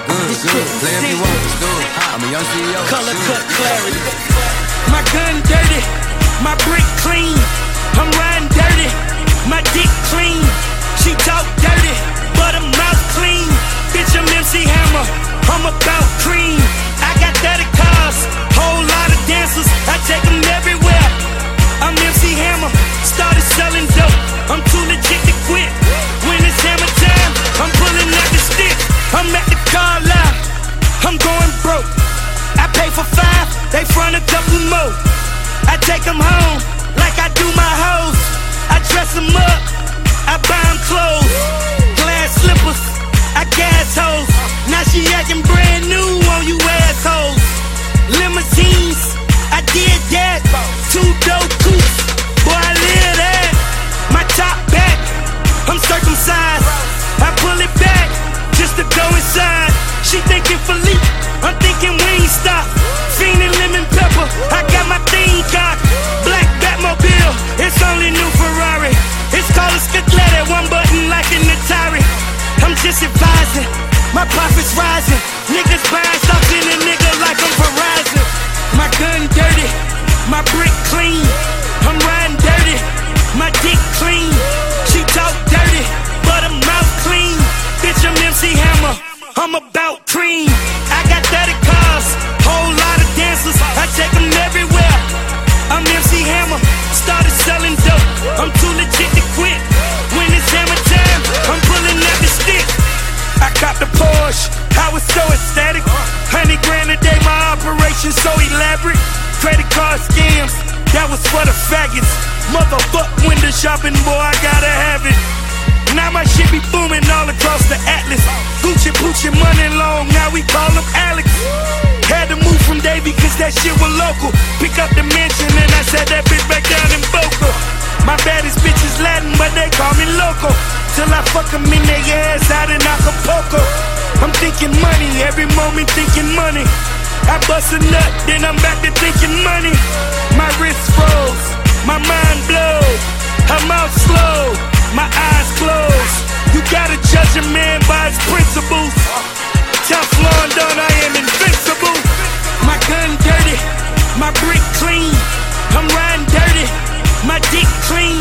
good, good. Play if you want, let's do it. I'm a young CEO. Color cut clarity. My gun dirty, my brick clean. I'm riding dirty, my dick clean. She talk dirty, but her mouth clean. Bitch, I'm MC Hammer, I'm about cream. I got 30 cars, whole lot of dancers. I take them everywhere. I'm MC Hammer, started selling dope. I'm too legit I'm at the car lot, I'm going broke. I pay for five, they front a couple more. I take them home like I do my clean. My profits rising. Niggas buying something a nigga like I'm Verizon. My gun dirty. My brick Card scams, that was for the faggots. Motherfuck window shopping, boy, I gotta have it. Now my shit be booming all across the atlas. Gucci Poochie money long, now we call him Alex. Had to move from Davie cause that shit was local. Pick up the mansion and I set that bitch back down in Boca. My baddest bitch is Latin, but they call me loco. Till I fuck them in their ass out in Acapulco. I'm thinking money, every moment thinking money. I bust a nut, then I'm back to thinking money. My wrist froze, my mind blows, her mouth slow my eyes closed. You gotta judge a man by his principles. Teflon done, I am invincible. My gun dirty, my brick clean. I'm riding dirty, my dick clean.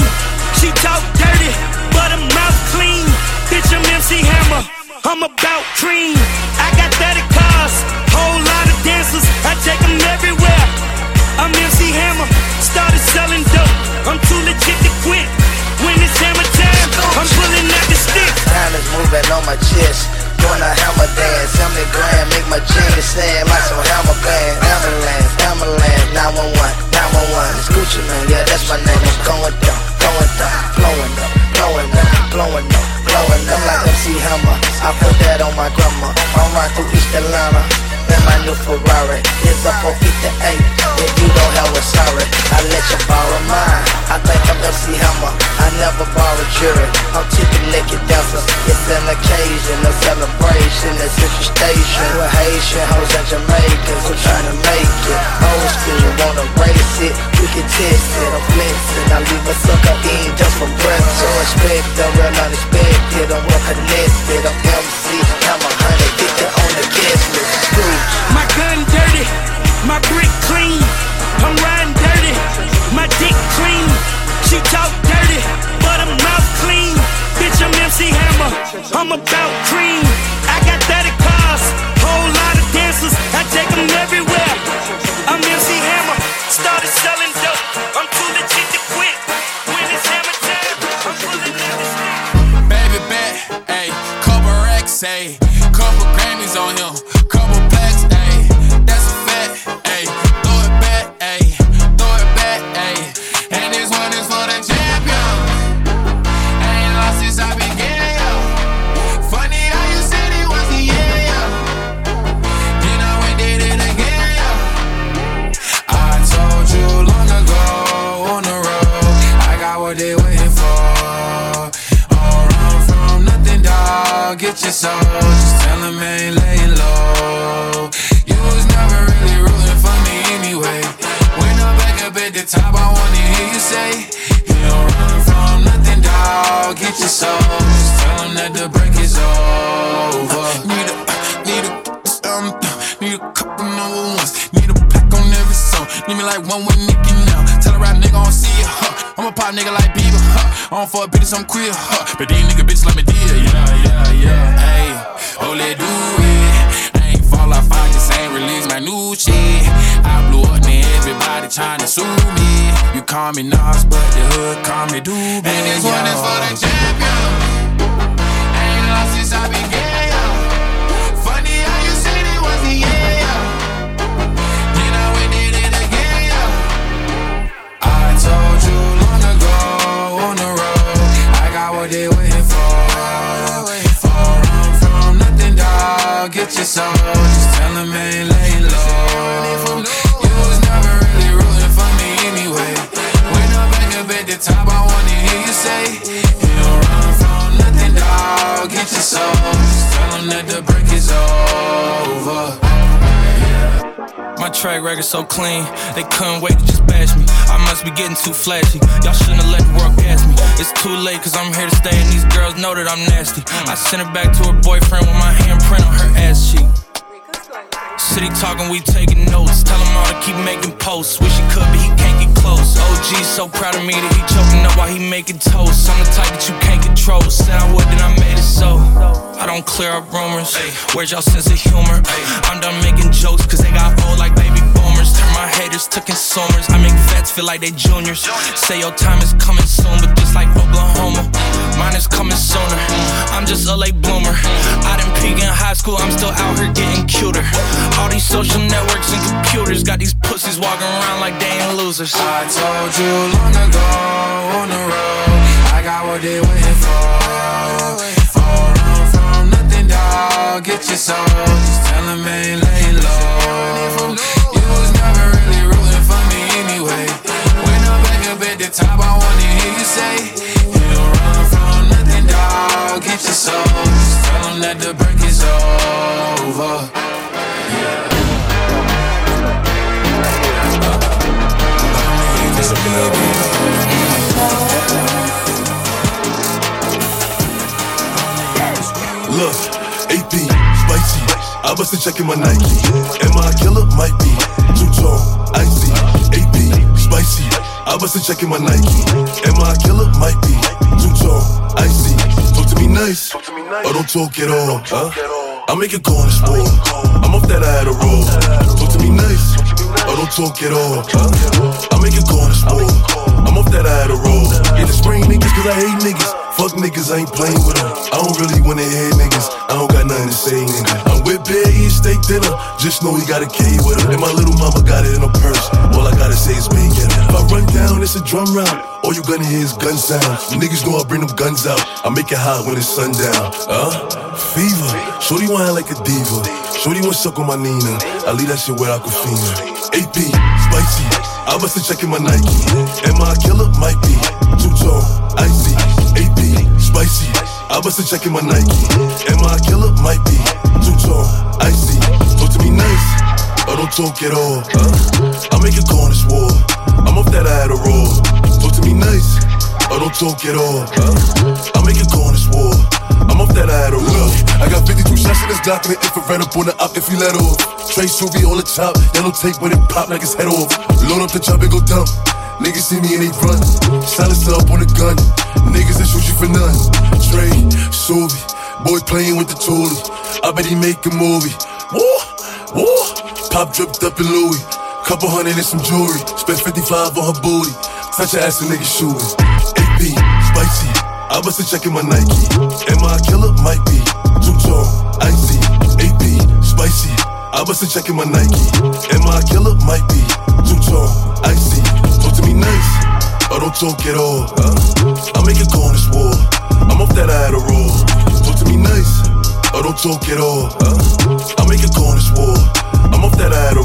She talk dirty, but her mouth clean. Bitch, I'm MC Hammer, I'm about cream. I got 30 cars, dancers. I take them everywhere. I'm MC Hammer, started selling dope. I'm too legit to quit. When it's hammer time, I'm pulling out the stick. Time is moving on my chest. Doing a hammer dance. Hammer grand, make my jeans stand like some hammer band. Ambulance, ambulance, 911, 911. It's Gucci Mane, yeah, that's my name. I'm going down, going down, blowing up, blowing up, blowing up, blowing up like MC Hammer. I put that on my grandma. I'm right through East Atlanta. And my new Ferrari is up on 58. If you don't have a sorry, I let you borrow mine. I think I'm MC Hammer. I never borrow jury. I'm tipping naked dancers. It's an occasion, a celebration. It's Central Station. With Haitian hoes and Jamaicans who trying to make it. Old school, wanna race it? We can test it. I'm flexing. I leave a sucker in just for breath. So expect the real unexpected. I'm well connected. I'm MC Hammer. Honey, get that on the guest list. Screw. My gun dirty, my brick clean. I'm riding dirty, my dick clean. She talk dirty, but her mouth clean. Bitch, I'm MC Hammer, I'm about cream. I got 30 cars, whole lot of dancers. I take them everywhere. I'm MC Hammer, started selling dope. I'm too legit to quit. When it's hammer time, I'm pulling out the stick. Baby bet, ayy, couple racks, ayy, Get your soul. Tell them that the break is over. Need a, need a, um, need a couple number ones. Need a pack on every song. Need me like one with Nicki now. Tell a rap nigga I don't see ya, huh? I'm a pop nigga like Bieber, huh? I don't fuck bitches, I'm queer, huh? But these nigga bitches like me dear, yeah, yeah, yeah. Hey, oh, let do it. I ain't fall off, I just ain't release my new shit. I blew up, everybody to sue me. You call me Nas, but the hood call me Doobie. And this one is for the champion. I ain't lost since I began, yo. Funny how you said it was the year, yo. Then I went did it again, yo. I told you long ago on the road, I got what they waiting for. Run from nothing, dog. Get your soul. Just tell them ain't laying the top, I wanna hear you say, You don't run from nothing, dog. Get your soul. Tell them that the break is over. My track record so clean, they couldn't wait to just bash me. I must be getting too flashy. Y'all shouldn't have let the world gas me. It's too late, cause I'm here to stay, and these girls know that I'm nasty. I sent it back to her boyfriend with my handprint on her ass cheek. City talking, we taking notes. Tell him all to keep making posts. Wish he could, but he can't get close. OG so proud of me that he choking up while he making toast. I'm the type that you can't control. Sound what then I made it so. I don't clear up rumors. Where's y'all sense of humor? I'm done making jokes, cause they got old like baby boomers. Turn my haters to consumers. I make vets feel like they juniors. Say your time is coming soon, but just like Oklahoma, mine is coming sooner. I'm just a late bloomer. I didn't peak in high school, I'm still out here getting cuter. All these social networks and computers got these pussies walking around like they ain't losers. I told you long ago on the road, I got what they waiting for. Oh, run from nothing, dog. Get your soul. Just tell them ain't laying low. You was never really rooting for me anyway. When I'm back up at the top, I wanna hear you say, You don't run from nothing, dog. Get your soul. Just tell that the break is over. Look, AP, spicy. I bust a check in my Nike. Am I a killer? Might be. Two tone, icy. AP, spicy. I bust a check in my Nike. Am I a killer? Might be. Two tone, icy. Talk to me nice, oh, or oh, don't talk at all. Huh? I make it go on the sport. I'm off that I had a roll. Talk to me nice, or don't talk at all. Huh? I make it go on the sport. I'm off that I had a roll. In the spring niggas, cause I hate niggas. Fuck niggas, I ain't playing with them. I don't really wanna hear niggas. I don't got nothing to say, nigga. I'm with Bear eating steak dinner. Just know he got a K with him. And my little mama got it in her purse. All I gotta say is bang it. If I run down, it's a drum round. All you gonna hear is gun sounds. Niggas know I bring them guns out. I make it hot when it's sundown. Huh? Fever. Shorty want like a diva. Shorty wanna suck on my Nina. I leave that shit where Aquafina. AP, spicy. I bust a check in my Nike. Am I a killer? Might be. Two tone, icy. AP, spicy. I bust a check in my Nike. Am I a killer? Might be. Two tone, icy. Talk to me nice, or don't talk at all. I make on this war. I'm off that I a roll. Talk to me nice, or don't talk at all. I make on this war. I'm off that I had a roll. I got 52 shots in this Glock and infrared up on the up if he let off. Trey Suvi on the top, yellow tape when it pop like his head off. Load up the chop and go dump. Niggas see me and they run. Silence up on the gun. Niggas that shoot you for none. Trey, Suvi, boy playing with the toolie. I bet he make a movie. Woo, woo. Pop dripped up in Louis. Couple hundred and some jewelry. Spent 55 on her booty. Touch her ass a nigga shooting. AP, spicy. I a check in my Nike. Am I a killer? Might be. Two icy. AP, spicy. I a check in my Nike. Am I a killer? Might be. Two icy. Talk to me nice, or don't talk at all. I make on this war. I'm off that I a roll. Talk to me nice, or don't talk at all. I make on this war. I'm off that I had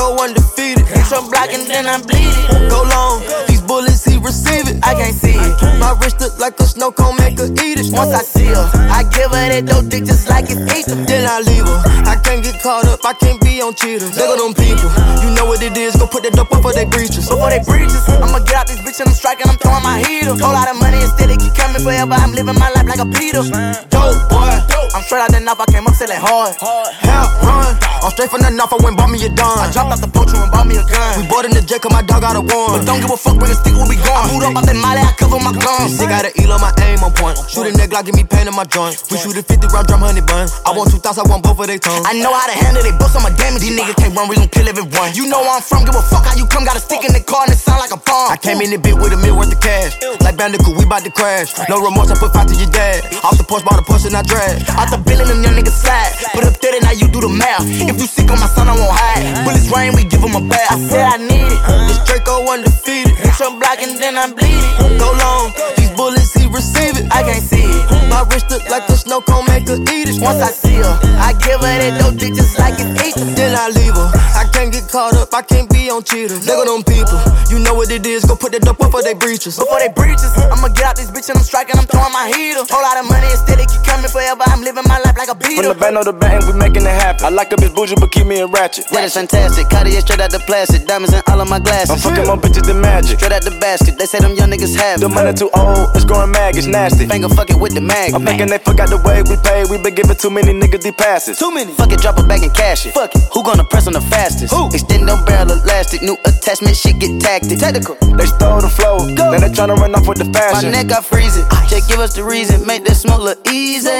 Draco undefeated. Hit your block and then I'm it. Go long. These bullets he receive it. I can't see it. My wrist look like a snow cone, make her eat it. Once I see her, I give her that dope dick just like it's ether. Then I leave her. I can't get caught up. I can't be on cheaters. Look at them people. You know what it is. Go put that dope up for they breaches. Before they breaches, I'ma get out this bitch and I'm striking. I'm throwing my heater. Whole lot of money instead, it keep coming forever. I'm living my life like a Peter. Dope boy. I'm straight out the knife. I came up selling hard. Help run. I'm straight from the knife. I went bought me a dime. I dropped out the poacher and bought me a gun. We bought in the jet 'cause my dog got a one. But don't give a fuck when the stick where we gone. I moved up out that molly. I cover my guns. Sick got an eel on my aim on point. Shooting that Glock, give me pain in my joint. We shoot a 50 round drum, honey bun. I want two thoughts, I want both of they tongues. I know how to handle they bust on my damage. These niggas can't run, we gon' kill everyone. You know where I'm from, give a fuck how you come. Got a stick in the car and it sound like a bomb. I came in the bit with a meal worth of cash. Like Bandicoot, we bout to crash. No remorse, I put five to your dad. Off the porch, bought a Porsche and I drag. Out the bill and them young niggas slide. Put up 30, now you do the math. If you sick on my son, I won't hide. Bullets rain, we give him a bath. I said I need it. This Draco undefeated. Hit your block and then I bleed it. Go long, these bullets he receive it. I can't see it. My wrist look like a snow cone, make her eat it. Once I see her, I give her that dope dick just like it's ether. Then I leave her. I can't get caught up, I can't be on cheaters. Look at them people, you know what it is. Go put that dope before they breaches. Before they breaches, I'ma get out this bitch and I'm striking, I'm throwing my heater. Whole lot of money instead, it keep coming forever. I'm living my life like a beater. From the band on the band, we making it happen. I like a bitch bougie, but keep me in ratchet. That is fantastic. Cartier straight out the plastic. Diamonds in all of my glasses. I'm fucking my bitches than magic. Straight out the basket. They say them young niggas have it. The money too old, it's growing mag, it's nasty. Finger fucking with the Mm-hmm. mag. I'm thinking they forgot the way we pay. We been giving too many niggas these passes. Too many. Fuck it, drop it back and cash it. Fuck it. Who gonna press on the fastest? Who? Extend them barrel elastic. New attachment, shit get tactic. Technical. They stole the flow. Go. Now they tryna run off with the fashion. My neck got freezing. Just give us the reason. Make this smoke look easy.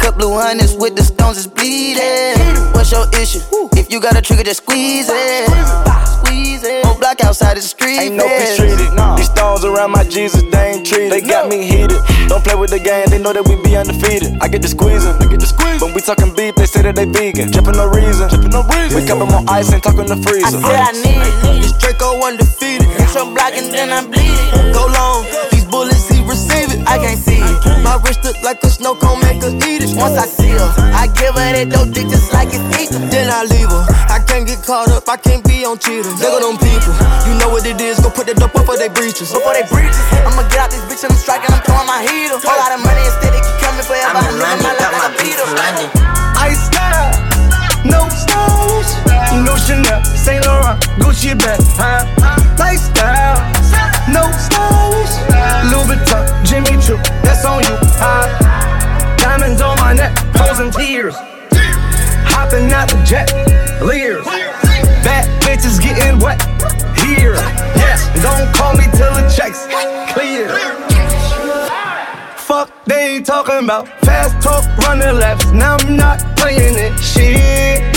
Cut blue hundreds with the stones is bleeding. What's your issue? If you got a trigger, just squeeze it. Squeeze it. Whole block outside the street. Ain't no peace treated. These stones around my Jesus, they ain't treated. They got me heated. Don't play with the game, they know that we be undefeated. I get the squeezing, I get the squeeze. When we talking beef, they say that they vegan. Jumping no reason, jumping no reason. We cupping more ice and talking the I freezer. said I need it. This Draco undefeated. Hit block and then I bleed it. Go long, bullets he receive it. I can't see it. My wrist look like a snow cone, make her eat it. Once I see her, I give her that dope dick just like it's eaten. Then I leave her. I can't get caught up, I can't be on cheaters. Look at them people, you know what it is. Go put that dope up before they breaches. Before they breaches, I'ma get out this bitch and I'm striking, I'm throwing my heater. Whole lot of money instead, it keep coming forever. I'm living my life like a beater. Ice style, no stylish, no Chanel, Saint Laurent, Gucci bag, huh? Lifestyle, no stylish, Louis Vuitton, Jimmy Choo, that's on you, huh? Diamonds on my neck, frozen tears, hopping out the jet, leers, bad bitches getting wet here, yes. Don't call me till the checks clear. Fuck they talking about fast talk, running laps. Now I'm not playing it. Shit.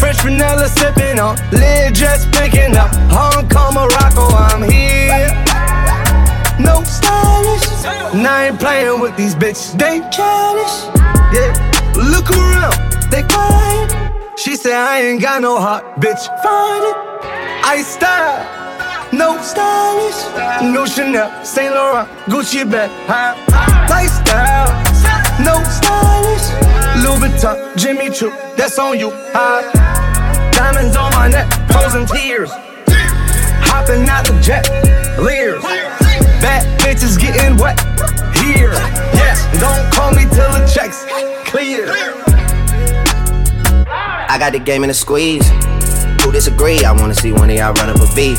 Fresh vanilla sipping on, lid just picking up. Hong Kong, Morocco, I'm here. No stylish. Now I ain't playing with these bitches. They childish. Yeah. Look around, they quiet. She said I ain't got no heart, bitch. Find it. I style. No stylish, no Chanel, Saint Laurent, Gucci bag, huh? Lifestyle, no stylish, Louis Vuitton, Jimmy Choo, that's on you, huh? Diamonds on my neck, frozen tears, hopping out the jet, leers, bad bitches getting wet here, yes. Don't call me till the checks clear. I got the game in a squeeze. Who disagree? I wanna see one of y'all run up a beat.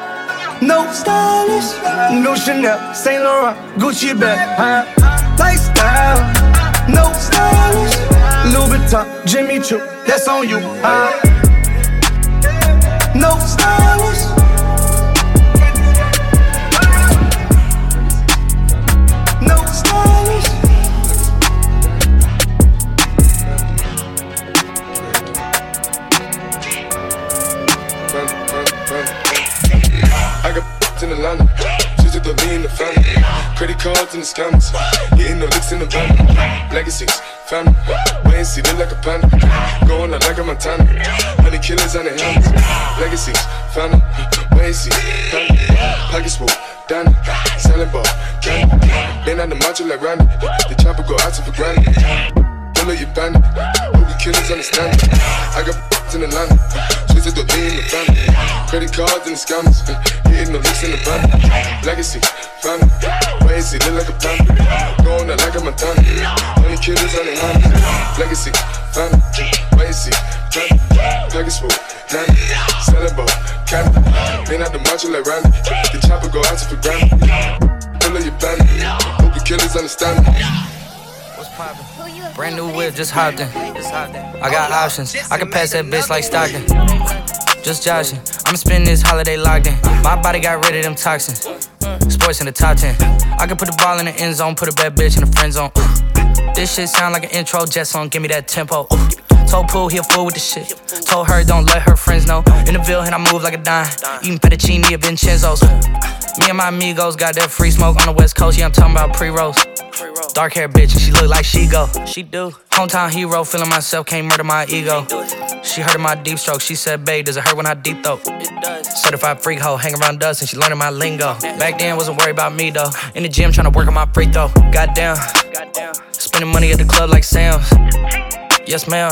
no stylish, no Chanel, Saint Laurent, Gucci bag, huh? Lifestyle, no stylish, Louis Vuitton, Jimmy Choo, that's on you, huh? No stylish. Just hopped in. I got options. I can pass that bitch like Stockton. Just joshing. I'ma spend this holiday locked in. My body got rid of them toxins. Sports in the top 10. I can put the ball in the end zone, put a bad bitch in the friend zone. This shit sound like an intro jet song, give me that tempo. Told Pooh he a fool with the shit. Told her don't let her friends know. In the Ville, and I move like a dime. Eating fettuccine at Vincenzo's. Me and my amigos got that free smoke on the west coast. Yeah, I'm talking about pre rolls. Dark hair bitch, and she look like she go. She do. Hometown hero, feeling myself, can't murder my ego. She heard of my deep stroke. She said, babe, does it hurt when I deep throat? Certified freak hoe, hang around dust, and she learning my lingo. Back then, wasn't worried about me though. In the gym, trying to work on my free throw. Goddamn. Spending money at the club like Sam's. Yes, ma'am.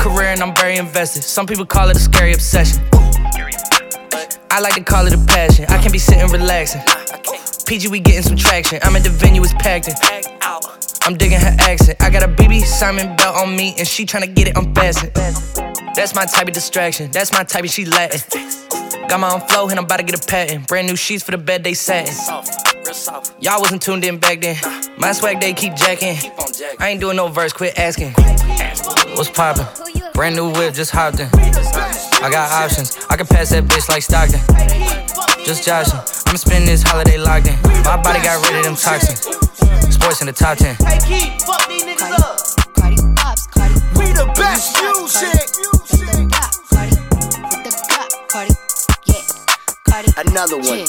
career and I'm very invested. Some people call it a scary obsession. I like to call it a passion. I can be sitting relaxing. PG, we getting some traction. I'm at the venue, it's packed in. I'm digging her accent. I got a BB Simon belt on me, and she tryna get it unfastened. That's my type of distraction. That's my type of she Latin. Got my own flow, and I'm about to get a patent. Brand new sheets for the bed, they satin. Y'all wasn't tuned in back then. My swag, they keep jacking. I ain't doing no verse, quit asking. What's poppin'? Brand new whip, just hopped in. I got options. I can pass that bitch like Stockton. Just joshing. I'ma spend this holiday locked in. My body got rid of them toxins. Sports in the top 10. Hey, Keith, fuck these niggas up. We the best music. Another one.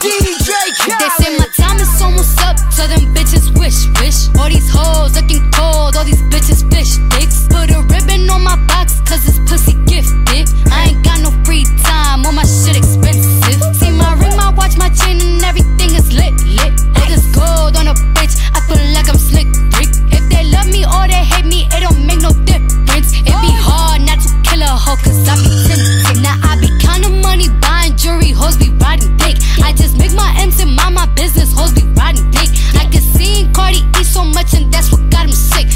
DJ Khaled. They say my time is almost up, so them bitches wish, wish. All these hoes looking cold, all these bitches fish sticks. Put a ribbon on my box, cause it's pussy gifted. I ain't got no free time, all my shit expensive. See my ring, my watch, my chain, and everything is lit, lit. All this gold on a bitch, I feel like I'm slick Rick. If they love me or they hate me, it don't make no difference. It be hard not to kill a hoe, cause I be tempted. Now I be counting money, buying jewelry, hoes be riding dick. I just make my ends and mind my business, hoes be riding dick. I can see Cardi eat so much and that's what got him sick.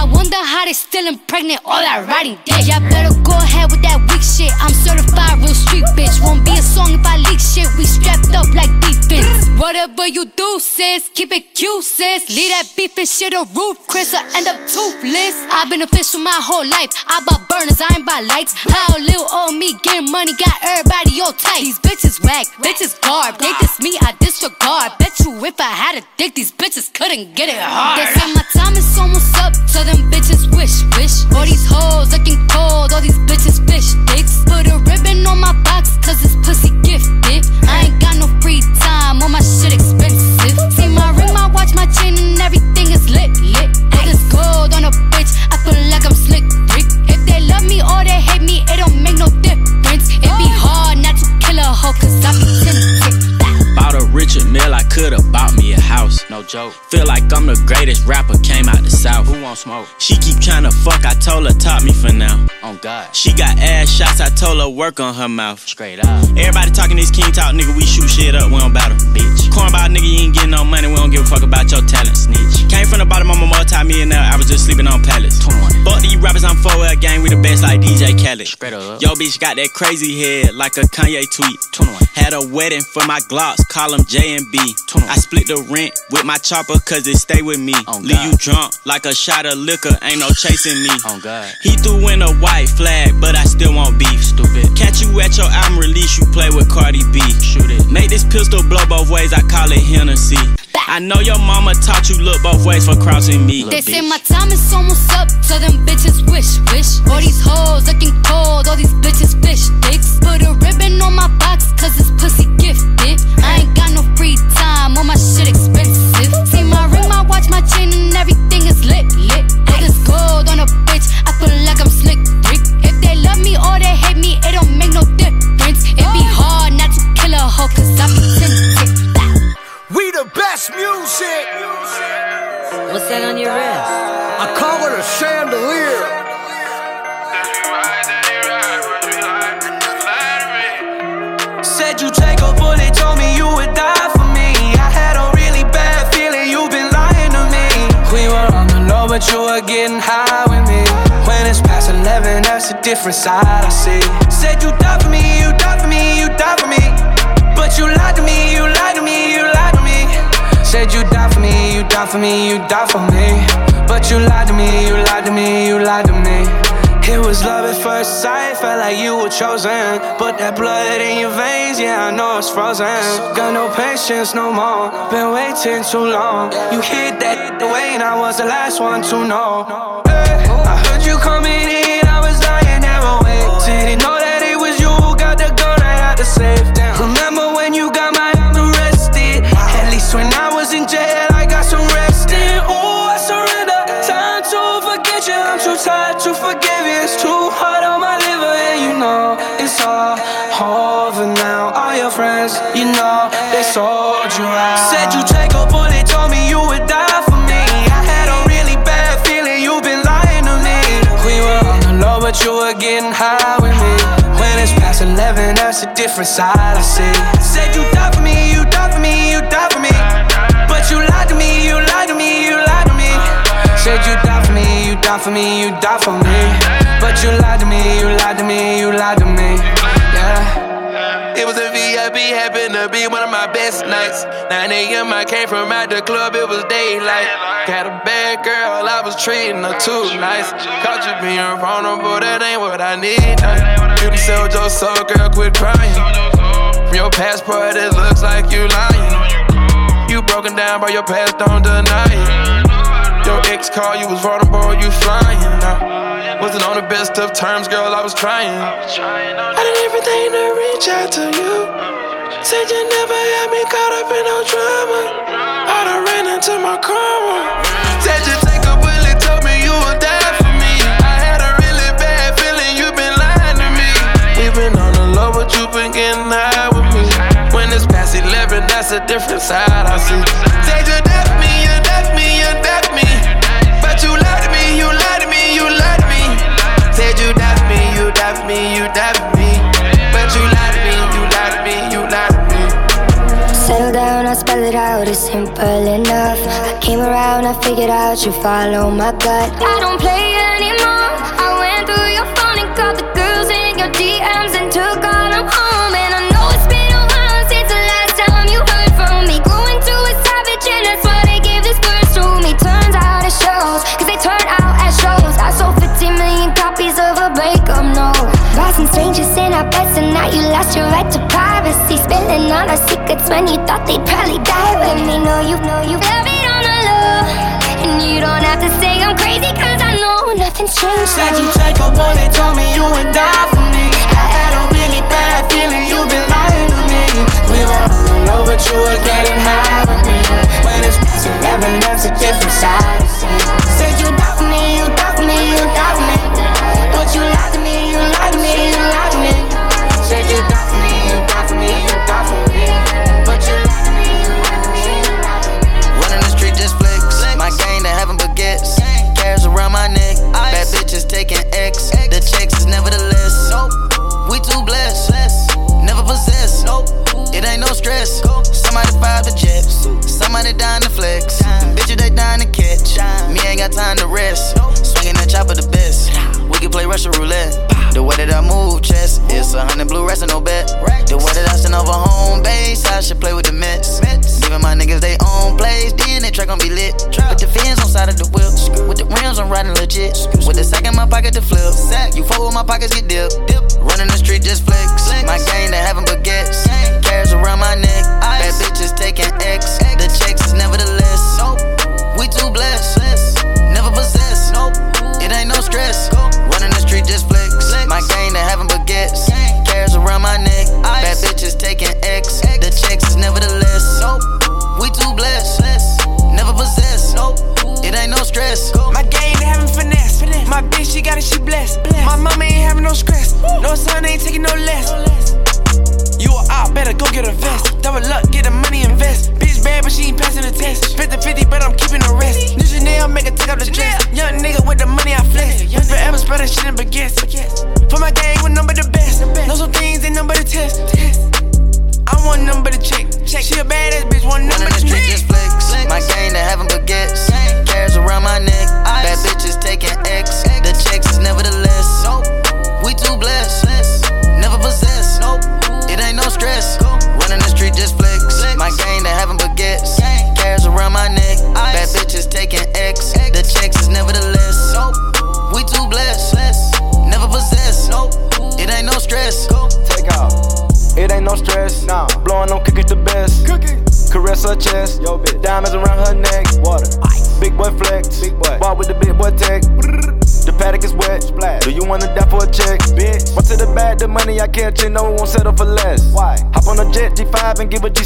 I wonder how they still impregnate all that riding dick. Y'all better go ahead with that weak shit. I'm certified real street bitch. Won't be a song if I leak shit. We strapped up like defense. Whatever you do, sis, keep it cute, sis. Leave that beef and shit a roof, Chris. I end up toothless. I've been official my whole life. I bought burners, I ain't buy lights. How little old me getting money got everybody all tight. These bitches whack, bitches garb. They diss me, I disregard. Bet you if I had a dick, these bitches couldn't get it hard. They say my time is almost up, so them bitches wish, wish. All these hoes looking cold, all these bitches fish sticks. Put a ribbon on my box, cause it's pussy gifted. I ain't got no free time, all my shit expensive. See my ring, my watch, my chain, and everything is lit, lit. All this gold on a bitch, I feel like I'm slick Rick. If they love me or they hate me, it don't make no difference. It be hard joke. Feel like I'm the greatest rapper, came out the south. Who want smoke? She keep tryna fuck, I told her top me for now. On God. She got ass shots, I told her work on her mouth. Straight up. Everybody talking this king talk, nigga, we shoot shit up, we don't battle. Bitch. Cornball nigga, you ain't getting no money, we don't give a fuck about your talent. Snitch. Came from the bottom, I'm a multi-millionaire, I was just sleeping on pallets. 21. Fuck these rappers, I'm 4L gang, we the best like DJ Khaled. Straight up. Yo, bitch got that crazy head like a Kanye tweet. 21. Had a wedding for my Glocks, call them J and B. 21. I split the rent with my chopper cause it stay with me. On Leave you drunk like a shot of liquor, ain't no chasing me. On God. He threw in a white flag, but I still want beef. Stupid. Catch you at your album release, you play with Cardi B. Shoot it. Make this pistol blow both ways, I call it Hennessy. I know your mama taught you look both ways for crossing me. They say my time is almost up, so them bitches wish, wish. All these hoes looking cold, all these bitches fish sticks. Put a ribbon on my box, cause it's pussy gifted. I ain't got no free time, all my shit expensive. See my ring, my watch, my chain, and everything is lit, lit. All this gold on a bitch, I feel like I'm slick Rick. If they love me or they hate me, it don't make no difference. It be oh. hard not to kill a hoe, cause I be tempted. We the best music. What's that on your wrist? I call it a chandelier. Said you but you were getting high with me. When it's past 11, that's a different side I see. Said you die for me, you die for me, you die for me. But you lied to me, you lied to me, you lied to me. Said you die for me, you die for me, you die for me. But you lied to me, you lied to me, you lied to me. It was love at first sight, felt like you were chosen. But that blood in your veins, yeah, I know it's frozen. Got no patience no more, been waiting too long. You hit that the way, and I was the last one to know. Hey, I heard you coming in, I was lying there awake. Didn't know that it was you who got the gun right out the safe. Sold you out. Said you take a bullet, told me you would die for me. I had a really bad feeling you've been lying to me. We were on the low, but you were getting high with me. When it's past 11, that's a different side I see. Said you die for me, you die for me, you die for me. But you lied to me, you lied to me, you lied to me. Said you die for me, you die for me, you die for me. But you lied to me, you lied to me, you lied to me. Yeah. It was a VIP, happened to be one of my best nights. 9 a.m. I came from out the club, it was daylight. Got a bad girl, I was treating her too nice. Caught you being vulnerable, that ain't what I need. You done sold your soul, girl, quit crying. From your passport, it looks like you lying. You broken down by your past, don't deny it. Your ex call, you was vulnerable, you flying. I wasn't on the best of terms, girl, I was trying. I did everything to reach out to you. Said you never had me caught up in no drama. I done ran into my karma. Said you take a bullet, told me you would die for me. I had a really bad feeling you've been lying to me. We've been on the low, but you been getting high with me. When it's past 11, that's a different side I see. Said you left me, you out, it's simple enough. I came around, I figured out you follow my gut. I don't play anymore. I went through your phone and called the girls in your DMs and took all them home. And I know it's been a while since the last time you heard from me. Growing to a savage, and that's why they gave this verse to me. Turns out it shows, cause they turn out as shows. I sold 15 million copies of a breakup note. Bought some strangers in our beds, now you lost your right to Spilling all our secrets when you thought they'd probably die with me. Know you know you love it on the low. And you don't have to say I'm crazy, cause I know nothing's changed. Said you take a bullet, told me you would die for me. I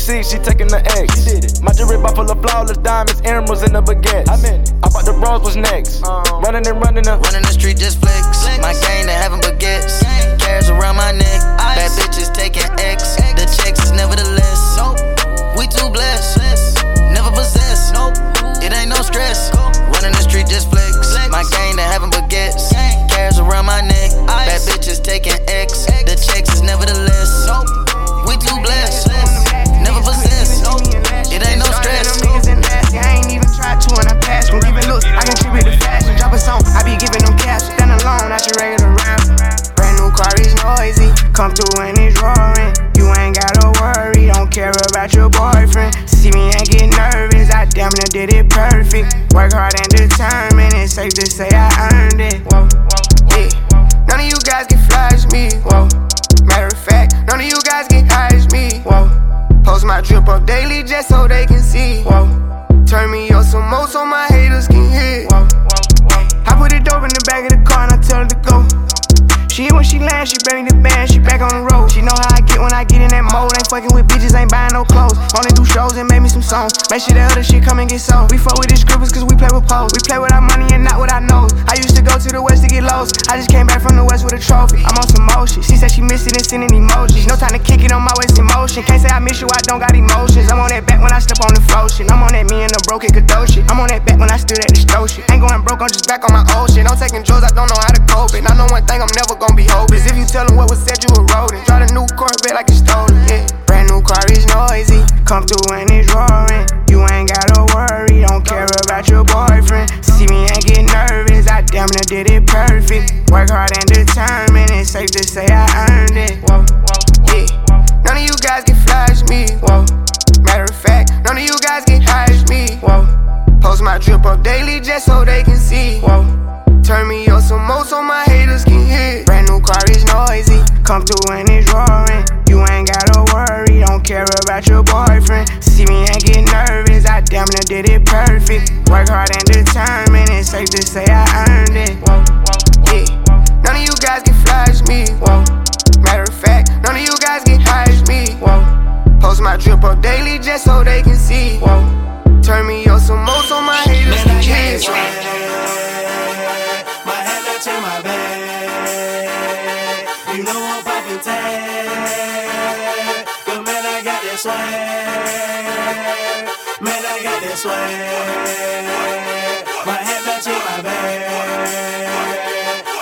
she take Come through and it's roaring. You ain't gotta worry, don't care about your boyfriend. See me and get nervous, I damn near did it perfect. Work hard and determined, it's safe to say I earned it. Whoa, yeah. None of you guys can flash me. Whoa. Matter of fact, none of you guys can hash me. Whoa. Post my drip up daily just so they can see. Whoa. Turn me up some more so my haters can kiss. this. Man, I get this way. My head back to my bed.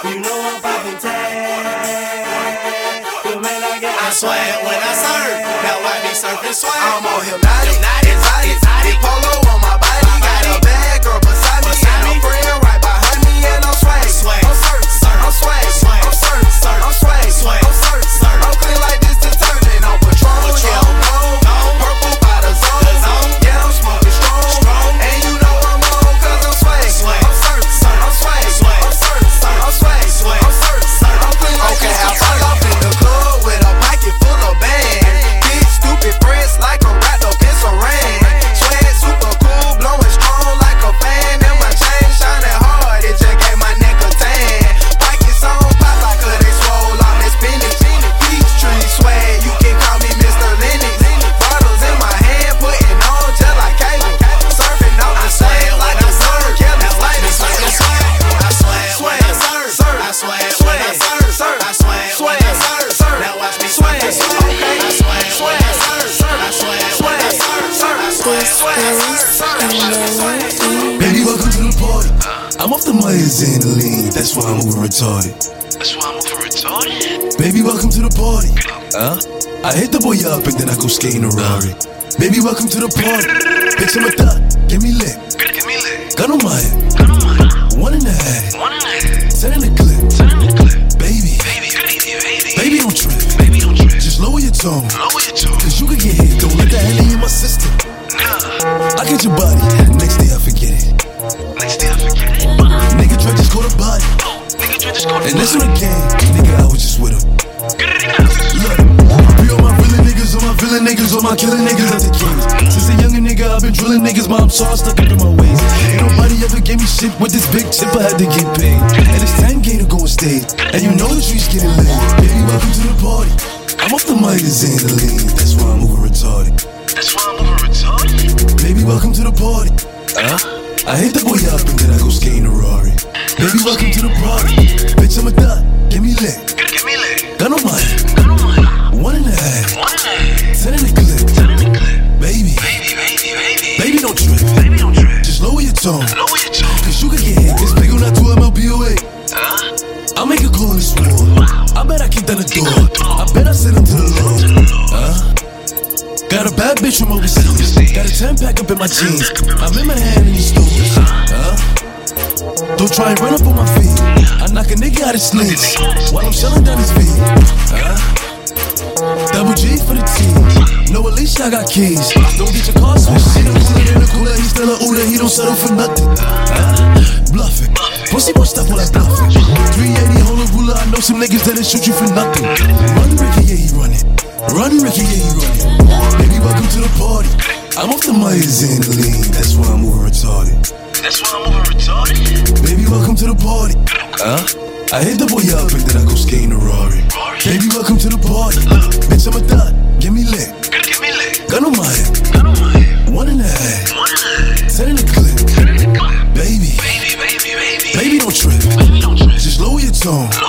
You know I'm fucking tag. But man, I get. I swear when I surf, now I be surfing swag. I'm on hypnotic, hypnotic, polo on my body. Got a bad girl beside me, friend right behind me, and I'm swag. I'm surf, surf, I'm swag, I'm surf, surf, I'm swag, retarded. That's why I'm over retarded. Baby, welcome to the party. Huh? I hit the boy up and then I go skate in a Rari. Baby, welcome to the party. Bitch, I'm a thot, give me lit. Give me lit. Gun on my head. One and a half. One and a half. Ten in the clip. Ten in the clip. Baby. Baby, baby, baby. Baby, don't trip. Baby, don't trip. Just lower your tone. Lower your tone. Cause you could get hit. Don't let that hit in my system. Nah. I get your body. And on the game. Nigga, I was just with him. Look, be all my villain niggas, all my villain niggas, all my killing niggas at the kings. Since a younger nigga, I've been drilling niggas, I'm so stuck up in my ways. Ain't nobody ever gave me shit with this big chip, I had to get paid. And it's time game to go and stay. And you know the streets getting laid. Baby, welcome to the party. I'm off the mic and the my jeans. I'm in my hand in the stores. Huh? Don't try and run up on my feet. I knock a nigga out his sneaks while I'm shelling down his feet. Huh? Double G for the team. No, at least I got keys. Don't get your car switched. The cooler in the cooler. He's still a Uda. He don't settle for nothing. Bluffing. Pussy boy stuff all that bluffing. 380 hold ruler. I know some niggas that'll shoot you for nothing. Run Ricky, yeah, he running. Run Ricky, yeah, he running. Baby, welcome to the party. I'm off the Myers and the lean. That's why I'm over retarded. That's why I'm over retarded. Baby, welcome to the party. Huh? I hit the boy up and then I go skate in a Rari. Baby, welcome to the party. Bitch, I'm a thot. Give me lit. Give me lit. Gun on my head. Gun on my head. One and a half. One and a half. Ten in the clip. Ten in the clip. Baby. Baby, baby, baby. Baby, don't trip. Baby, don't trip. Just lower your tone. Lower your tone.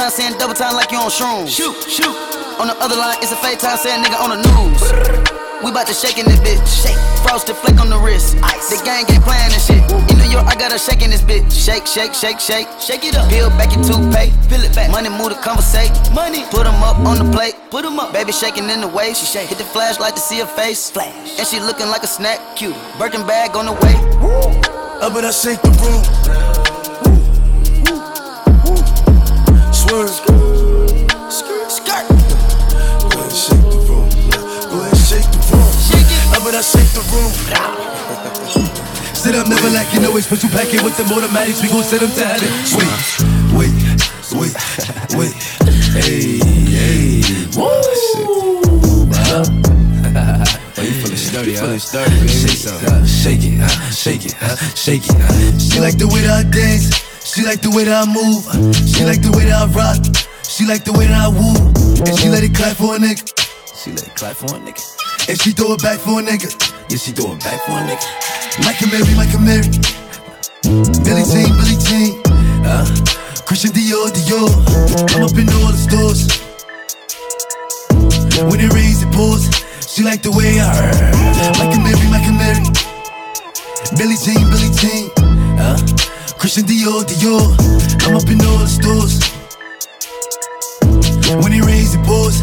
Time, saying double time like you on shrooms. Shoot, shoot. On the other line, it's a fake time, saying nigga on the news. We bout to shake in this bitch. Shake. Frosted flake on the wrist. Ice. The gang ain't playing this shit. In New York, I got a shake in this bitch. Shake, shake, shake, shake. Shake it up. Peel back your toothpaste. Peel it back. Money move to conversate. Money. Put 'em up on the plate. Put 'em up. Baby shaking in the way. She shake. Hit the flashlight to see her face. Flash. And she looking like a snack. Cute. Birkin bag on the way. Up about I shake the room? The room? (laughs) Sit up, never like you know it. Special packet with the automatics. We gon' set them to heaven. Wait, wait, wait, wait. Hey, hey. Woo. Oh, you feeling sturdy, huh? Feeling sturdy, baby. Shake uh, shake it, uh, shake it, uh, shake it. uh. She like the way that I dance. She like the way that I move. She like the way that I rock. She like the way that I woo. And she let it clap for a nigga. She let it clap for a nigga. And she throw it back for a nigga. Yeah, she throw it back for a nigga. Mike and Mary, Mike and Mary. Billie Jean, Billie Jean. Uh, Christian Dior, Dior. I'm up in all the stores. When it rains, it pours. She like the way I heard. Mike and Mary, Mike and Mary. Billie Jean, Billie Jean. Uh, Christian Dior, Dior. I'm up in all the stores. When it rains, it pours.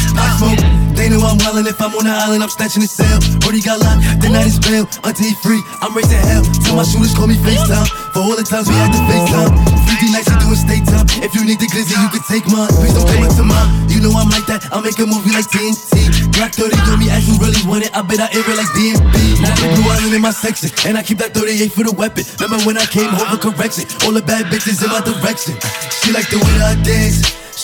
I smoke, they know I'm wildin'. If I'm on the island, I'm snatching the cell. Brody got locked, the night is bail. Until he free, I'm raising hell. Till my shooters call me FaceTime. For all the times we had to FaceTime. 50 nights we doing state time. If you need the glizzy, you can take mine. Please don't come up to mine. You know I'm like that. I'll make a movie like TNT. Black 30 on me, as you really want it. I bet I air it like DMB. Now the blue island in my section. And I keep that 38 for the weapon. Remember when I came home for correction? All the bad bitches in my direction. She like the way I dance.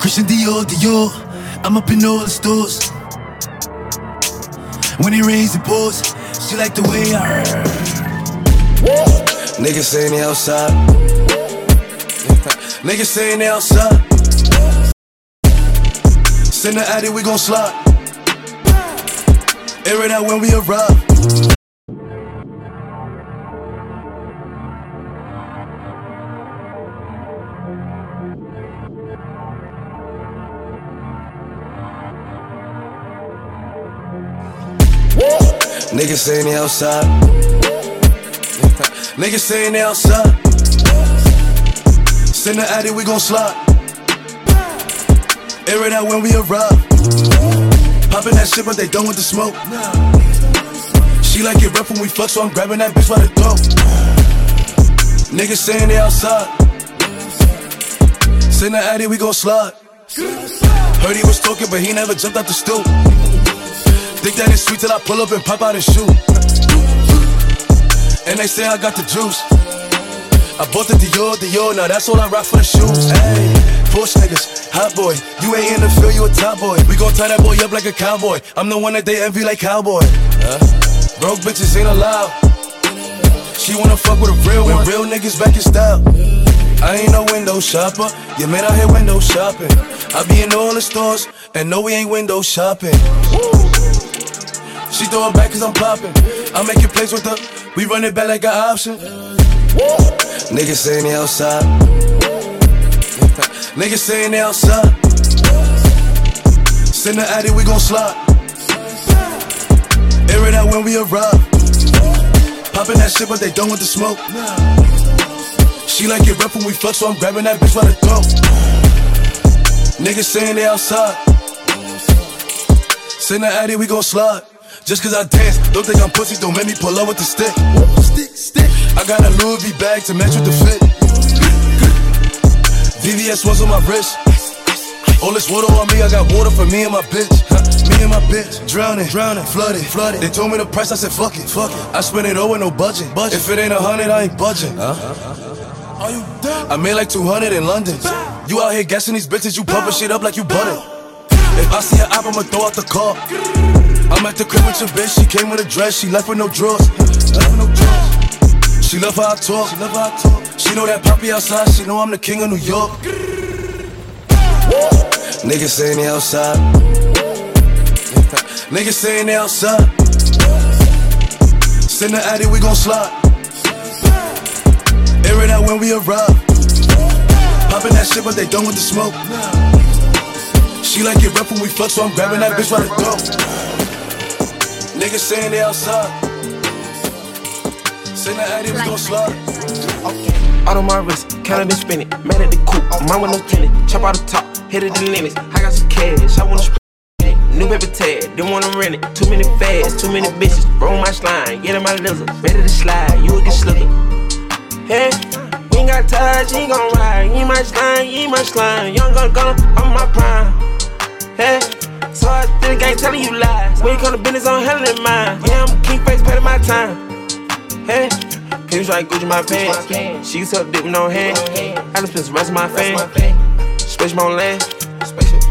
Christian Dior, Dior. I'm up in all the stores. When it rains, it pours. She like the way I. Niggas saying they outside. (laughs) Niggas saying they outside. Send the addy, we gon' slide. Air it out when we arrive. Niggas saying they outside. Niggas saying they outside. Send the addy, we gon' slide. Air it out when we arrive. Poppin' that shit, but they done with the smoke. She like it rough when we fuck, so I'm grabbing that bitch by the throat. Niggas saying they outside. Send the addy, we gon' slide. Heard he was talking, but he never jumped out the stoop. Think that it's sweet till I pull up and pop out and shoot. And they say I got the juice. I bought the Dior, Dior, now that's all I rock for the shoes. Hey, push niggas, hot boy. You ain't in the field, you a top boy. We gon' tie that boy up like a cowboy. I'm the one that they envy like cowboy. Huh? Broke bitches ain't allowed. She wanna fuck with a real one. Real niggas back in style. I ain't no window shopper. Yeah, man, out here window shopping. I be in all the stores, and no, we ain't window shopping. She throw it back cause I'm popping. I make it plays with her. We run it back like an option. Niggas saying they outside. (laughs) Niggas saying they outside. Send the addy, we gon' slide. Air it out when we arrive. Poppin' that shit, but they done with the smoke. She like it rough when we fuck, so I'm grabbing that bitch by the throat. Niggas saying they outside. Send the addy, we gon' slide. Just cause I dance, don't think I'm pussy, don't make me pull up with the stick. Stick, stick. I got a Louis V bag to match with the fit. VVS ones on my wrist. All this water on me, I got water for me and my bitch. Huh? Me and my bitch, drowning, drowning, flooded, flooded. They told me the price, I said fuck it, fuck it. I spent it all with no budget. budget. If it ain't a hundred, I ain't budging. Huh? Are you dumb? I made like 200 in London. You out here guessing these bitches, you pumping shit up like you butter. If I see an app, I'ma throw out the car. I'm at the crib with your bitch, she came with a dress, she left with no drawers. Left with no drawers. She love how I talk, she love how I talk. She know that poppy outside, she know I'm the king of New York. Niggas saying they outside. Niggas saying they outside. Send the addy, we gon' slide. Air it out when we arrive. Poppin' that shit, but they done with the smoke. She like it rough when we fuck, so I'm grabbing that bitch by the throat. Niggas saying they outside. Send the addy, we gon' slide. Out on my wrist, counted and spin it. Mad at the coupe, mine with no tenant. Chop out the top, hit it in the limits. I got some cash, I wanna spend it. New paper tag, didn't wanna rent it. Too many fads, too many bitches. Roll my slime, get in my lizard. Ready to slide, you will get slicker. Hey, we ain't got touch, he gon' ride. You my slime, you my slime. Young gun gun, I'm my prime. Hey, so I still gang telling you lies. When you come to business, I'm hell in mine. Yeah, I'm king face, paying my time. Hey. He try Gucci my pants. She suck dick with no hand. I just spent the rest of my fan. Space my own land.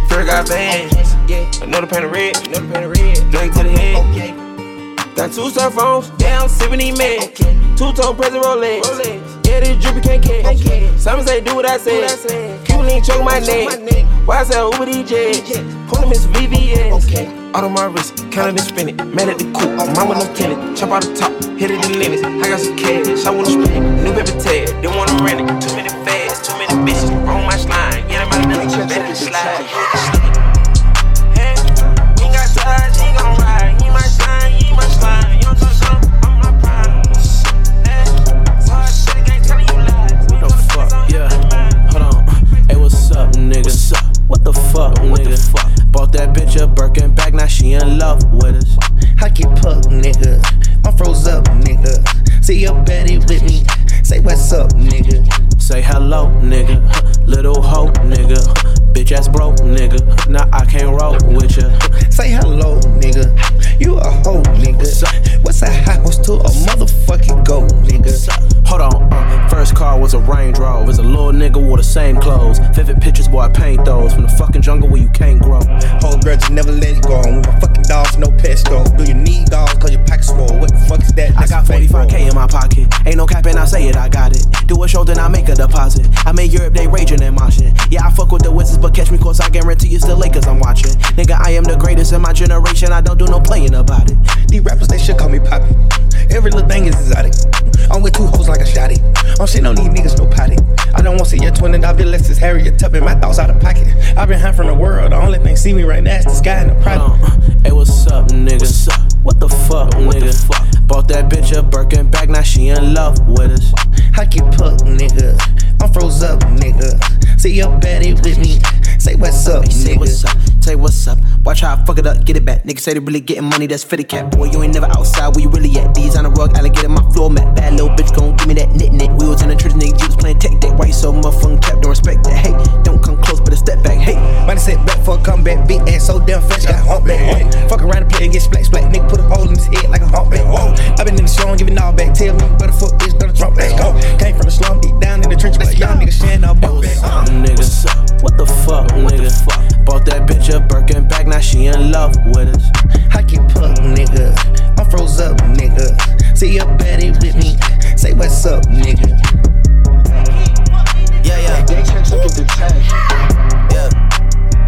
Fear got bands. Another pan of red. Drink to the head. Got two cell phones. Yeah, I'm sipping these meds. Two tone present Rolex. Yeah, this drippy can't catch. Some say do what I said. Cuban link choke my neck. Why sell Uber DJ? Pull them in VVS. Okay. Out on my wrist, counted and spin it. Mad at the mine with no tenant. Chop out the top, hit it the limits. I got some cash, I wanna spend it. New paper tag, didn't wanna rent it. Too many fads, too many bitches. Roll my slime, get in my village, better than slide. What the fuck, nigga? What the fuck? Bought that bitch a Birkin bag, now she in love with us. I get puck, nigga. I'm froze up, nigga. See your Betty with me. Say what's up, nigga. Say hello, nigga. Little hoe, nigga. Bitch ass broke, nigga. Now I can't roll with ya. Say hello, nigga. You a hoe, nigga. What's a house to a motherfucking goat, nigga? Hold on, uh, first car was a Range Rover. It's a little nigga wore the same clothes. Vivid pictures, boy, I paint those. From the fucking jungle where you can't grow. Whole girl just never let it go. With my fucking dogs, no pets though. Do you need dogs? Cause your pack's full. What the fuck is that? I got 45k in my pocket. Ain't no cap and I say it, I got it. Do a show, then I make a deposit. I made Europe, they raging and moshing. Yeah, I fuck with the Wizards, but catch me cause I guarantee it's the Lakers I'm watching. Nigga, I am the greatest in my generation. I don't do no playing about it. These rappers, they should call me Poppy. Every little thing is exotic. I'm with two hoes like a shotty. I'm shit on these niggas, no potty. I don't want to see your twin and I be less as Harriet Tubman. My thoughts out of pocket. I've been high from the world. The only thing see me right now is the sky and the private. Uh, hey, what's up, nigga? What's up? What the fuck, what nigga? The fuck? Bought that bitch a Birkin bag, now she in love with us. I get puck, nigga. I'm froze up, nigga. See your Betty with me. Say what's up, nigga. Say what's up. Say what's up. Watch how I fuck it up, get it back. Niggas say they really getting money, that's for the cat. Boy, you ain't never outside where you really at. These on the rug, alligator, my floor mat. Bad little bitch gon' give me that knit knit. We was in the church, nigga, you was playing tech deck. Why you so motherfucking cap? Don't respect that. Hey, don't come close, but a step back. Hey, money set back for a comeback. Big ass so damn fresh, got humpback. Whoa. Fuck around and play and get splat splat. Nigga put a hole in his head like a humpback. Whoa. Oh. I been in the show and giving all back. Tell me where the fuck is gonna drop back. Go. Came from the slum, deep down in the trench, but y'all niggas sharing oh. up bump back. Nigga, what the fuck, nigga? Bought that bitch a Birkin bag, now she in love with us. I get puck, nigga. I'm froze up, nigga. See your Betty with me. Say what's up, nigga. Yeah, yeah. They can't take it to cash. Yeah.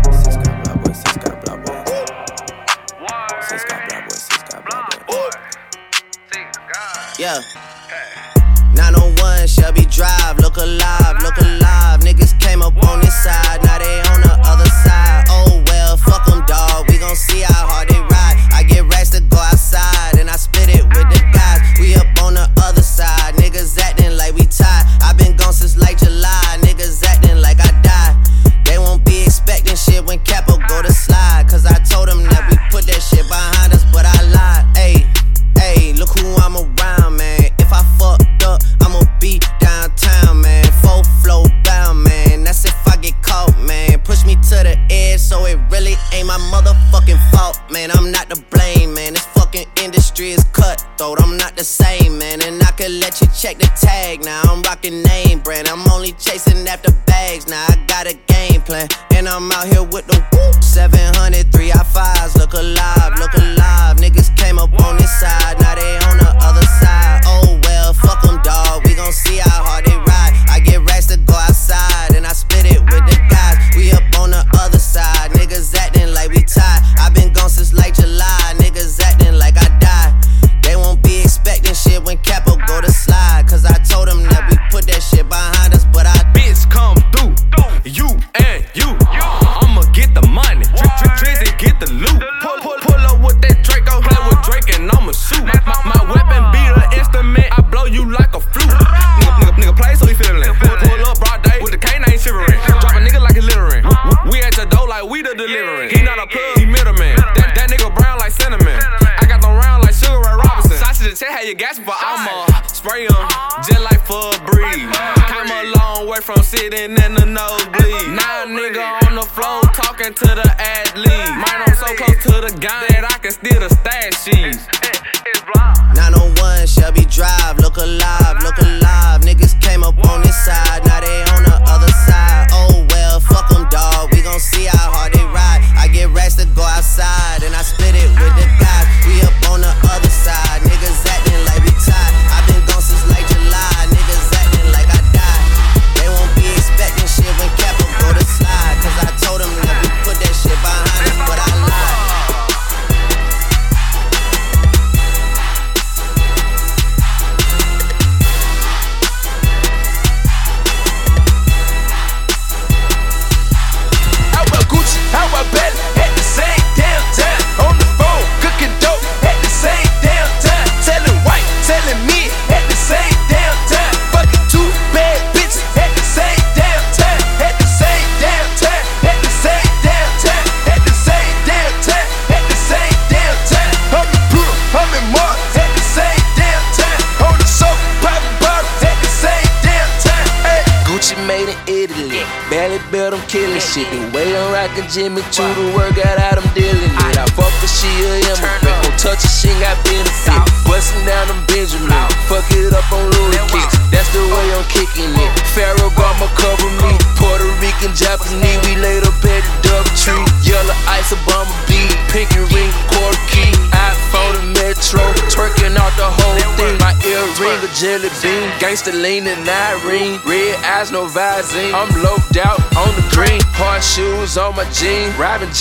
Got blah boy, got blah boy. Got blah boy, sis got blah boy. Yeah. 901 Shelby Drive, look alive, look alive. Niggas came up on this side, now they fuck them, dog. We gon' see how hard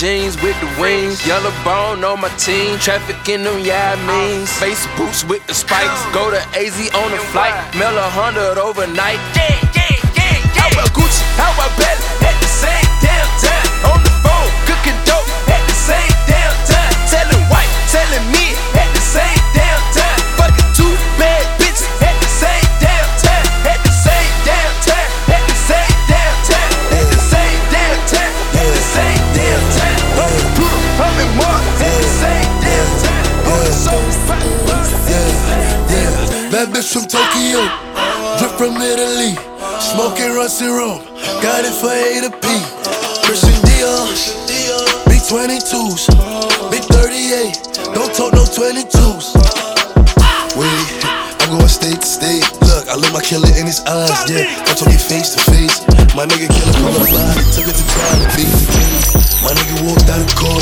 jeans. With the wings. Yellow bone on my team. Trafficking them, yeah, I mean. Face boots with the spikes. Go to AZ on the flight. Mail a hundred overnight. Yeah, yeah, yeah, yeah. How about Gucci? How about Belly? From drip from Italy, smoking rusty rum, got it for A to P. Christian Dior, big 22s, big 38, don't talk no 22s. Wait, I'm going state to state. Look, I look my killer in his eyes, yeah. I'm talking face to face. My nigga killer from the fly, took it to trial to beat the king. My nigga walked out of court,